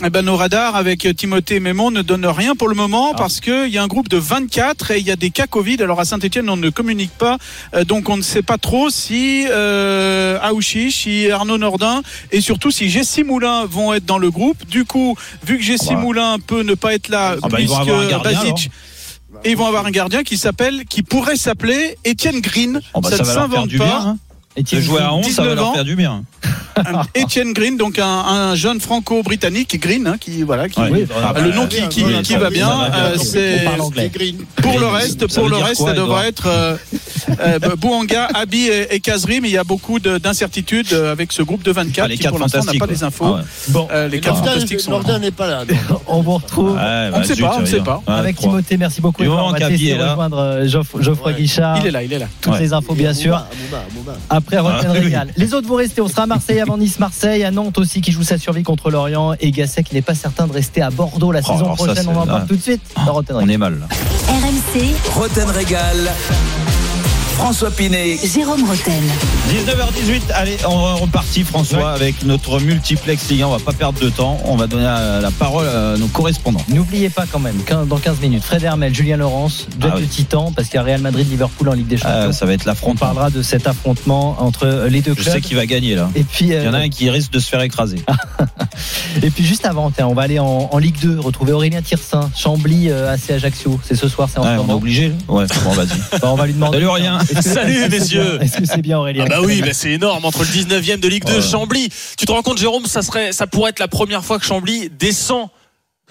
Eh ben, nos radars avec Timothée Mémon ne donnent rien pour le moment parce qu'il y a un groupe de 24 et il y a des cas Covid. Alors à Saint-Etienne, on ne communique pas, euh, donc on ne sait pas trop si euh, Aouchi, si Arnaud Nordin et surtout si Jessie Moulin vont être dans le groupe. Du coup, vu que Jessie Ah bah. Moulin peut ne pas être là, Ah bah, ils vont puisque avoir un gardien, Basic- et ils vont avoir un gardien qui s'appelle, qui pourrait s'appeler Étienne Green. Oh bah, ça, ça ne s'invente pas. bien, hein. De jouer à 11, ça va 19 leur ans. faire du bien. [LAUGHS] Etienne Green, donc un, un jeune franco-britannique, Green, hein, qui voilà, qui, Ouais. oui, bah, le nom qui, qui, va bien. euh, c'est pour le Green. reste, Ça pour veut le dire reste, quoi, ça devrait être euh, euh, Bouanga, Abi et, et Kazri, mais il y a beaucoup de- d'incertitudes euh, avec ce groupe de 24 Ah, les qui pour l'instant n'a pas les infos. Ah ouais. Bon, Euh, les quatre fantastiques sont là. Nordin n'est pas là. [LAUGHS] on vous retrouve. Ouais, On ne sait zut, pas, on ne sait pas. Avec. Timothée, merci beaucoup. On va rejoindre Geoff- Geoffroy Guichard. Il est là, il est là. Toutes les infos, bien sûr. Après Rotten Ah, oui. Régal. Les autres vont rester. On sera à Marseille avant Nice, Marseille, à Nantes aussi qui joue sa survie contre Lorient et Gasset qui n'est pas certain de rester à Bordeaux la Oh, saison ça, prochaine. On en ah. parle tout de suite dans Rotten On est mal. là. RMC, Roten Régal. François Pinet. Jérôme Roten. 19h18, allez, on est reparti François avec notre multiplex Ligue 1. On va pas perdre de temps. On va donner euh, la parole à nos correspondants. N'oubliez pas quand même, dans 15 minutes, Fred Hermel, Julien Laurence, deux Ah oui. temps, parce qu'il y a Real Madrid-Liverpool en Ligue des Champions. Euh, ça va être On l'affrontement. parlera de cet affrontement entre les deux Je clubs. sais qui va gagner là. Et puis, Il y en a euh, un qui risque de se faire écraser. [LAUGHS] et puis juste avant, on va aller en, en Ligue 2, retrouver Aurélien Tirsin, Chambly, euh, AC Ajaccio. C'est ce soir, c'est en Ouais, on est obligé. là Ouais, bon, vas-y. [LAUGHS] Bah, on va lui demander. Salut Aurélien. Salut, messieurs. Est-ce que c'est bien Aurélien Ah bah oui, bah c'est énorme entre le 19e de Ligue 2 Ouais. Chambly. Tu te rends compte Jérôme, ça serait ça pourrait être la première fois que Chambly descend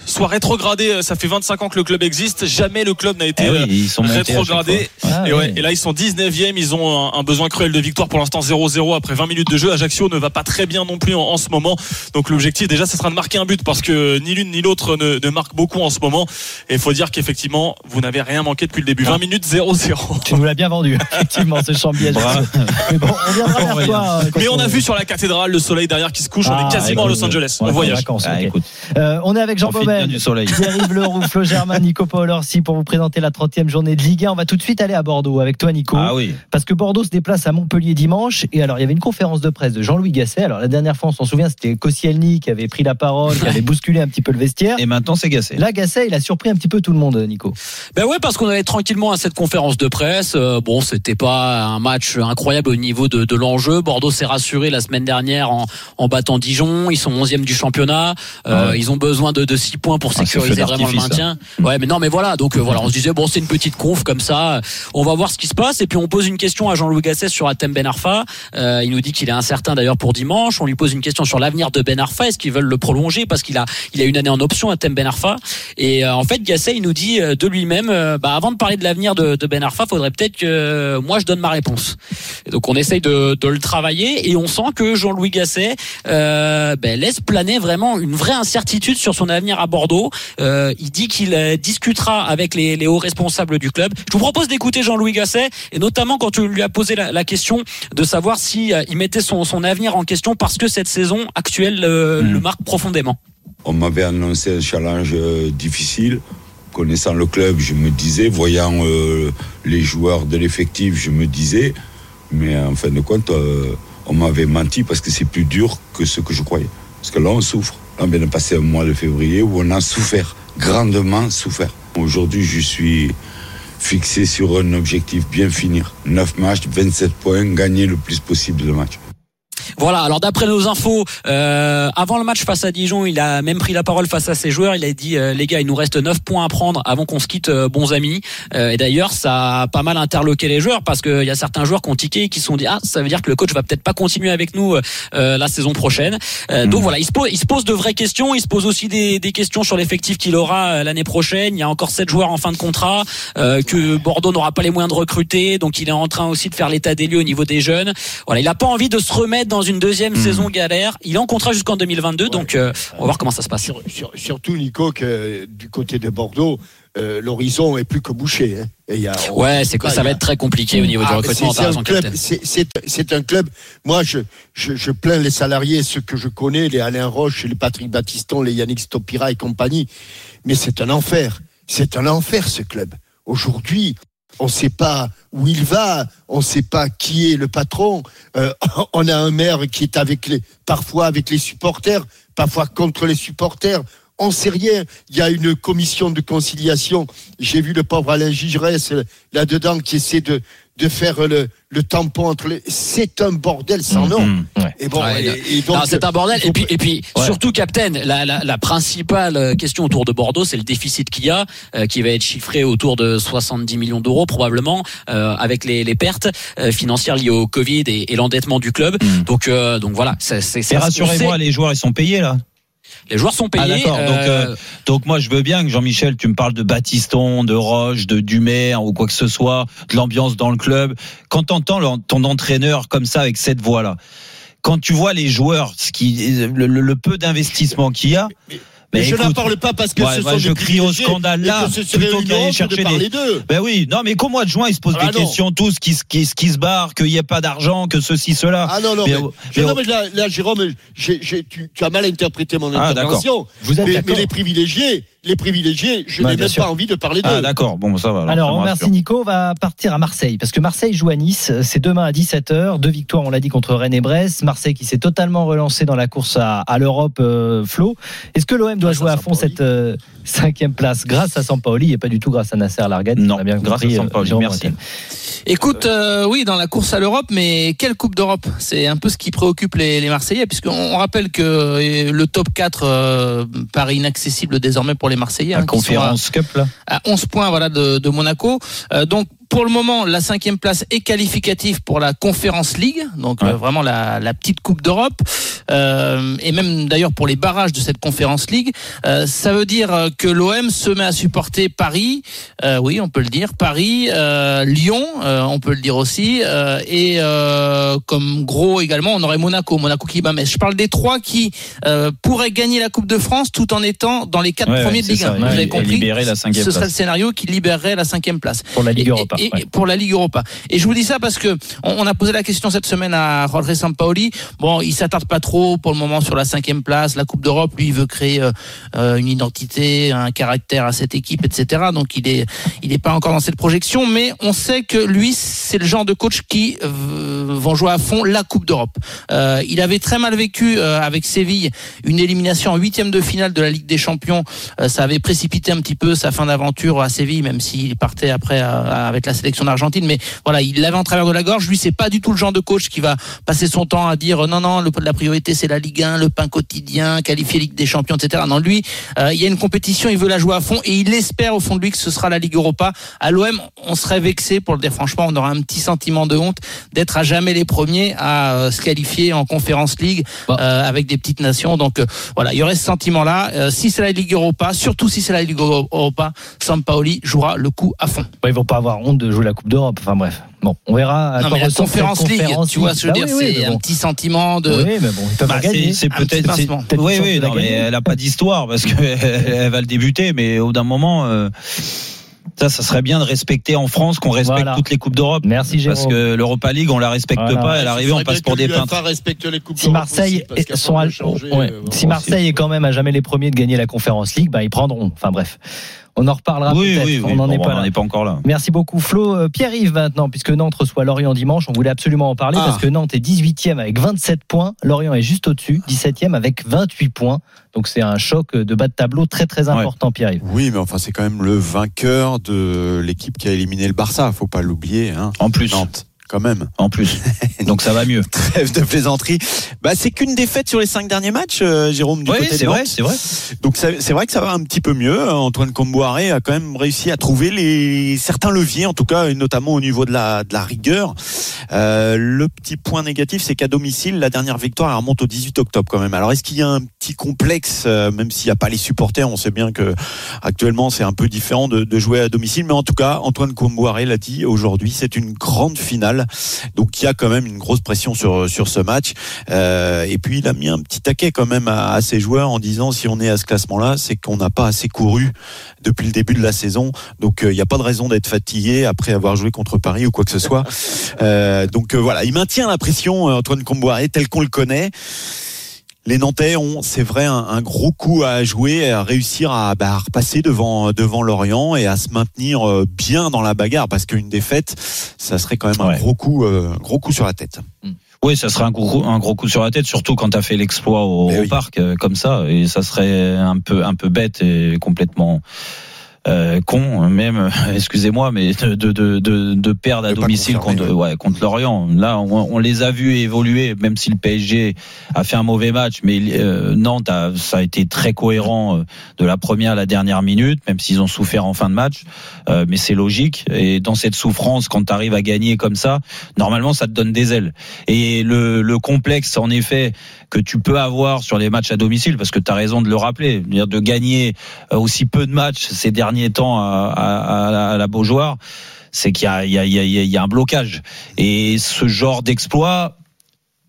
soit rétrogradé, ça fait 25 ans que le club existe, jamais le club n'a été Eh oui, euh, ils sont rétrogradé. Ah, et, ouais, oui. et là ils sont 19e, ils ont un, un besoin cruel de victoire pour l'instant 0-0 après 20 minutes de jeu. Ajaccio ne va pas très bien non plus en, en ce moment. Donc l'objectif déjà ce sera de marquer un but parce que ni l'une ni l'autre ne, ne marque beaucoup en ce moment. Et il faut dire qu'effectivement vous n'avez rien manqué depuis le début. 20 minutes 0-0. Tu nous l'as bien vendu, [LAUGHS] effectivement, ce Chambly Ajaccio. Mais bon, on viendra vers toi. euh, Mais on a vu sur la cathédrale le soleil derrière qui se couche. on Ah, est quasiment à Los Angeles. On voyage. vacances, Ah, Euh, on est avec Jean profite bien Bobel. du soleil. Pierre-Yves Leroux, [LAUGHS] Flo Germain, Nico Paul Orsi pour vous présenter la 30e journée de Ligue 1. On va tout de suite aller à Bordeaux avec toi, Nico. Ah oui. Parce que Bordeaux se déplace à Montpellier dimanche. Et alors, il y avait une conférence de presse de Jean-Louis Gasset. Alors, la dernière fois, on s'en souvient, c'était Koscielny qui avait pris la parole, qui avait bousculé un petit peu le vestiaire. Et maintenant c'est Gassé. Là, Gasset, il a surpris un petit peu tout le monde, Nico. Ben ouais, parce qu'on allait tranquillement à cette conférence de presse. Euh, bon, c'était pas un match incroyable au niveau de, de l'enjeu. Bordeaux s'est rassuré la semaine dernière en, en battant Dijon. Ils sont 11e du championnat. Euh, Ouais. Ils ont besoin de, de 6 points pour Ah, sécuriser feu vraiment le maintien. Ouais, mais non, mais voilà. Donc euh, voilà, on se disait bon, c'est une petite conf comme ça. On va voir ce qui se passe. Et puis on pose une question à Jean-Louis Gasset sur Atem Ben Arfa. Euh, il nous dit qu'il est incertain d'ailleurs pour dimanche. On lui pose une question sur l'avenir de Ben Arfa. Est-ce qu'ils veulent le prolonger? Parce qu'il a il a une année en option Atem Ben Arfa. Et euh, en fait, Gasset il nous dit euh, de lui-même, euh, bah, avant de parler de l'avenir de, de Ben Arfa, faudrait peut-être que euh, moi je donne ma réponse. Et donc on essaye de, de le travailler et on sent que Jean-Louis Gasset euh, ben, laisse planer vraiment une vraie incertitude sur son avenir à Bordeaux. Euh, il dit qu'il euh, discutera avec les, les hauts responsables du club. Je vous propose d'écouter Jean-Louis Gasset et notamment quand tu lui as posé la, la question de savoir si euh, il mettait son, son avenir en question parce que cette saison actuelle euh, le marque profondément. On m'avait annoncé un challenge difficile. Connaissant le club, je me disais, voyant les joueurs de l'effectif, je me disais, mais en fin de compte, on m'avait menti parce que c'est plus dur que ce que je croyais. Parce que là, on souffre. On vient de passer un mois de février où on a souffert, grandement souffert. Aujourd'hui, je suis fixé sur un objectif bien finir. 9 matchs, 27 points, gagner le plus possible de matchs. Voilà, alors d'après nos infos, euh, avant le match face à Dijon, il a même pris la parole face à ses joueurs. Il a dit euh, les gars, il nous reste 9 points à prendre avant qu'on se quitte, euh, bons amis. Euh, et d'ailleurs, ça a pas mal interloqué les joueurs parce qu'il y a certains joueurs qui ont tiqué et qui se sont dit ah ça veut dire que le coach va peut-être pas continuer avec nous euh, la saison prochaine. Euh, Donc voilà, il se, pose, il se pose de vraies questions. Il se pose aussi des, des questions sur l'effectif qu'il aura euh, l'année prochaine. Il y a encore 7 joueurs en fin de contrat euh, que Bordeaux n'aura pas les moyens de recruter. Donc il est en train aussi de faire l'état des lieux au niveau des jeunes. Voilà, il a pas envie de se remettre dans une deuxième saison galère. Il est en contrat jusqu'en 2022, donc euh, on va voir comment ça se passe. Sur- sur- surtout, Nico, que du côté de Bordeaux, euh, l'horizon est plus que bouché. hein. Et il y a- on- Ouais, c'est que ça va être très compliqué au niveau du Ah, recrutement. c'est- un club- un. Moi, je, je, je plains les salariés, ceux que je connais, les Alain Roche, les Patrick Battiston, les Yannick Stopira et compagnie. Mais c'est un enfer. C'est un enfer, ce club. Aujourd'hui, on ne sait pas où il va, on ne sait pas qui est le patron. Euh, [LAUGHS] on a un maire qui est parfois avec les supporters, parfois contre les supporters. On ne sait rien. Il y a une commission de conciliation. J'ai vu le pauvre Alain Gigerès là-dedans qui essaie de, de faire le, le tampon entre les. C'est un bordel sans nom. Et bon, Ouais, et- non. et donc, Non, c'est un bordel. Et puis, et puis Ouais. surtout, Captain, la, la, la principale euh, question autour de Bordeaux, c'est le déficit qu'il y a, euh, qui va être chiffré autour de 70 millions d'euros probablement, euh, avec les, les pertes euh, financières liées au Covid et, et l'endettement du club. Donc, euh, donc voilà. c'est- c'est- Et c'est- rassurez-moi, les joueurs, ils sont payés là les joueurs sont payés. Ah d'accord. Donc, euh, euh, donc moi je veux bien que Jean-Michel, tu me parles de Baptiston, de Roche, de Dumer ou quoi que ce soit, de l'ambiance dans le club. Quand t'entends le- ton entraîneur comme ça avec cette voix là, quand tu vois les joueurs, ce qui, le, le- le peu d'investissement qu'il y a. Mais je n'en parle pas parce que ouais, ce ouais, sont je des crie au scandale là plutôt qu'aller de chercher parler des. d'eux. Ben oui, non mais qu'au mois de juin ils se posent Ah des non. questions tous, qui, se- qui, se- qui se barrent, qu'il n'y ait pas d'argent, que ceci cela. Ah non, non, Mais- mais, mais- non, mais là, là, Jérôme, j'ai- j'ai- tu, tu as mal interprété mon Ah, intervention. êtes mais, mais les privilégiés, les privilégiés, je n'ai bien même sûr. pas envie de parler d'eux. Ah d'accord, bon ça va. Alors, ça me on rassure. remercie Nico. On va partir à Marseille parce que Marseille joue à Nice. C'est demain à 17h. Deux victoires, on l'a dit, contre Rennes et Brest. Marseille qui s'est totalement relancé dans la course à, à l'Europe, euh, Flo. Est-ce que l'OM doit jouer à fond cette euh, cinquième place grâce à Sampaoli et pas du tout grâce à Nasser Largani Non, On a bien grâce à compris, euh, Sampaoli, merci. Écoute, euh, oui, dans la course à l'Europe, mais quelle Coupe d'Europe? C'est un peu ce qui préoccupe les, les Marseillais, puisqu'on on rappelle que le top 4 euh, paraît inaccessible désormais pour les Marseillais. La hein, conférence Cup là. à 11 points voilà, de, de Monaco. Euh, donc, pour le moment, la cinquième place est qualificative pour la Conférence League, donc euh, vraiment la, la petite Coupe d'Europe, euh, et même d'ailleurs pour les barrages de cette Conférence League. Euh, ça veut dire euh, que l'OM se met à supporter Paris, euh, oui, on peut le dire, Paris, euh, Lyon, euh, on peut le dire aussi, euh, et euh, comme gros également, on aurait Monaco, Monaco qui bat Metz. Je parle des trois qui euh, pourraient gagner la Coupe de France tout en étant dans les quatre Ouais, premiers ouais, de Ligue 1. ça, Vous avez compris libérer la cinquième Ce serait le scénario qui libérerait la cinquième place. Pour la Ligue Et- Europa, et-. Pour la Ligue Europa. Et je vous dis ça parce que on, on a posé la question cette semaine à Jorge Sampaoli. Bon, il s'attarde pas trop pour le moment sur la cinquième place, la Coupe d'Europe. Lui, il veut créer euh, euh, une identité, un caractère à cette équipe, etc. Donc, il est, il est pas encore dans cette projection, mais on sait que lui, c'est le genre de coach qui euh, vont jouer à fond la Coupe d'Europe. Euh, il avait très mal vécu euh, avec Séville une élimination en huitième de finale de la Ligue des Champions. Euh, ça avait précipité un petit peu sa fin d'aventure à Séville, même s'il partait après avec la sélection d'Argentine. Mais voilà, il l'avait en travers de la gorge. Lui, c'est pas du tout le genre de coach qui va passer son temps à dire euh, non, non, le, la priorité c'est la Ligue 1, le pain quotidien, qualifier Ligue des Champions, etc. Non, lui, euh, il y a une compétition, il veut la jouer à fond et il espère au fond de lui que ce sera la Ligue Europa. À l'OM, on serait vexé pour le dire franchement, on aura un petit sentiment de honte d'être à jamais les premiers à euh, se qualifier en Conférence League euh, avec des petites nations. Donc voilà, il y aurait ce sentiment-là. Si c'est la Ligue Europa, surtout si c'est la Ligue Europa, Sampaoli jouera le coup à fond. Ils vont pas avoir honte de jouer la Coupe d'Europe. Enfin bref. Bon, on verra. à Non, quoi mais la cette Conférence League, Conférence tu vois ce que je veux League. dire, Bah oui, oui, c'est un petit sentiment de. Oui, mais bon, ils peuvent Bah, pas gagner. c'est- peut-être. Oui, oui, non, mais elle a pas d'histoire parce qu'elle [LAUGHS] va le débuter, mais au d'un moment. euh, Ça, ça serait bien de respecter en France qu'on respecte Voilà. toutes les coupes d'Europe. Merci, Parce Jérôme. que l'Europa League, on la respecte Voilà. pas. À l'arrivée, on passe pour des peintres. respecte les coupes Si Marseille aussi, parce est- sont à- de changer, ouais. euh, si Marseille est quand même à jamais les premiers de gagner la Conférence League, bah ils prendront. Enfin bref, on en reparlera Oui, peut-être. oui, oui. on n'en est bon, est pas encore là. Merci beaucoup Flo. Euh, Pierre-Yves maintenant, puisque Nantes reçoit Lorient dimanche, on voulait absolument en parler Ah. parce que Nantes est 18e avec 27 points, Lorient est juste au-dessus, 17e avec 28 points. Donc c'est un choc de bas de tableau très très important Pierre-Yves. Oui, mais enfin, c'est quand même le vainqueur de l'équipe qui a éliminé le Barça. Faut pas l'oublier. Hein. En plus. Nantes, quand même. En plus. Donc ça va mieux. [LAUGHS] Trêve de plaisanterie. Bah, c'est qu'une défaite sur les cinq derniers matchs, euh, Jérôme, du Oui, c'est vrai, Nantes. c'est vrai. Donc c'est vrai que ça va un petit peu mieux. Antoine Comboiré a quand même réussi à trouver les certains leviers, en tout cas, et notamment au niveau de la, de la rigueur. Euh, le petit point négatif, c'est qu'à domicile, la dernière victoire elle remonte au 18 octobre quand même. Alors est-ce qu'il y a un petit complexe, euh, même s'il n'y a pas les supporters, on sait bien que actuellement c'est un peu différent de, de jouer à domicile, mais en tout cas, Antoine Comboiré l'a dit aujourd'hui, c'est une grande finale. Donc il y a quand même une grosse pression sur sur ce match. Euh, et puis il a mis un petit taquet quand même à, ses joueurs en disant si on est à ce classement-là, c'est qu'on n'a pas assez couru depuis le début de la saison. Donc euh, il n'y a pas de raison d'être fatigué après avoir joué contre Paris ou quoi que ce soit. Euh, donc voilà, il maintient la pression Antoine Comboiré tel qu'on le connaît. Les Nantais ont, c'est vrai, un, un gros coup à jouer, à réussir à, bah, à repasser devant devant Lorient et à se maintenir euh, bien dans la bagarre, parce qu'une défaite, ça serait quand même un gros coup, euh, gros coup sur la tête. Oui, ça serait un gros, un gros coup sur la tête, surtout quand tu as fait l'exploit au, au parc euh, comme ça, et ça serait un peu, un peu bête et complètement euh, con, même, euh, [LAUGHS] excusez-moi, mais de, de, de, de, de perdre à domicile contre, ouais, contre Lorient. Là, on, on les a vus évoluer, même si le PSG a fait un mauvais match, mais euh, Nantes, a, ça a été très cohérent euh, de la première à la dernière minute, même s'ils ont souffert en fin de match. Euh, mais c'est logique. Et dans cette souffrance, quand tu arrives à gagner comme ça, normalement, ça te donne des ailes. Et le, le complexe, en effet, que tu peux avoir sur les matchs à domicile, parce que tu as raison de le rappeler, de gagner euh, aussi peu de matchs ces derniers temps à, la- Beaujoire, c'est qu'il y y, y, y a un blocage. Et ce genre d'exploit,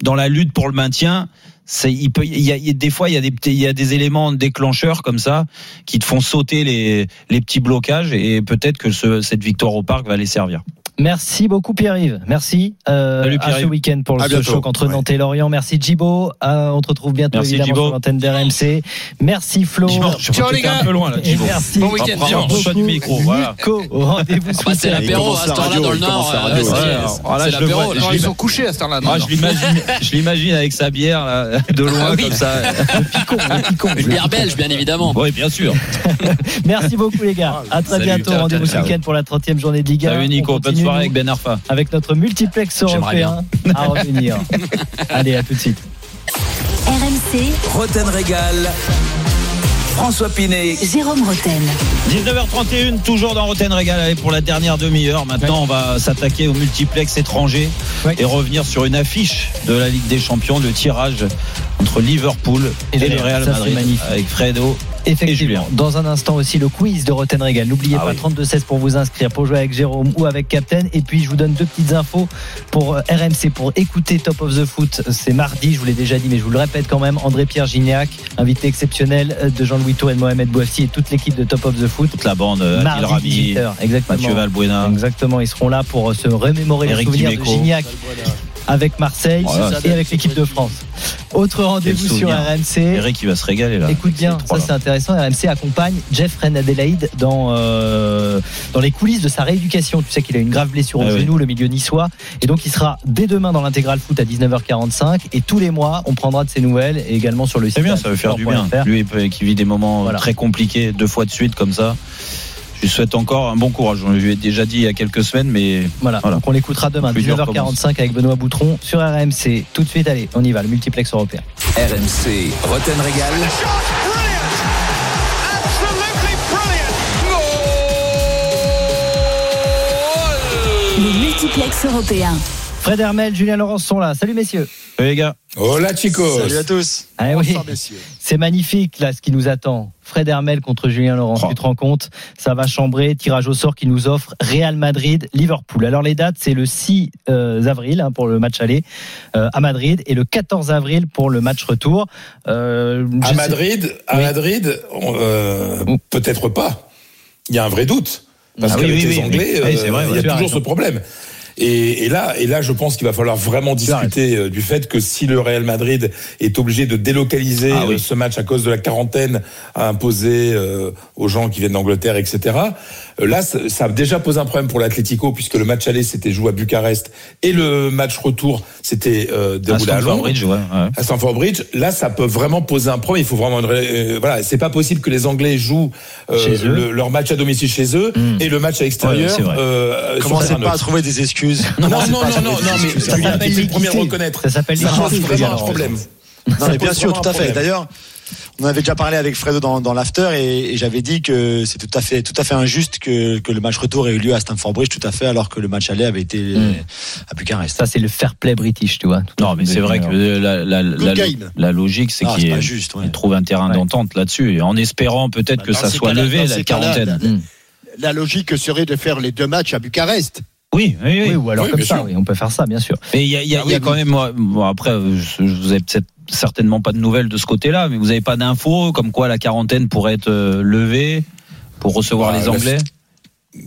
dans la lutte pour le maintien, c'est, il peut, il y a, il y a- des fois, il y a des, il y a des éléments déclencheurs comme ça qui te font sauter les, les petits blocages et peut-être que ce, cette victoire au parc va les servir. Merci beaucoup Pierre-Yves. Merci euh, Salut, à Pierre-Yves. ce week-end pour le À ce choc entre Nantes et Lorient. Merci Djibo. Euh, on te retrouve bientôt Merci, évidemment Djibo. sur l'antenne d'RMC. Merci Flo. Dimanche, je crois que t'étais un peu loin, là, Et Djibo. merci. Bon week-end, dimanche. Du micro, voilà. Nico, au rendez-vous ce bah, c'est week-end. l'apéro, à cette heure-là, dans le Nord. c'est- Ouais, l'apéro. Ils l'imagine- sont couchés à Ah, non. je l'imagine, je l'imagine avec sa bière là, de loin Ah comme ça. [LAUGHS] Une bière belge, bien évidemment. Oui, bien sûr. [LAUGHS] Merci beaucoup les gars. À très bientôt. ciao, Rendez-vous ce ciao. week-end pour la 30e journée de Ligue 1. Salut Nico, On bonne continue, soirée avec Ben Arfa. Avec notre multiplex européen à revenir. [LAUGHS] Allez, à tout de suite. RMC, Roten Régal. François Pinet. Jérôme Roten. 19h31, toujours dans Roten Régal Allez, pour la dernière demi-heure. Maintenant, on va s'attaquer au multiplex étranger et revenir sur une affiche de la Ligue des Champions, le tirage entre Liverpool et, Et le Real Madrid magnifique. avec Fredo. Effectivement. Dans un instant aussi, le quiz de Roten Régal. N'oubliez Ah pas oui. 32-16 pour vous inscrire, pour jouer avec Jérôme ou avec Captain. Et puis, je vous donne deux petites infos pour euh, RMC, pour écouter Top of the Foot. C'est mardi, je vous l'ai déjà dit, mais je vous le répète quand même. André-Pierre Gignac, invité exceptionnel euh, de Jean-Louis Tour et de Mohamed Bouafsi et toute l'équipe de Top of the Foot. Toute la bande, euh, Adil Mardi Rami, 18h, exactement. Mathieu Valbuena. Exactement, ils seront là pour se remémorer les Eric souvenirs de. Gignac avec Marseille Voilà, et avec l'équipe de France. Autre rendez-vous sur. RMC. Eric, il va se régaler là. Écoute bien, ça c'est intéressant. RMC accompagne Jeff Ren Adelaide dans, euh, dans les coulisses de sa rééducation. Tu sais qu'il a une grave blessure au Ah oui. genou, le milieu niçois. Et donc il sera dès demain dans l'intégral foot à 19h45. Et tous les mois, on prendra de ses nouvelles et également sur le site. C'est bien, ça veut faire du bien. Lui qui vit des moments Voilà. très compliqués deux fois de suite comme ça. Je lui souhaite encore un bon courage. Je lui ai déjà dit il y a quelques semaines, mais Voilà, donc on l'écoutera demain, Plus dur 19h45 avec Benoît Boutron sur RMC. Tout de suite, allez, on y va, le multiplex européen. RMC. Roten Régal. Le multiplex européen. Fred Hermel, Julien Laurence sont là. Salut messieurs. Salut les gars. Hola chicos. Salut à tous. Ah oui. C'est magnifique là ce qui nous attend. Fred Hermel contre Julien Laurent. Oh. Tu te rends compte? Ça va chambrer. Tirage au sort qui nous offre Real Madrid, Liverpool. Alors les dates, c'est le 6 euh, avril hein, pour le match aller euh, à Madrid et le 14 avril pour le match retour. Euh, À sais- Madrid, à Oui. Madrid, peut-être pas. Il y a un vrai doute parce Ah oui, qu'avec oui, les Anglais, il y a toujours raison. ce problème. Et, et là, et là, je pense qu'il va falloir vraiment discuter euh, du fait que si le Real Madrid est obligé de délocaliser Ah oui. euh, ce match à cause de la quarantaine à imposer euh, aux gens qui viennent d'Angleterre, etc. euh, Là, ça, ça a déjà posé un problème pour l'Atlético puisque le match aller s'était joué à Bucarest et le match retour s'était c'était euh, déroulé à, Stamford Londres, Bridge, ouais, ouais. à Stamford Bridge. Là, ça peut vraiment poser un problème. Il faut vraiment, euh, voilà, c'est pas possible que les Anglais jouent euh, le- leur match à domicile chez eux et le match à l'extérieur. Ouais, euh, Commencez pas à trouver des excuses. Non, non, non, non, non, non, mais excuses. ça c'est le premier à reconnaître. Ça s'appelle Ça pose l'équité, vraiment un alors. problème. Non, mais bien sûr, tout à fait. D'ailleurs, on avait déjà parlé avec Fredo dans, dans l'after et, et j'avais dit que c'est tout à fait, tout à fait injuste que, que le match retour ait eu lieu à Stamford Bridge, tout à fait, alors que le match aller avait été euh, à Bucarest. Ça, c'est le fair play british, tu vois. Non, mais c'est vrai que la, la, la, game. la logique, c'est Ah, qu'il ouais. trouve un terrain d'entente là-dessus, en espérant peut-être que Dans ça soit levé, la quarantaine. la-. La logique serait de faire les deux matchs à Bucarest. Oui, oui, oui. Oui, ou alors Oui, comme ça, on peut faire ça, bien sûr. Mais il y a, il y a- Ah il y a oui, quand oui. même, bon, après, je, je vous avez peut-être certainement pas de nouvelles de ce côté-là, mais vous n'avez pas d'infos comme quoi la quarantaine pourrait être euh, levée pour recevoir Bah, les la- Anglais?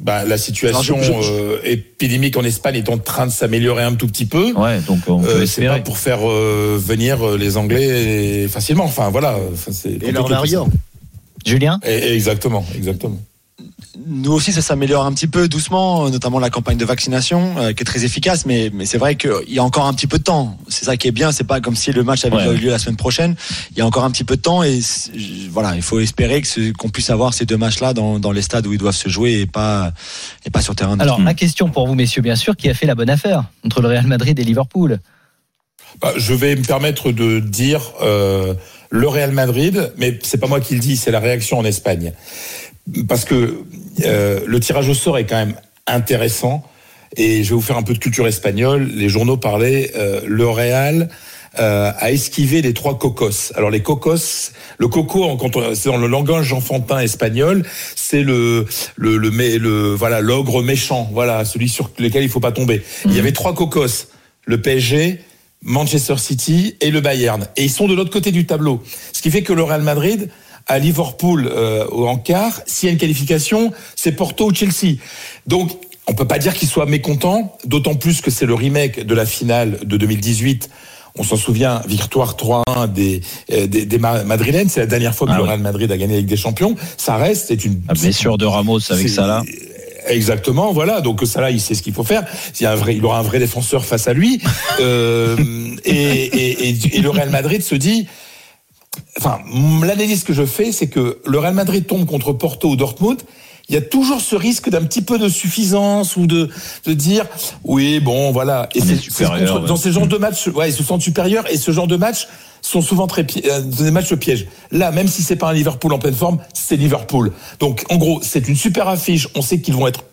Bah, la situation Alors, je- je- euh, épidémique en Espagne est en train de s'améliorer un tout petit peu. Ouais, donc on peut Euh, c'est pas pour faire euh, venir les Anglais facilement. Enfin voilà. Enfin, c'est Et leur compliqué tout ça. variant. Julien? Et Exactement, exactement. Nous aussi, ça s'améliore un petit peu doucement, notamment la campagne de vaccination euh, qui est très efficace, mais, mais c'est vrai qu'il y a encore un petit peu de temps. C'est ça qui est bien, c'est pas comme si le match avait Ouais. eu lieu la semaine prochaine. Il y a encore un petit peu de temps et voilà, il faut espérer que qu'on puisse avoir ces deux matchs-là dans, dans les stades où ils doivent se jouer et pas et pas sur terrain. Alors, la question pour vous, messieurs, bien sûr, qui a fait la bonne affaire entre le Real Madrid et Liverpool Bah, je vais me permettre de dire euh, le Real Madrid, mais c'est pas moi qui le dis, c'est la réaction en Espagne. Parce que euh, le tirage au sort est quand même intéressant. Et je vais vous faire un peu de culture espagnole. Les journaux parlaient, euh, le Real euh, a esquivé les trois cocos. Alors les cocos, le coco, c'est dans le langage enfantin espagnol, c'est le le le, voilà l'ogre méchant, voilà celui sur lequel il faut pas tomber. Il y avait trois cocos, le PSG, Manchester City et le Bayern. Et ils sont de l'autre côté du tableau. Ce qui fait que le Real Madrid à Liverpool euh, en quart, s'il y a une qualification, c'est Porto ou Chelsea. Donc on peut pas dire qu'ils soient mécontents, d'autant plus que c'est le remake de la finale de 2018. On s'en souvient, victoire 3-1 des, euh, des, des Ma- Madrilènes. C'est la dernière fois que Ah le. Real Madrid a gagné Ligue des Champions. Ça reste, c'est une La blessure de Ramos avec Salah. Exactement, voilà. Donc Salah, il sait ce qu'il faut faire. Il, y a un vrai, il aura un vrai défenseur face à lui. Euh, [LAUGHS] et, et, et- et le Real Madrid se dit. Enfin, l'analyse que je fais, c'est que le Real Madrid tombe contre Porto ou Dortmund. Il y a toujours ce risque d'un petit peu de suffisance ou de, de dire oui bon voilà. Et c'est supérieur, contre- dans ces genres de matchs ouais ils se sentent supérieurs et ce genre de matchs sont souvent très euh, des matchs pièges là même si c'est pas un Liverpool en pleine forme c'est Liverpool. Donc en gros c'est une super affiche on sait qu'ils vont être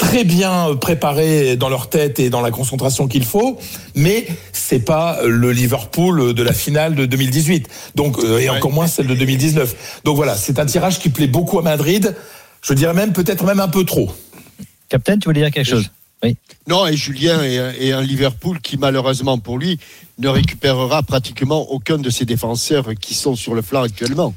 très bien préparés dans leur tête et dans la concentration qu'il faut, mais c'est pas le Liverpool de la finale de 2018. Donc euh, et encore moins celle de 2019. Donc voilà, c'est un tirage qui plaît beaucoup à Madrid. Je dirais même peut-être même un peu trop. Captain, tu voulais dire quelque chose? Oui. Non, et Julien est, est un Liverpool qui, malheureusement pour lui, ne récupérera pratiquement aucun de ses défenseurs qui sont sur le flanc actuellement.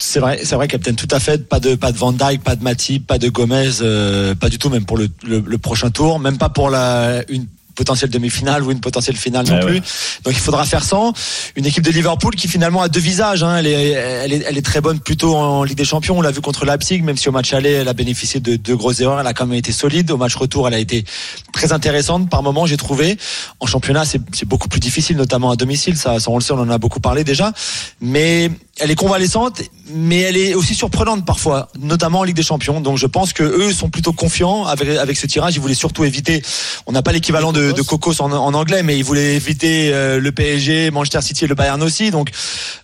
C'est vrai, c'est vrai, Captain, tout à fait. Pas de, pas de Van Dijk, pas de Matip, pas de Gomez, euh, pas du tout, même pour le, le, le prochain tour, même pas pour la, une potentielle demi-finale ou une potentielle finale non Ouais, plus. ouais. Donc il faudra faire sans. Une équipe de Liverpool qui finalement a deux visages. Hein. Elle, est, elle, est, elle est très bonne plutôt en Ligue des Champions. On l'a vu contre Leipzig, même si au match aller, elle a bénéficié de deux grosses erreurs. Elle a quand même été solide. Au match retour, elle a été très intéressante par moment, j'ai trouvé. En championnat, c'est c'est beaucoup plus difficile, notamment à domicile. Ça, ça, on le sait, on en a beaucoup parlé déjà. Mais elle est convalescente, mais elle est aussi surprenante parfois, notamment en Ligue des Champions. Donc je pense que eux sont plutôt confiants avec, avec ce tirage. Ils voulaient surtout éviter. On n'a pas l'équivalent de, de Cocos en, en anglais, mais ils voulaient éviter euh, le PSG, Manchester City et le Bayern aussi. Donc,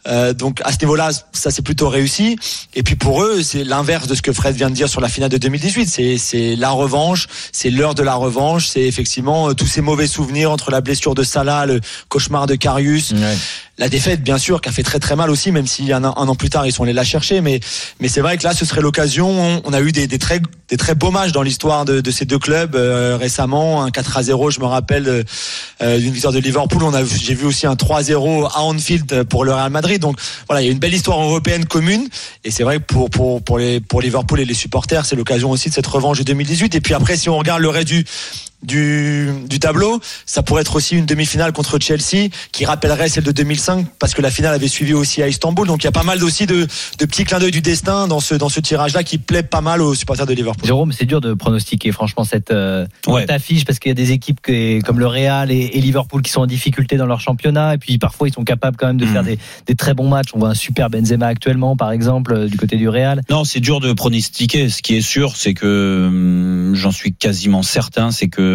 euh, donc à ce niveau-là, ça c'est plutôt réussi. Et puis pour eux, c'est l'inverse de ce que Fred vient de dire sur la finale de 2018. C'est c'est la revanche, c'est l'heure de la revanche. C'est effectivement euh, tous ces mauvais souvenirs entre la blessure de Salah, le cauchemar de Karius. La défaite, bien sûr, qui a fait très très mal aussi, même si un, un an plus tard ils sont allés la chercher. Mais mais c'est vrai que là, ce serait l'occasion. On, a eu des, des très des très beaux matchs dans l'histoire de, de ces deux clubs euh, récemment. Un 4 à 0, je me rappelle euh, euh, d'une victoire de Liverpool. On a j'ai vu aussi un 3 à 0 à Anfield pour le Real Madrid. Donc voilà, il y a une belle histoire européenne commune. Et c'est vrai que pour pour pour les pour Liverpool et les supporters, c'est l'occasion aussi de cette revanche de 2018. Et puis après, si on regarde le reste du du, du tableau. Ça pourrait être aussi une demi-finale contre Chelsea qui rappellerait celle de 2005 parce que la finale avait suivi aussi à Istanbul. Donc il y a pas mal aussi de, de petits clins d'œil du destin dans ce, dans ce tirage-là qui plaît pas mal aux supporters de Liverpool. Jérôme, c'est dur de pronostiquer franchement cette, euh, Ouais. cette affiche parce qu'il y a des équipes que- comme le Real et, et Liverpool qui sont en difficulté dans leur championnat et puis parfois ils sont capables quand même de faire des, des très bons matchs. On voit un super Benzema actuellement par exemple euh, du côté du Real. Non, c'est dur de pronostiquer. Ce qui est sûr, c'est que hum, j'en suis quasiment certain, c'est que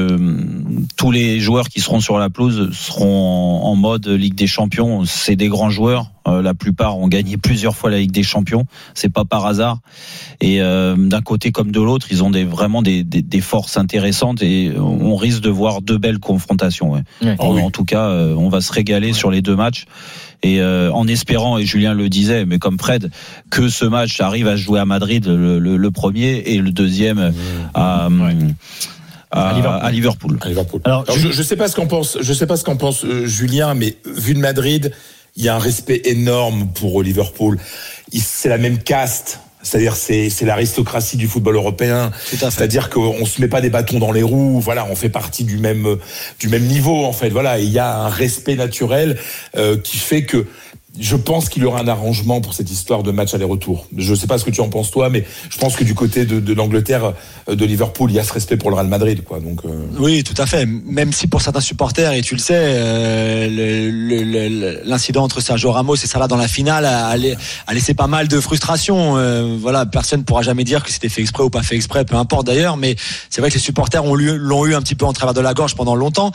tous les joueurs qui seront sur la pelouse seront en, mode Ligue des Champions. C'est des grands joueurs. Euh, la plupart ont gagné plusieurs fois la Ligue des Champions. C'est pas par hasard. Et euh, d'un côté comme de l'autre, ils ont des, vraiment des, des, des forces intéressantes et on risque de voir deux belles confrontations. ouais. Ouais. En, en tout cas, euh, on va se régaler sur les deux matchs. Et euh, en espérant, et Julien le disait, mais comme Fred, que ce match arrive à jouer à Madrid le, le- le premier et le deuxième à, à, à Liverpool. À Liverpool. Alors, Alors, je, je sais pas ce qu'en pense, je sais pas ce qu'en pense euh, Julien, mais vu de Madrid, il y a un respect énorme pour Liverpool. Il- C'est la même caste. C'est-à-dire c'est c'est l'aristocratie du football européen. C'est-à-dire qu'on se met pas des bâtons dans les roues. Voilà, on fait partie du même du même niveau en fait. Voilà, il y a un respect naturel euh, qui fait que je pense qu'il y aura un arrangement pour cette histoire de match aller-retour. Je sais pas ce que tu en penses toi, mais je pense que du côté de, l'Angleterre, euh, de Liverpool, il y a ce respect pour le Real Madrid, quoi. Donc euh, Oui, tout à fait. Même si pour certains supporters, et tu le sais, euh, l'incident entre Sergio Ramos et Salah dans la finale a, a la- a laissé pas mal de frustration. Voilà, personne ne pourra jamais dire que c'était fait exprès ou pas fait exprès, peu importe d'ailleurs. Mais c'est vrai que les supporters l'ont eu un petit peu en travers de la gorge pendant longtemps.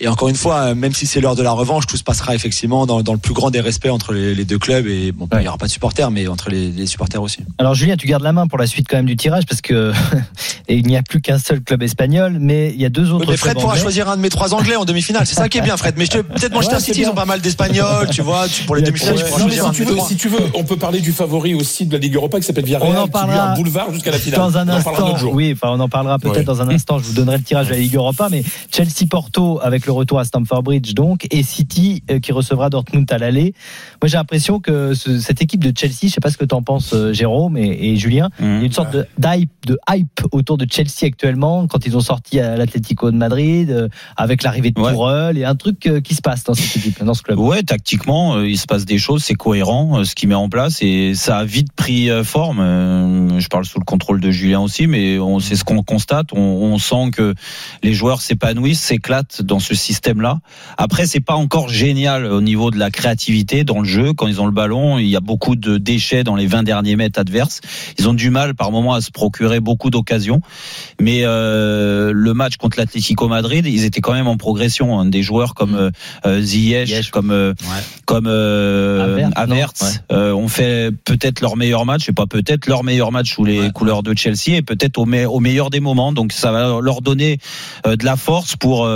Et encore une fois, même si c'est l'heure de la revanche, tout se passera effectivement dans, dans le plus grand des respects entre les, les deux clubs. Et bon, il y aura pas de supporters, mais entre les, les supporters aussi. Alors Julien, tu gardes la main pour la suite quand même du tirage parce que [LAUGHS] et il n'y a plus qu'un seul club espagnol, mais il y a deux autres. Oui, mais Fred clubs pourra anglais. choisir un de mes trois anglais en demi-finale. C'est ça qui est bien, Fred. Mais peut-être Manchester Ouais, City, ils ont pas mal d'Espagnols, tu vois. Tu, pour les demi-finales, tu pourras Non, mais choisir un si tu, veux, trois. si tu veux, on peut parler du favori aussi de la Ligue Europa qui s'appelle Villarreal, On en qui lui a parlera un boulevard jusqu'à la finale. Dans un on en parlera un instant, autre jour. oui, enfin on en parlera peut-être Ouais. dans un instant. Je vous donnerai le tirage de la Ligue Europa, mais Chelsea Porto avec le retour à Stamford Bridge donc, et City euh, qui recevra Dortmund à l'aller. Moi j'ai l'impression que ce- cette équipe de Chelsea, je sais pas ce que tu en penses euh, Jérôme et, et Julien, il y a une sorte de d'hype, de hype autour de Chelsea actuellement quand ils ont sorti à l'Atlético de Madrid euh, avec l'arrivée de Tourelle et un truc euh, qui se passe dans cette équipe, dans ce club. Ouais, tactiquement, euh, il se passe des choses, c'est cohérent euh, ce qu'il met en place et ça a vite pris euh, forme. Euh, Je parle sous le contrôle de Julien aussi, mais on c'est ce qu'on constate. On, on sent que les joueurs s'épanouissent, s'éclatent dans ce système-là. Après, c'est pas encore génial au niveau de la créativité dans le jeu. Quand ils ont le ballon, il y a beaucoup de déchets dans les 20 derniers mètres adverses. Ils ont du mal par moment à se procurer beaucoup d'occasions. Mais euh, le match contre l'Atlético Madrid, ils étaient quand même en progression. hein. Des joueurs comme euh, euh, Ziyech, comme euh, comme euh, Havertz, non Havertz, Ouais. euh, ont fait peut-être leur meilleur match, et pas peut-être leur meilleur match sous les couleurs de Chelsea, et peut-être au, me- au meilleur des moments. Donc ça va leur donner de la force pour.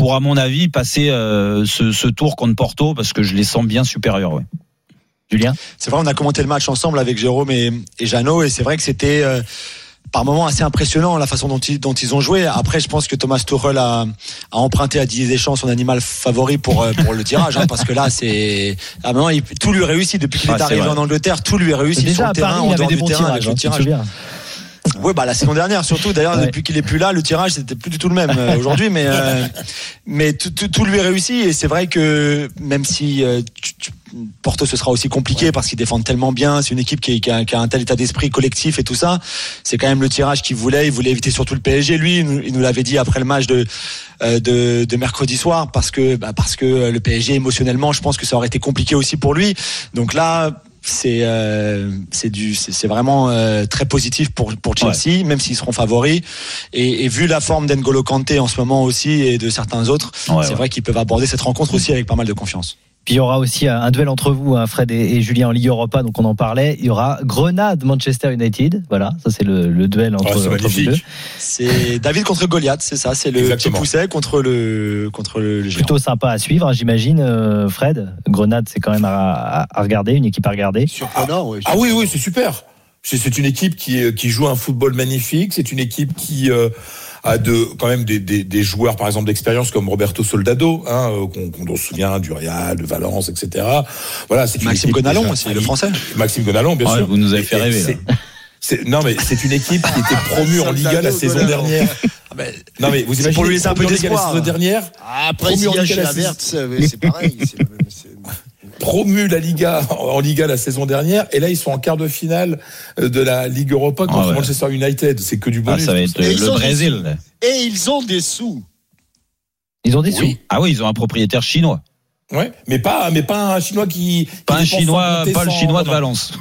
Pour, à mon avis, passer euh, ce, ce tour contre Porto, parce que je les sens bien supérieurs. Ouais. Julien? C'est vrai, on a commenté le match ensemble avec Jérôme et, et Jeannot, et c'est vrai que c'était euh, par moments assez impressionnant la façon dont ils, dont ils ont joué. Après, je pense que Thomas Tuchel a, a emprunté à Didier Deschamps son animal favori pour euh, pour le tirage, hein, parce que là, c'est à moment, il- tout lui réussit depuis qu'il Ah, est arrivé vrai. en Angleterre, tout lui réussit sur le terrain, en dehors des du bons terrain, tirages, avec le hein, tirage. Oui, bah la saison dernière surtout. D'ailleurs, Ouais. depuis qu'il est plus là, le tirage c'était plus du tout le même euh, [LAUGHS] aujourd'hui, mais euh, mais tout, tout, tout lui est réussi et c'est vrai que même si euh, tu- tu- Porto ce sera aussi compliqué parce qu'ils défendent tellement bien, c'est une équipe qui, qui a, qui a un tel état d'esprit collectif et tout ça. C'est quand même le tirage qu'il voulait. Il voulait éviter surtout le PSG. Lui, il nous, il nous l'avait dit après le match de, euh, de de mercredi soir parce que bah, parce que le PSG émotionnellement, je pense que ça aurait été compliqué aussi pour lui. Donc là c'est euh, c'est du c'est vraiment euh, très positif pour pour Chelsea même s'ils seront favoris. Et, et vu la forme d'Engolo Kanté en ce moment aussi et de certains autres Ouais, c'est ouais. vrai qu'ils peuvent aborder cette rencontre aussi avec pas mal de confiance Puis il y aura aussi un duel entre vous, hein, Fred et, et Julien en Ligue Europa, donc on en parlait. Il y aura Grenade-Manchester United. Voilà, ça c'est le, le duel entre, c'est entre vous deux. c'est David contre Goliath c'est ça c'est le Exactement. petit pousset contre le contre le, le géant Plutôt sympa à suivre, hein, j'imagine, euh, Fred. Grenade, c'est quand même à, à- à regarder, une équipe à regarder. Surprenant, oui. Ah oui, oui, c'est super. C'est c'est une équipe qui, est- qui joue un football magnifique. C'est une équipe qui euh, a de, quand même des, des, des joueurs, par exemple, d'expérience comme Roberto Soldado, hein, euh, qu'on qu'on se souvient du Real, de Valence, etc. Voilà, c'est une Maxime équipe Gonalon déjà- aussi le français Maxime Gonalon, bien sûr. vous nous avez fait Et- et rêver, c'est- c'est- Non, mais c'est une équipe qui était promue en Liga la saison dernière. Non mais vous C'est imaginez pour lui laisser un peu Liga la d'espoir. saison dernière. Après, promu en Liga la saison- c'est c'est pareil. Promu la Liga en Liga la saison dernière et là ils sont en quart de finale euh, de la Ligue Europa contre Ah ouais. Manchester United. C'est que du Ah, bonus. ça va être Et ils le ont des Brésil. sous. Et ils ont des sous. Ils ont des Oui. sous. Ah oui, ils ont un propriétaire chinois. Ouais, mais pas mais pas un chinois qui Pas qui un chinois, pas le chinois de non. Valence.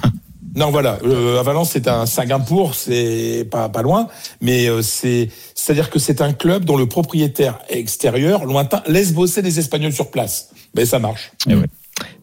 Non, voilà. Euh, à Valence, c'est un Singapour, c'est pas pas loin, mais euh, c'est c'est-à-dire que c'est un club dont le propriétaire extérieur, lointain, laisse bosser les Espagnols sur place. Mais ça marche.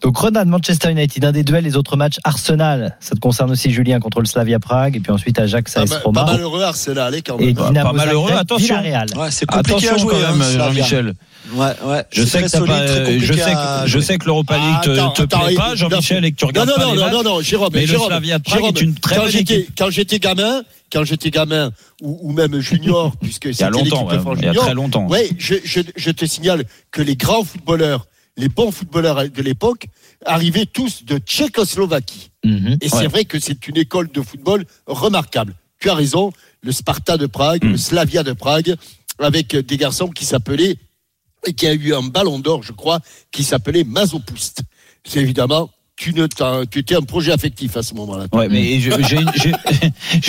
Donc Grenade, Manchester United, un des duels, les autres matchs Arsenal, ça te concerne aussi Julien contre le Slavia Prague et puis ensuite Ajax Pas, AS mal- Roma pas malheureux Arsenal, hein, quand et même. Dynamo Pas malheureux, Zagreb, attention. Ouais, c'est compliqué à Attention jouer, quand hein, même, Slavia. Jean-Michel. Ouais, ouais. Je sais que solide, pas, très compliqué je sais à que, je jouer. sais que l'Europa League te, Attends, te attends, plaît pas, Jean-Michel, et que tu Non, regardes non, pas non, les non, matchs. non, non, Jérôme, Mais le Jérôme, Slavia de Prague Jérôme, est une très quand bonne j'étais, équipe. quand j'étais gamin, quand j'étais gamin, ou, ou même junior, puisque c'était l'équipe de France il y a junior, très longtemps. Ouais, je, je, je te signale que les grands footballeurs, les bons footballeurs de l'époque, arrivaient tous de Tchécoslovaquie. Mhm. Et c'est vrai que c'est une école de football remarquable. Tu as raison, le Sparta de Prague, Mm. le Slavia de Prague, avec des garçons qui s'appelaient, et qui a eu un ballon d'or, je crois, qui s'appelait Mazopoust. C'est évidemment, tu, ne, tu étais un projet affectif à ce moment-là. Ouais, mais j'ai une,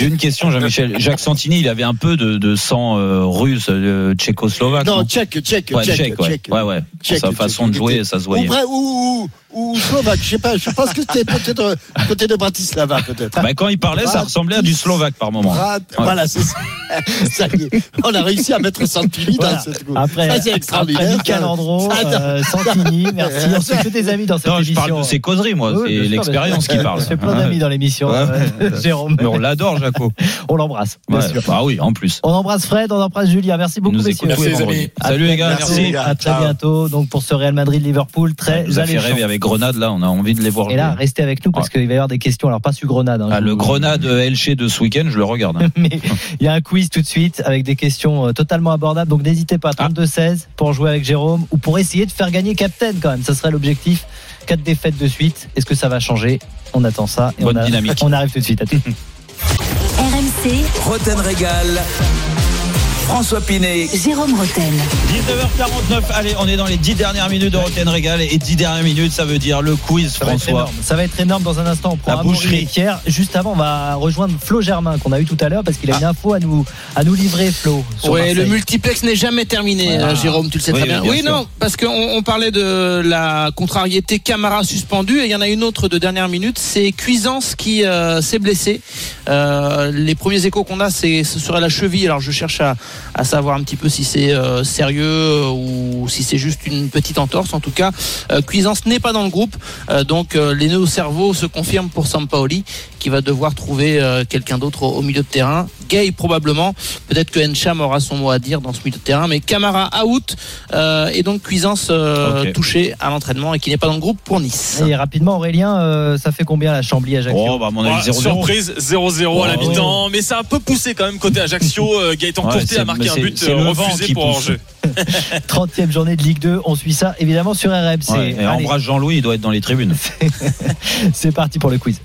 [LAUGHS] une question, Jean-Michel. Jacques Santini, il avait un peu de, de sang euh, russe, euh, tchécoslovaque. Non, tchèque, tchèque, ouais, tchèque, tchèque, ouais. tchèque. ouais, ouais. Tchèque, Sa façon tchèque, de jouer, ça se voyait. vrai- ou, ou, ou slovaque, je sais pas, je pense que c'était peut-être côté de Bratislava, peut-être. Bah, quand il parlait, ça ressemblait à du slovaque par moment. Brat- Ouais. Voilà, c'est ça. [LAUGHS] Ça y est. On a réussi à mettre Santini Voilà. dans cette Après, Ça, c'est après extraordinaire. Michael Andro, Ça, euh, Santini, [LAUGHS] merci. On se fait des amis dans cette Non, je émission. parle de ses causeries, moi. Oui, c'est l'expérience qui parle. On se fait plein d'amis dans l'émission, Ouais. euh, [LAUGHS] Jérôme. Mais on l'adore, Jaco. On l'embrasse, bien Ouais. sûr. Ah oui, en plus. On embrasse Fred, on embrasse Julien. Merci beaucoup, nous messieurs. tous les vendredis. Salut les gars, Merci, merci. À très bientôt. Donc pour ce Real Madrid-Liverpool, très alléchant. rêver avec Grenade, là, on a envie de les voir Et là, jouer. restez avec nous parce qu'il va y avoir des questions. Alors pas sur Grenade. hein, Ah, le vous- Grenade Elche de ce week-end, je le regarde. hein. [LAUGHS] Mais il y a un quiz tout de suite avec des questions euh, totalement abordables. Donc n'hésitez pas, 32-16 pour jouer avec Jérôme ou pour essayer de faire gagner Captain quand même. Ça serait l'objectif. Quatre défaites de suite. Est-ce que ça va changer? On attend ça. Et Bonne on, a- dynamique. [LAUGHS] on arrive tout de suite. À tout. [LAUGHS] RMC, Roten Régal. François Pinet. Jérôme Roten. 19h49, allez, on est dans les 10 dernières minutes de Rotten Régal et 10 dernières minutes, ça veut dire le quiz, Ça va, être François. énorme. ça va être énorme dans un instant. On prend La boucherie. Pierre. Juste avant, on va rejoindre Flo Germain qu'on a eu tout à l'heure parce qu'il a une info à nous, à nous livrer, Flo. Ouais, le multiplex n'est jamais terminé, Voilà. euh, Jérôme, tu le sais Oui, très bien. bien Oui, sûr. non, parce qu'on on parlait de la contrariété Camara suspendu et il y en a une autre de dernière minute, c'est Cuisance qui euh, s'est blessé. Euh, les premiers échos qu'on a, c'est ce serait la cheville. Alors je cherche à, à savoir un petit peu si c'est euh, sérieux euh, ou si c'est juste une petite entorse. En tout cas, euh, Cuisance n'est pas dans le groupe, Euh, donc euh, les nœuds au cerveau se confirment pour Sampaoli qui va devoir trouver euh, quelqu'un d'autre au, au milieu de terrain. Gay probablement. Peut-être que Encham aura son mot à dire dans ce milieu de terrain. Mais Camara out euh, et donc Cuisance euh, Ok. touché à l'entraînement et qui n'est pas dans le groupe pour Nice. Et rapidement, Aurélien, euh, ça fait combien la Chambly à Ajaccio Oh, bah, à mon avis, Ouais, 0-0. surprise 0-0 à la Oh. mi-temps, mais c'est un peu poussé quand même côté Ajaccio. Euh, Gaëtan Ouais, a marqué un c'est- but euh, refusé qui pour pousse. Angers. [LAUGHS] 30e journée de Ligue 2. On suit ça évidemment sur RMC. Ouais, et embrasse Jean-Louis, il doit être dans les tribunes. [LAUGHS] c'est parti pour le quiz.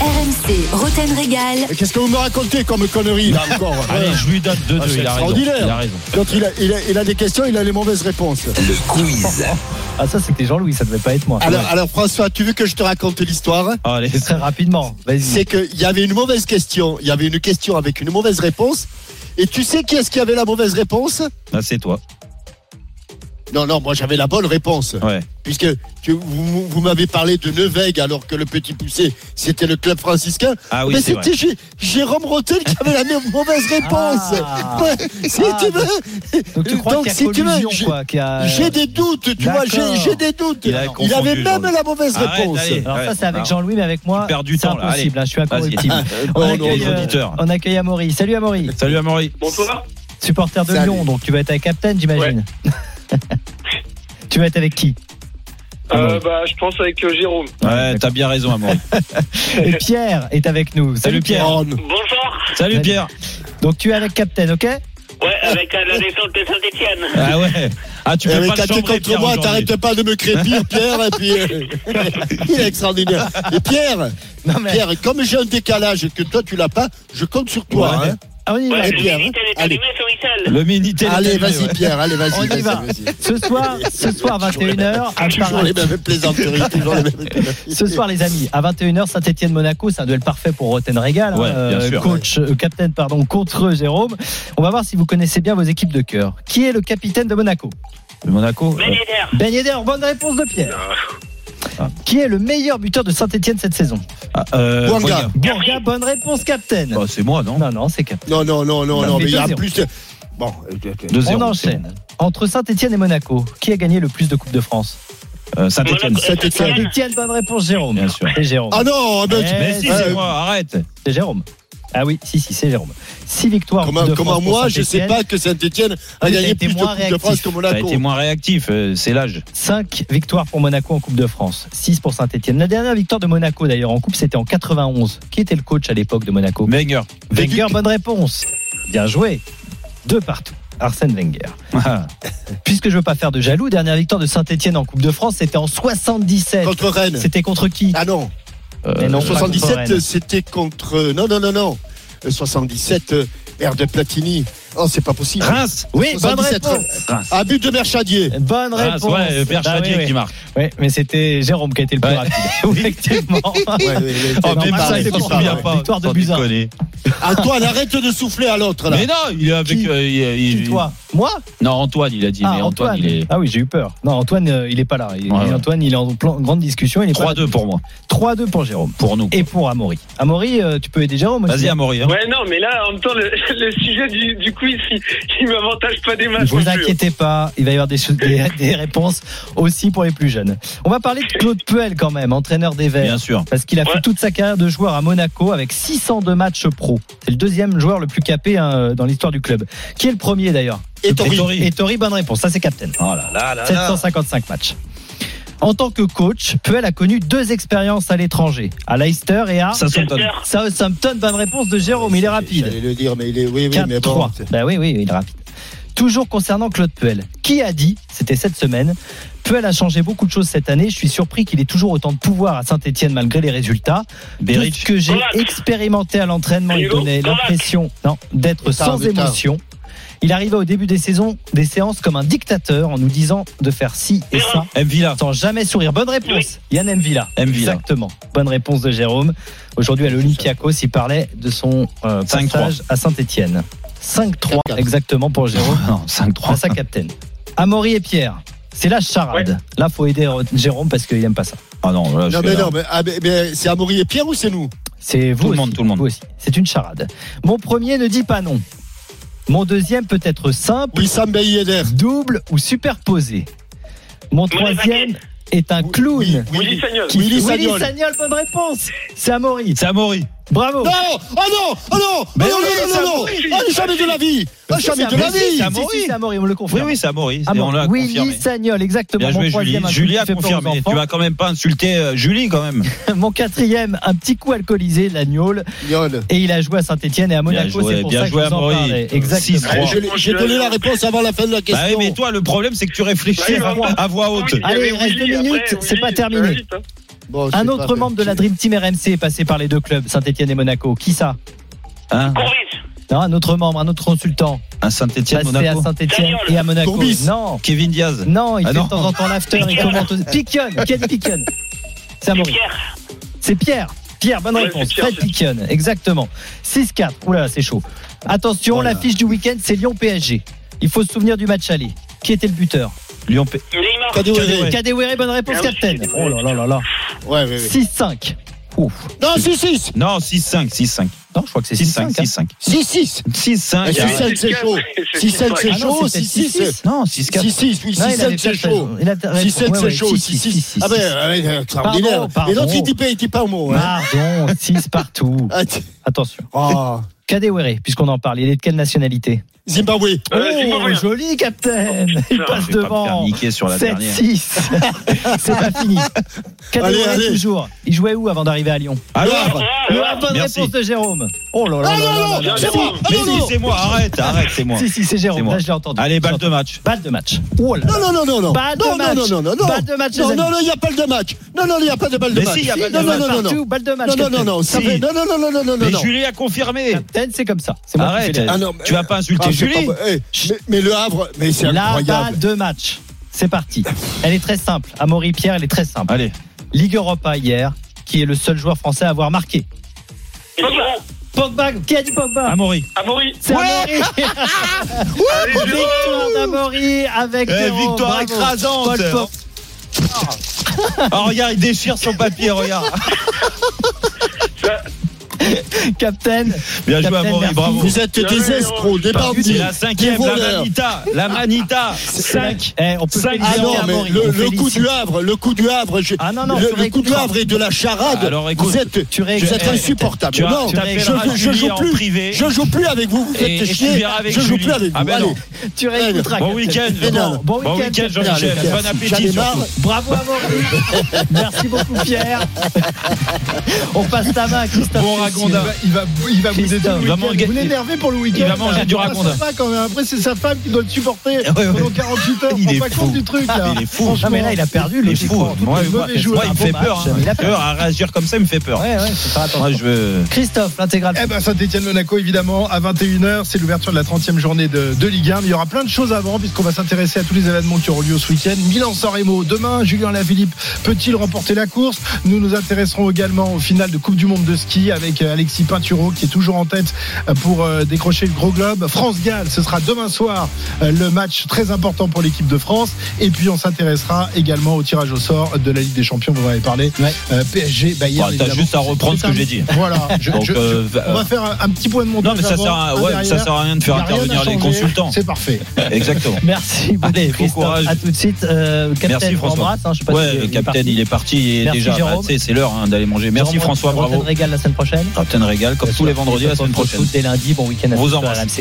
RMC, Roten Régal. Qu'est-ce que vous me racontez comme conneries là encore [LAUGHS] Allez, je lui donne 2-2, Ah, c'est il a raison. extraordinaire. Il a raison. Quand il a, il, a, il a des questions, il a les mauvaises réponses. Le quiz. Ah ça c'était Jean-Louis, ça devait pas être moi. Alors, alors François, tu veux que je te raconte l'histoire Allez, Très rapidement, vas-y. C'est qu'il y avait une mauvaise question. Il y avait une question avec une mauvaise réponse. Et tu sais qui est-ce qui avait la mauvaise réponse? Ah, c'est toi. Non, non, moi j'avais la bonne réponse. Ouais. Puisque tu- vous, vous m'avez parlé de Nevègue alors que le petit poussé c'était le club franciscain. Ah oui, Mais c'est c'était Jérôme Rotel qui avait la même [LAUGHS] mauvaise réponse. Ah. Ouais, si Ah, tu veux. Donc tu crois Donc, qu'il y a si tu veux, quoi qu'il y a- J'ai des doutes, tu vois, j'ai des doutes. Il avait même Jean-Louis. la mauvaise Arrête, réponse. allez. Alors ça c'est avec Alors, Jean-Louis, mais avec moi, tu perds du c'est temps, là. impossible. Allez. je suis incorruptible. [LAUGHS] On, Oh, non, accueille, euh, on accueille Amaury. Salut Amaury, Salut Amaury. Bonsoir. supporter de. Lyon, donc tu vas être avec Captain, j'imagine. [LAUGHS] tu vas être avec qui Euh, bah, je pense avec euh, Jérôme. Ouais, t'as bien raison, Amaury. [LAUGHS] Et Pierre est avec nous. Salut Pierre. Oh, Bonsoir. Salut Salut. Pierre. Donc tu es avec Captain, ok Ouais, avec euh, la descente de Saint-Etienne. Ah ouais. Ah, tu Eh, peux pas le tu es chambrer, contre Pierre, moi, t'arrêtes pas de me crépir, Pierre, et puis euh, [LAUGHS] il est extraordinaire. Et Pierre, Non mais Pierre, comme j'ai un décalage et que toi tu l'as pas, je compte sur toi. Ouais. hein. On y va. Ouais, Pierre, hein. Allez. Le Minitel. Allez, est vas-y, ouais. Pierre, allez, vas-y. On y vas-y, va. vas-y. Ce soir, ce soir [LAUGHS] 21h, à Toujours les mêmes plaisanteries, toujours les mêmes [LAUGHS] plaisanteries. Ce soir, les amis, à 21h, Saint-Etienne-Monaco, c'est un duel parfait pour Roten Régal, hein, Ouais, sûr. coach, euh, capitaine, pardon, contre Jérôme. On va voir si vous connaissez bien vos équipes de cœur. Qui est le capitaine de Monaco? Le Monaco. euh, Ben Yedder, bonne réponse de Pierre. Qui est le meilleur buteur de Saint-Etienne cette saison ah, euh, Bourga. Bourga. Bourga, bonne réponse, capitaine. Bah, c'est moi, non Non, non, c'est capitaine. Non, non, non, non, Non, non, mais il y a 2-0. plus de. Bon, euh, euh, Deux On enchaîne. Entre Saint-Etienne et Monaco, qui a gagné le plus de Coupes de France Euh, Saint-Etienne. Saint-Étienne. Saint-Etienne, bonne réponse, Jérôme. Bien sûr. C'est Jérôme. Ah non, mais, Eh, Mais si, euh, c'est moi, arrête. C'est Jérôme. Ah oui, si, si, c'est Jérôme. Six victoires. en comment, Coupe de comment France moi, je sais Saint-Étienne. pas que Saint-Etienne a gagné été plus de moins Coupe de France réactif. que Monaco été moins réactif, euh, c'est l'âge. 5 victoires pour Monaco en Coupe de France, 6 pour Saint-Etienne. La dernière victoire de Monaco d'ailleurs en Coupe, c'était en 91. Qui était le coach à l'époque de Monaco? Wenger. Wenger, bonne réponse. Bien joué. Deux partout. Arsène Wenger. [LAUGHS] Puisque je veux pas faire de jaloux, dernière victoire de Saint-Etienne en Coupe de France, c'était en 77. Contre Rennes. C'était contre qui? Ah non. Mais non, pas contre 77, Rennes. c'était contre. Non, non, non, non. Euh, 77, euh, Air de Platini. Oh, c'est pas possible. Reims. Oui, bonne 77, réponse. Un but de Merchadier. Bonne Reims, réponse. ouais, Pierre Ah, Chadier oui, oui. qui marque. Oui, mais c'était Jérôme qui a été le plus Ouais. rapide. [LAUGHS] Effectivement. [LAUGHS] Ouais, ouais, ouais, Oh, pas ça, il pas souvient pareil. pas. Victoire de Buzyn. Antoine, arrête de souffler à l'autre là. Mais non, il est avec. Qui euh, il- Qui, toi Moi Non, Antoine, il a dit. Ah, mais Antoine, il est. Ah oui, j'ai eu peur. Non, Antoine, euh, il est pas là. Il- Ouais, ouais. Antoine, il est en plan- grande discussion. Il est pas là. 3-2 pour moi. 3-2 pour Jérôme. Pour nous. Et pour Amaury. Amaury, euh, tu peux aider Jérôme aussi. Vas-y, Amaury. hein. Ouais, non, mais là, en même temps, le, sujet du, du quiz, il, il m'avantage pas des Ne matchs. vous non plus. inquiétez pas, il va y avoir des, choses- des, [LAUGHS] des réponses aussi pour les plus jeunes. On va parler de Claude Puel quand même, entraîneur des Verts. Bien sûr. Parce qu'il a fait toute sa carrière de joueur à Monaco avec 602 matchs pro. C'est le deuxième joueur le plus capé hein, dans l'histoire du club. Qui est le premier d'ailleurs? Et Tori. Bonne réponse. Ça, c'est captain. Oh là là là là. 755 matchs. En tant que coach, Puel a connu deux expériences à l'étranger, à Leicester et à Southampton. Southampton. Bonne réponse de Jérôme, il est rapide. J'allais le dire, mais il est. Oui, oui, mais 4-3. bon. Bah oui, oui, il est rapide. Toujours concernant Claude Puel, qui a dit, c'était cette semaine, Puel a changé beaucoup de choses cette année. Je suis surpris qu'il ait toujours autant de pouvoir à Saint-Etienne malgré les résultats. Tout Beric. ce que j'ai expérimenté à l'entraînement, il donnait l'impression non, d'être sans émotion. Il arrivait au début des saisons, des séances comme un dictateur en nous disant de faire ci et ça M. Villa. sans jamais sourire. Bonne réponse. Yann Mvila. M. Villa. Exactement. Bonne réponse de Jérôme. Aujourd'hui à l'Olympiakos, il parlait de son euh, 5-3. passage à Saint-Etienne. 5-3 exactement pour Jérôme. [LAUGHS] Non, 5-3. À sa capitaine. Amaury et Pierre. C'est la charade. Là, faut aider Jérôme parce qu'il aime pas ça. Ah non, là, je Non, suis mais là. non, mais, ah, mais- mais c'est Amaury et Pierre ou c'est nous? C'est vous Tout le monde, tout le monde. Vous aussi. C'est une charade. Mon premier ne dit pas non. Mon deuxième peut être simple, Wissam Ben Yedder. double ou superposé. Mon troisième est un clown. Willy Sagnol. Qui- Willy. Sagnol, bonne réponse. C'est Amaury. C'est Amaury. Bravo. Non Oh non Oh non Mais Oh non, oui, non, c'est non, non, non Ah, jamais de la vie Ah, jamais c'est de la vie C'est Amaury. on le Oui, confirme. oui, c'est Amaury. Ah on l'a Willy confirmé. Sagnol, exactement. Bien joué, Julie. Julie a confirmé. Tu vas quand même pas insulter euh, Julie, quand même. [LAUGHS] Mon quatrième, un petit coup alcoolisé. Mignonne. Et il a joué à Saint-Etienne et à Monaco, c'est pour bien ça que joué, je vous en Amaury. parlais. Exactement. 6-3. Je l'ai- J'ai donné la réponse avant la fin de la Bah question. oui, mais toi, le problème, c'est que tu réfléchis à, voix haute. Allez, il reste deux minutes, c'est pas terminé. Bon, Un autre membre de la Dream Team RMC est passé par les deux clubs, Saint-Etienne et Monaco. Qui ça? Hein? Non, un autre membre, un autre consultant. un Saint-Etienne, à Monaco. Saint-Etienne Sagnol. et à Monaco. Courbis. Non, Kevin Diaz. non, il Ah fait non. de temps en temps l'after, il commente. aussi. Piquion, quel Piquion C'est. Pierre. C'est Pierre. Pierre, bonne Ouais, réponse. Pierre, Fred c'est- Piquion, exactement. 6-4. Oula, c'est chaud. Attention, Voilà. l'affiche du week-end, c'est Lyon-PSG. Il faut se souvenir du match aller. Qui était le buteur? Lyon P. Kadewere. Bonne réponse, c'est- Oh là là là là. Ouais, ouais, ouais. 6-5. Ouf. Non, 6-6 Non, 6-5, 6-5. Non, je crois que c'est 6-5, 6-5. 6-5. 6-6 6-5. 6-5, c'est chaud. 6-5, c'est Ah chaud. c'était 6-6. Non, 6-4. 6-6, oui, Non, il avait 6-5, c'est chaud. raison. Il a raison. 6-7, Ouais, c'est chaud. 6, 6-6. 6, Ah ben, euh, extraordinaire. Et l'autre, il dit dit pas un mot. hein. Pardon, 6 partout. [LAUGHS] Ah, Attention. Ah, Kadewere, puisqu'on en parle, il est de quelle nationalité? Zimbabwe. Oh, joli, Captain. Il passe devant. niquer sur la 7-6. dernière. C'est pas fini. Allez, allez. toujours. Il jouait où avant d'arriver à Lyon Alors, Le Havre, bonne Merci. réponse de Jérôme. Oh là là. Ah là non, là non, là là c'est moi. Ah mais non, si, c'est moi, arrête, arrête, c'est moi. Si, si, c'est Jérôme. Là, je l'ai entendu. Allez, balle de match. Balle de match. Oh. Non, non, non, non, non. Balle de non, match. non, non, non, non. Balle de match, Non, non, non, il n'y a pas de match. Non, non, il n'y a pas de balle de Mais match. si, il y a balle de non, match. non, non, non, balle de match. Non, non, non, non. Non, non, non, non, non, non, Mais non. Julie a confirmé. Captain, c'est comme ça. Arrête. Ah Tu vas pas insulter Pas- eh, mais, mais le Havre, mais c'est incroyable. balle de match. C'est parti. Elle est très simple. Amaury Pierre, elle est très simple. Allez. Ligue Europa hier, qui est le seul joueur français à avoir marqué. Pogba, qui a dit Pogba Amaury. Amaury. C'est Amaury. [LAUGHS] Victoire d'Amaury avec Eh, victoire bravo. écrasante. Paul Pogba. Oh, regarde, il déchire son papier, regarde. [LAUGHS] Captain. Bien joué, Amaury, bravo. Vous êtes des escrocs, des bandits. la cinquième, la manita. La manita. 5. Eh, on peut Cinq féliciter Ah non, mais Amaury. le, coup du Havre, le coup du Havre, je- Ah non, non, le, coup du. Havre et de la charade. Alors, écoute, vous êtes, tu vous êtes insupportable. Tu as- non, tu je, joue plus. privé. Je joue plus avec vous. Vous faites chier. je joue plus avec Ah vous. ben Allez. non. Tu réécouteras. Bon week-end. Bon, week-end. Jean-Michel. Bon appétit. Bravo Amaury. [LAUGHS] Merci beaucoup Pierre. On passe ta main Christophe. Ragondin. Il va, il va vous Il va manger- Vous l'énervez pour le week-end. il va manger du pas quand même. Après, c'est sa femme qui doit le supporter [LAUGHS] ouais, ouais. pendant 48 heures. Il est pas fou. compte du truc là. Il est fou. Franchement. Non mais là il a perdu le Il est fou. Moi, il me fait peur. hein. il a peur. Peur à réagir comme ça, il me fait peur. Christophe, l'intégrale. Eh ben Saint-Etienne Monaco évidemment à 21h c'est l'ouverture de la 30e journée de, Ligue 1 mais il y aura plein de choses avant puisqu'on va s'intéresser à tous les événements qui auront lieu ce week-end Milan San Remo demain Julien Lafilippe peut-il remporter la course? Nous nous intéresserons également au final de Coupe du Monde de ski avec euh, Alexis Pinturo qui est toujours en tête euh, pour euh, décrocher le gros globe France-Galles ce sera demain soir euh, le match très important pour l'équipe de France et puis on s'intéressera également au tirage au sort de la Ligue des Champions vous en avez parlé Euh, PSG Bayern Bah, T'as juste à reprendre ce que un- j'ai dit. voilà je- Donc, je- je- euh, on va faire un, un petit point de montage Non, mais ça avant, sert à, un ouais, derrière. ça sert à rien de faire Il intervenir les consultants. C'est parfait. [LAUGHS] Exactement. Merci beaucoup Allez, bon courage. À tout de suite. Euh, Captain, Merci on François. embrasse, hein, je sais pas ouais, si le il est capitaine, parti. il est parti et Merci, déjà, bah, c'est l'heure hein, d'aller manger. Merci Jérôme, François, bravo. Régal la semaine prochaine. Captain Régal, comme tous les vendredis la semaine prochaine. Dès lundi, bon week-end à vous sur embrasse.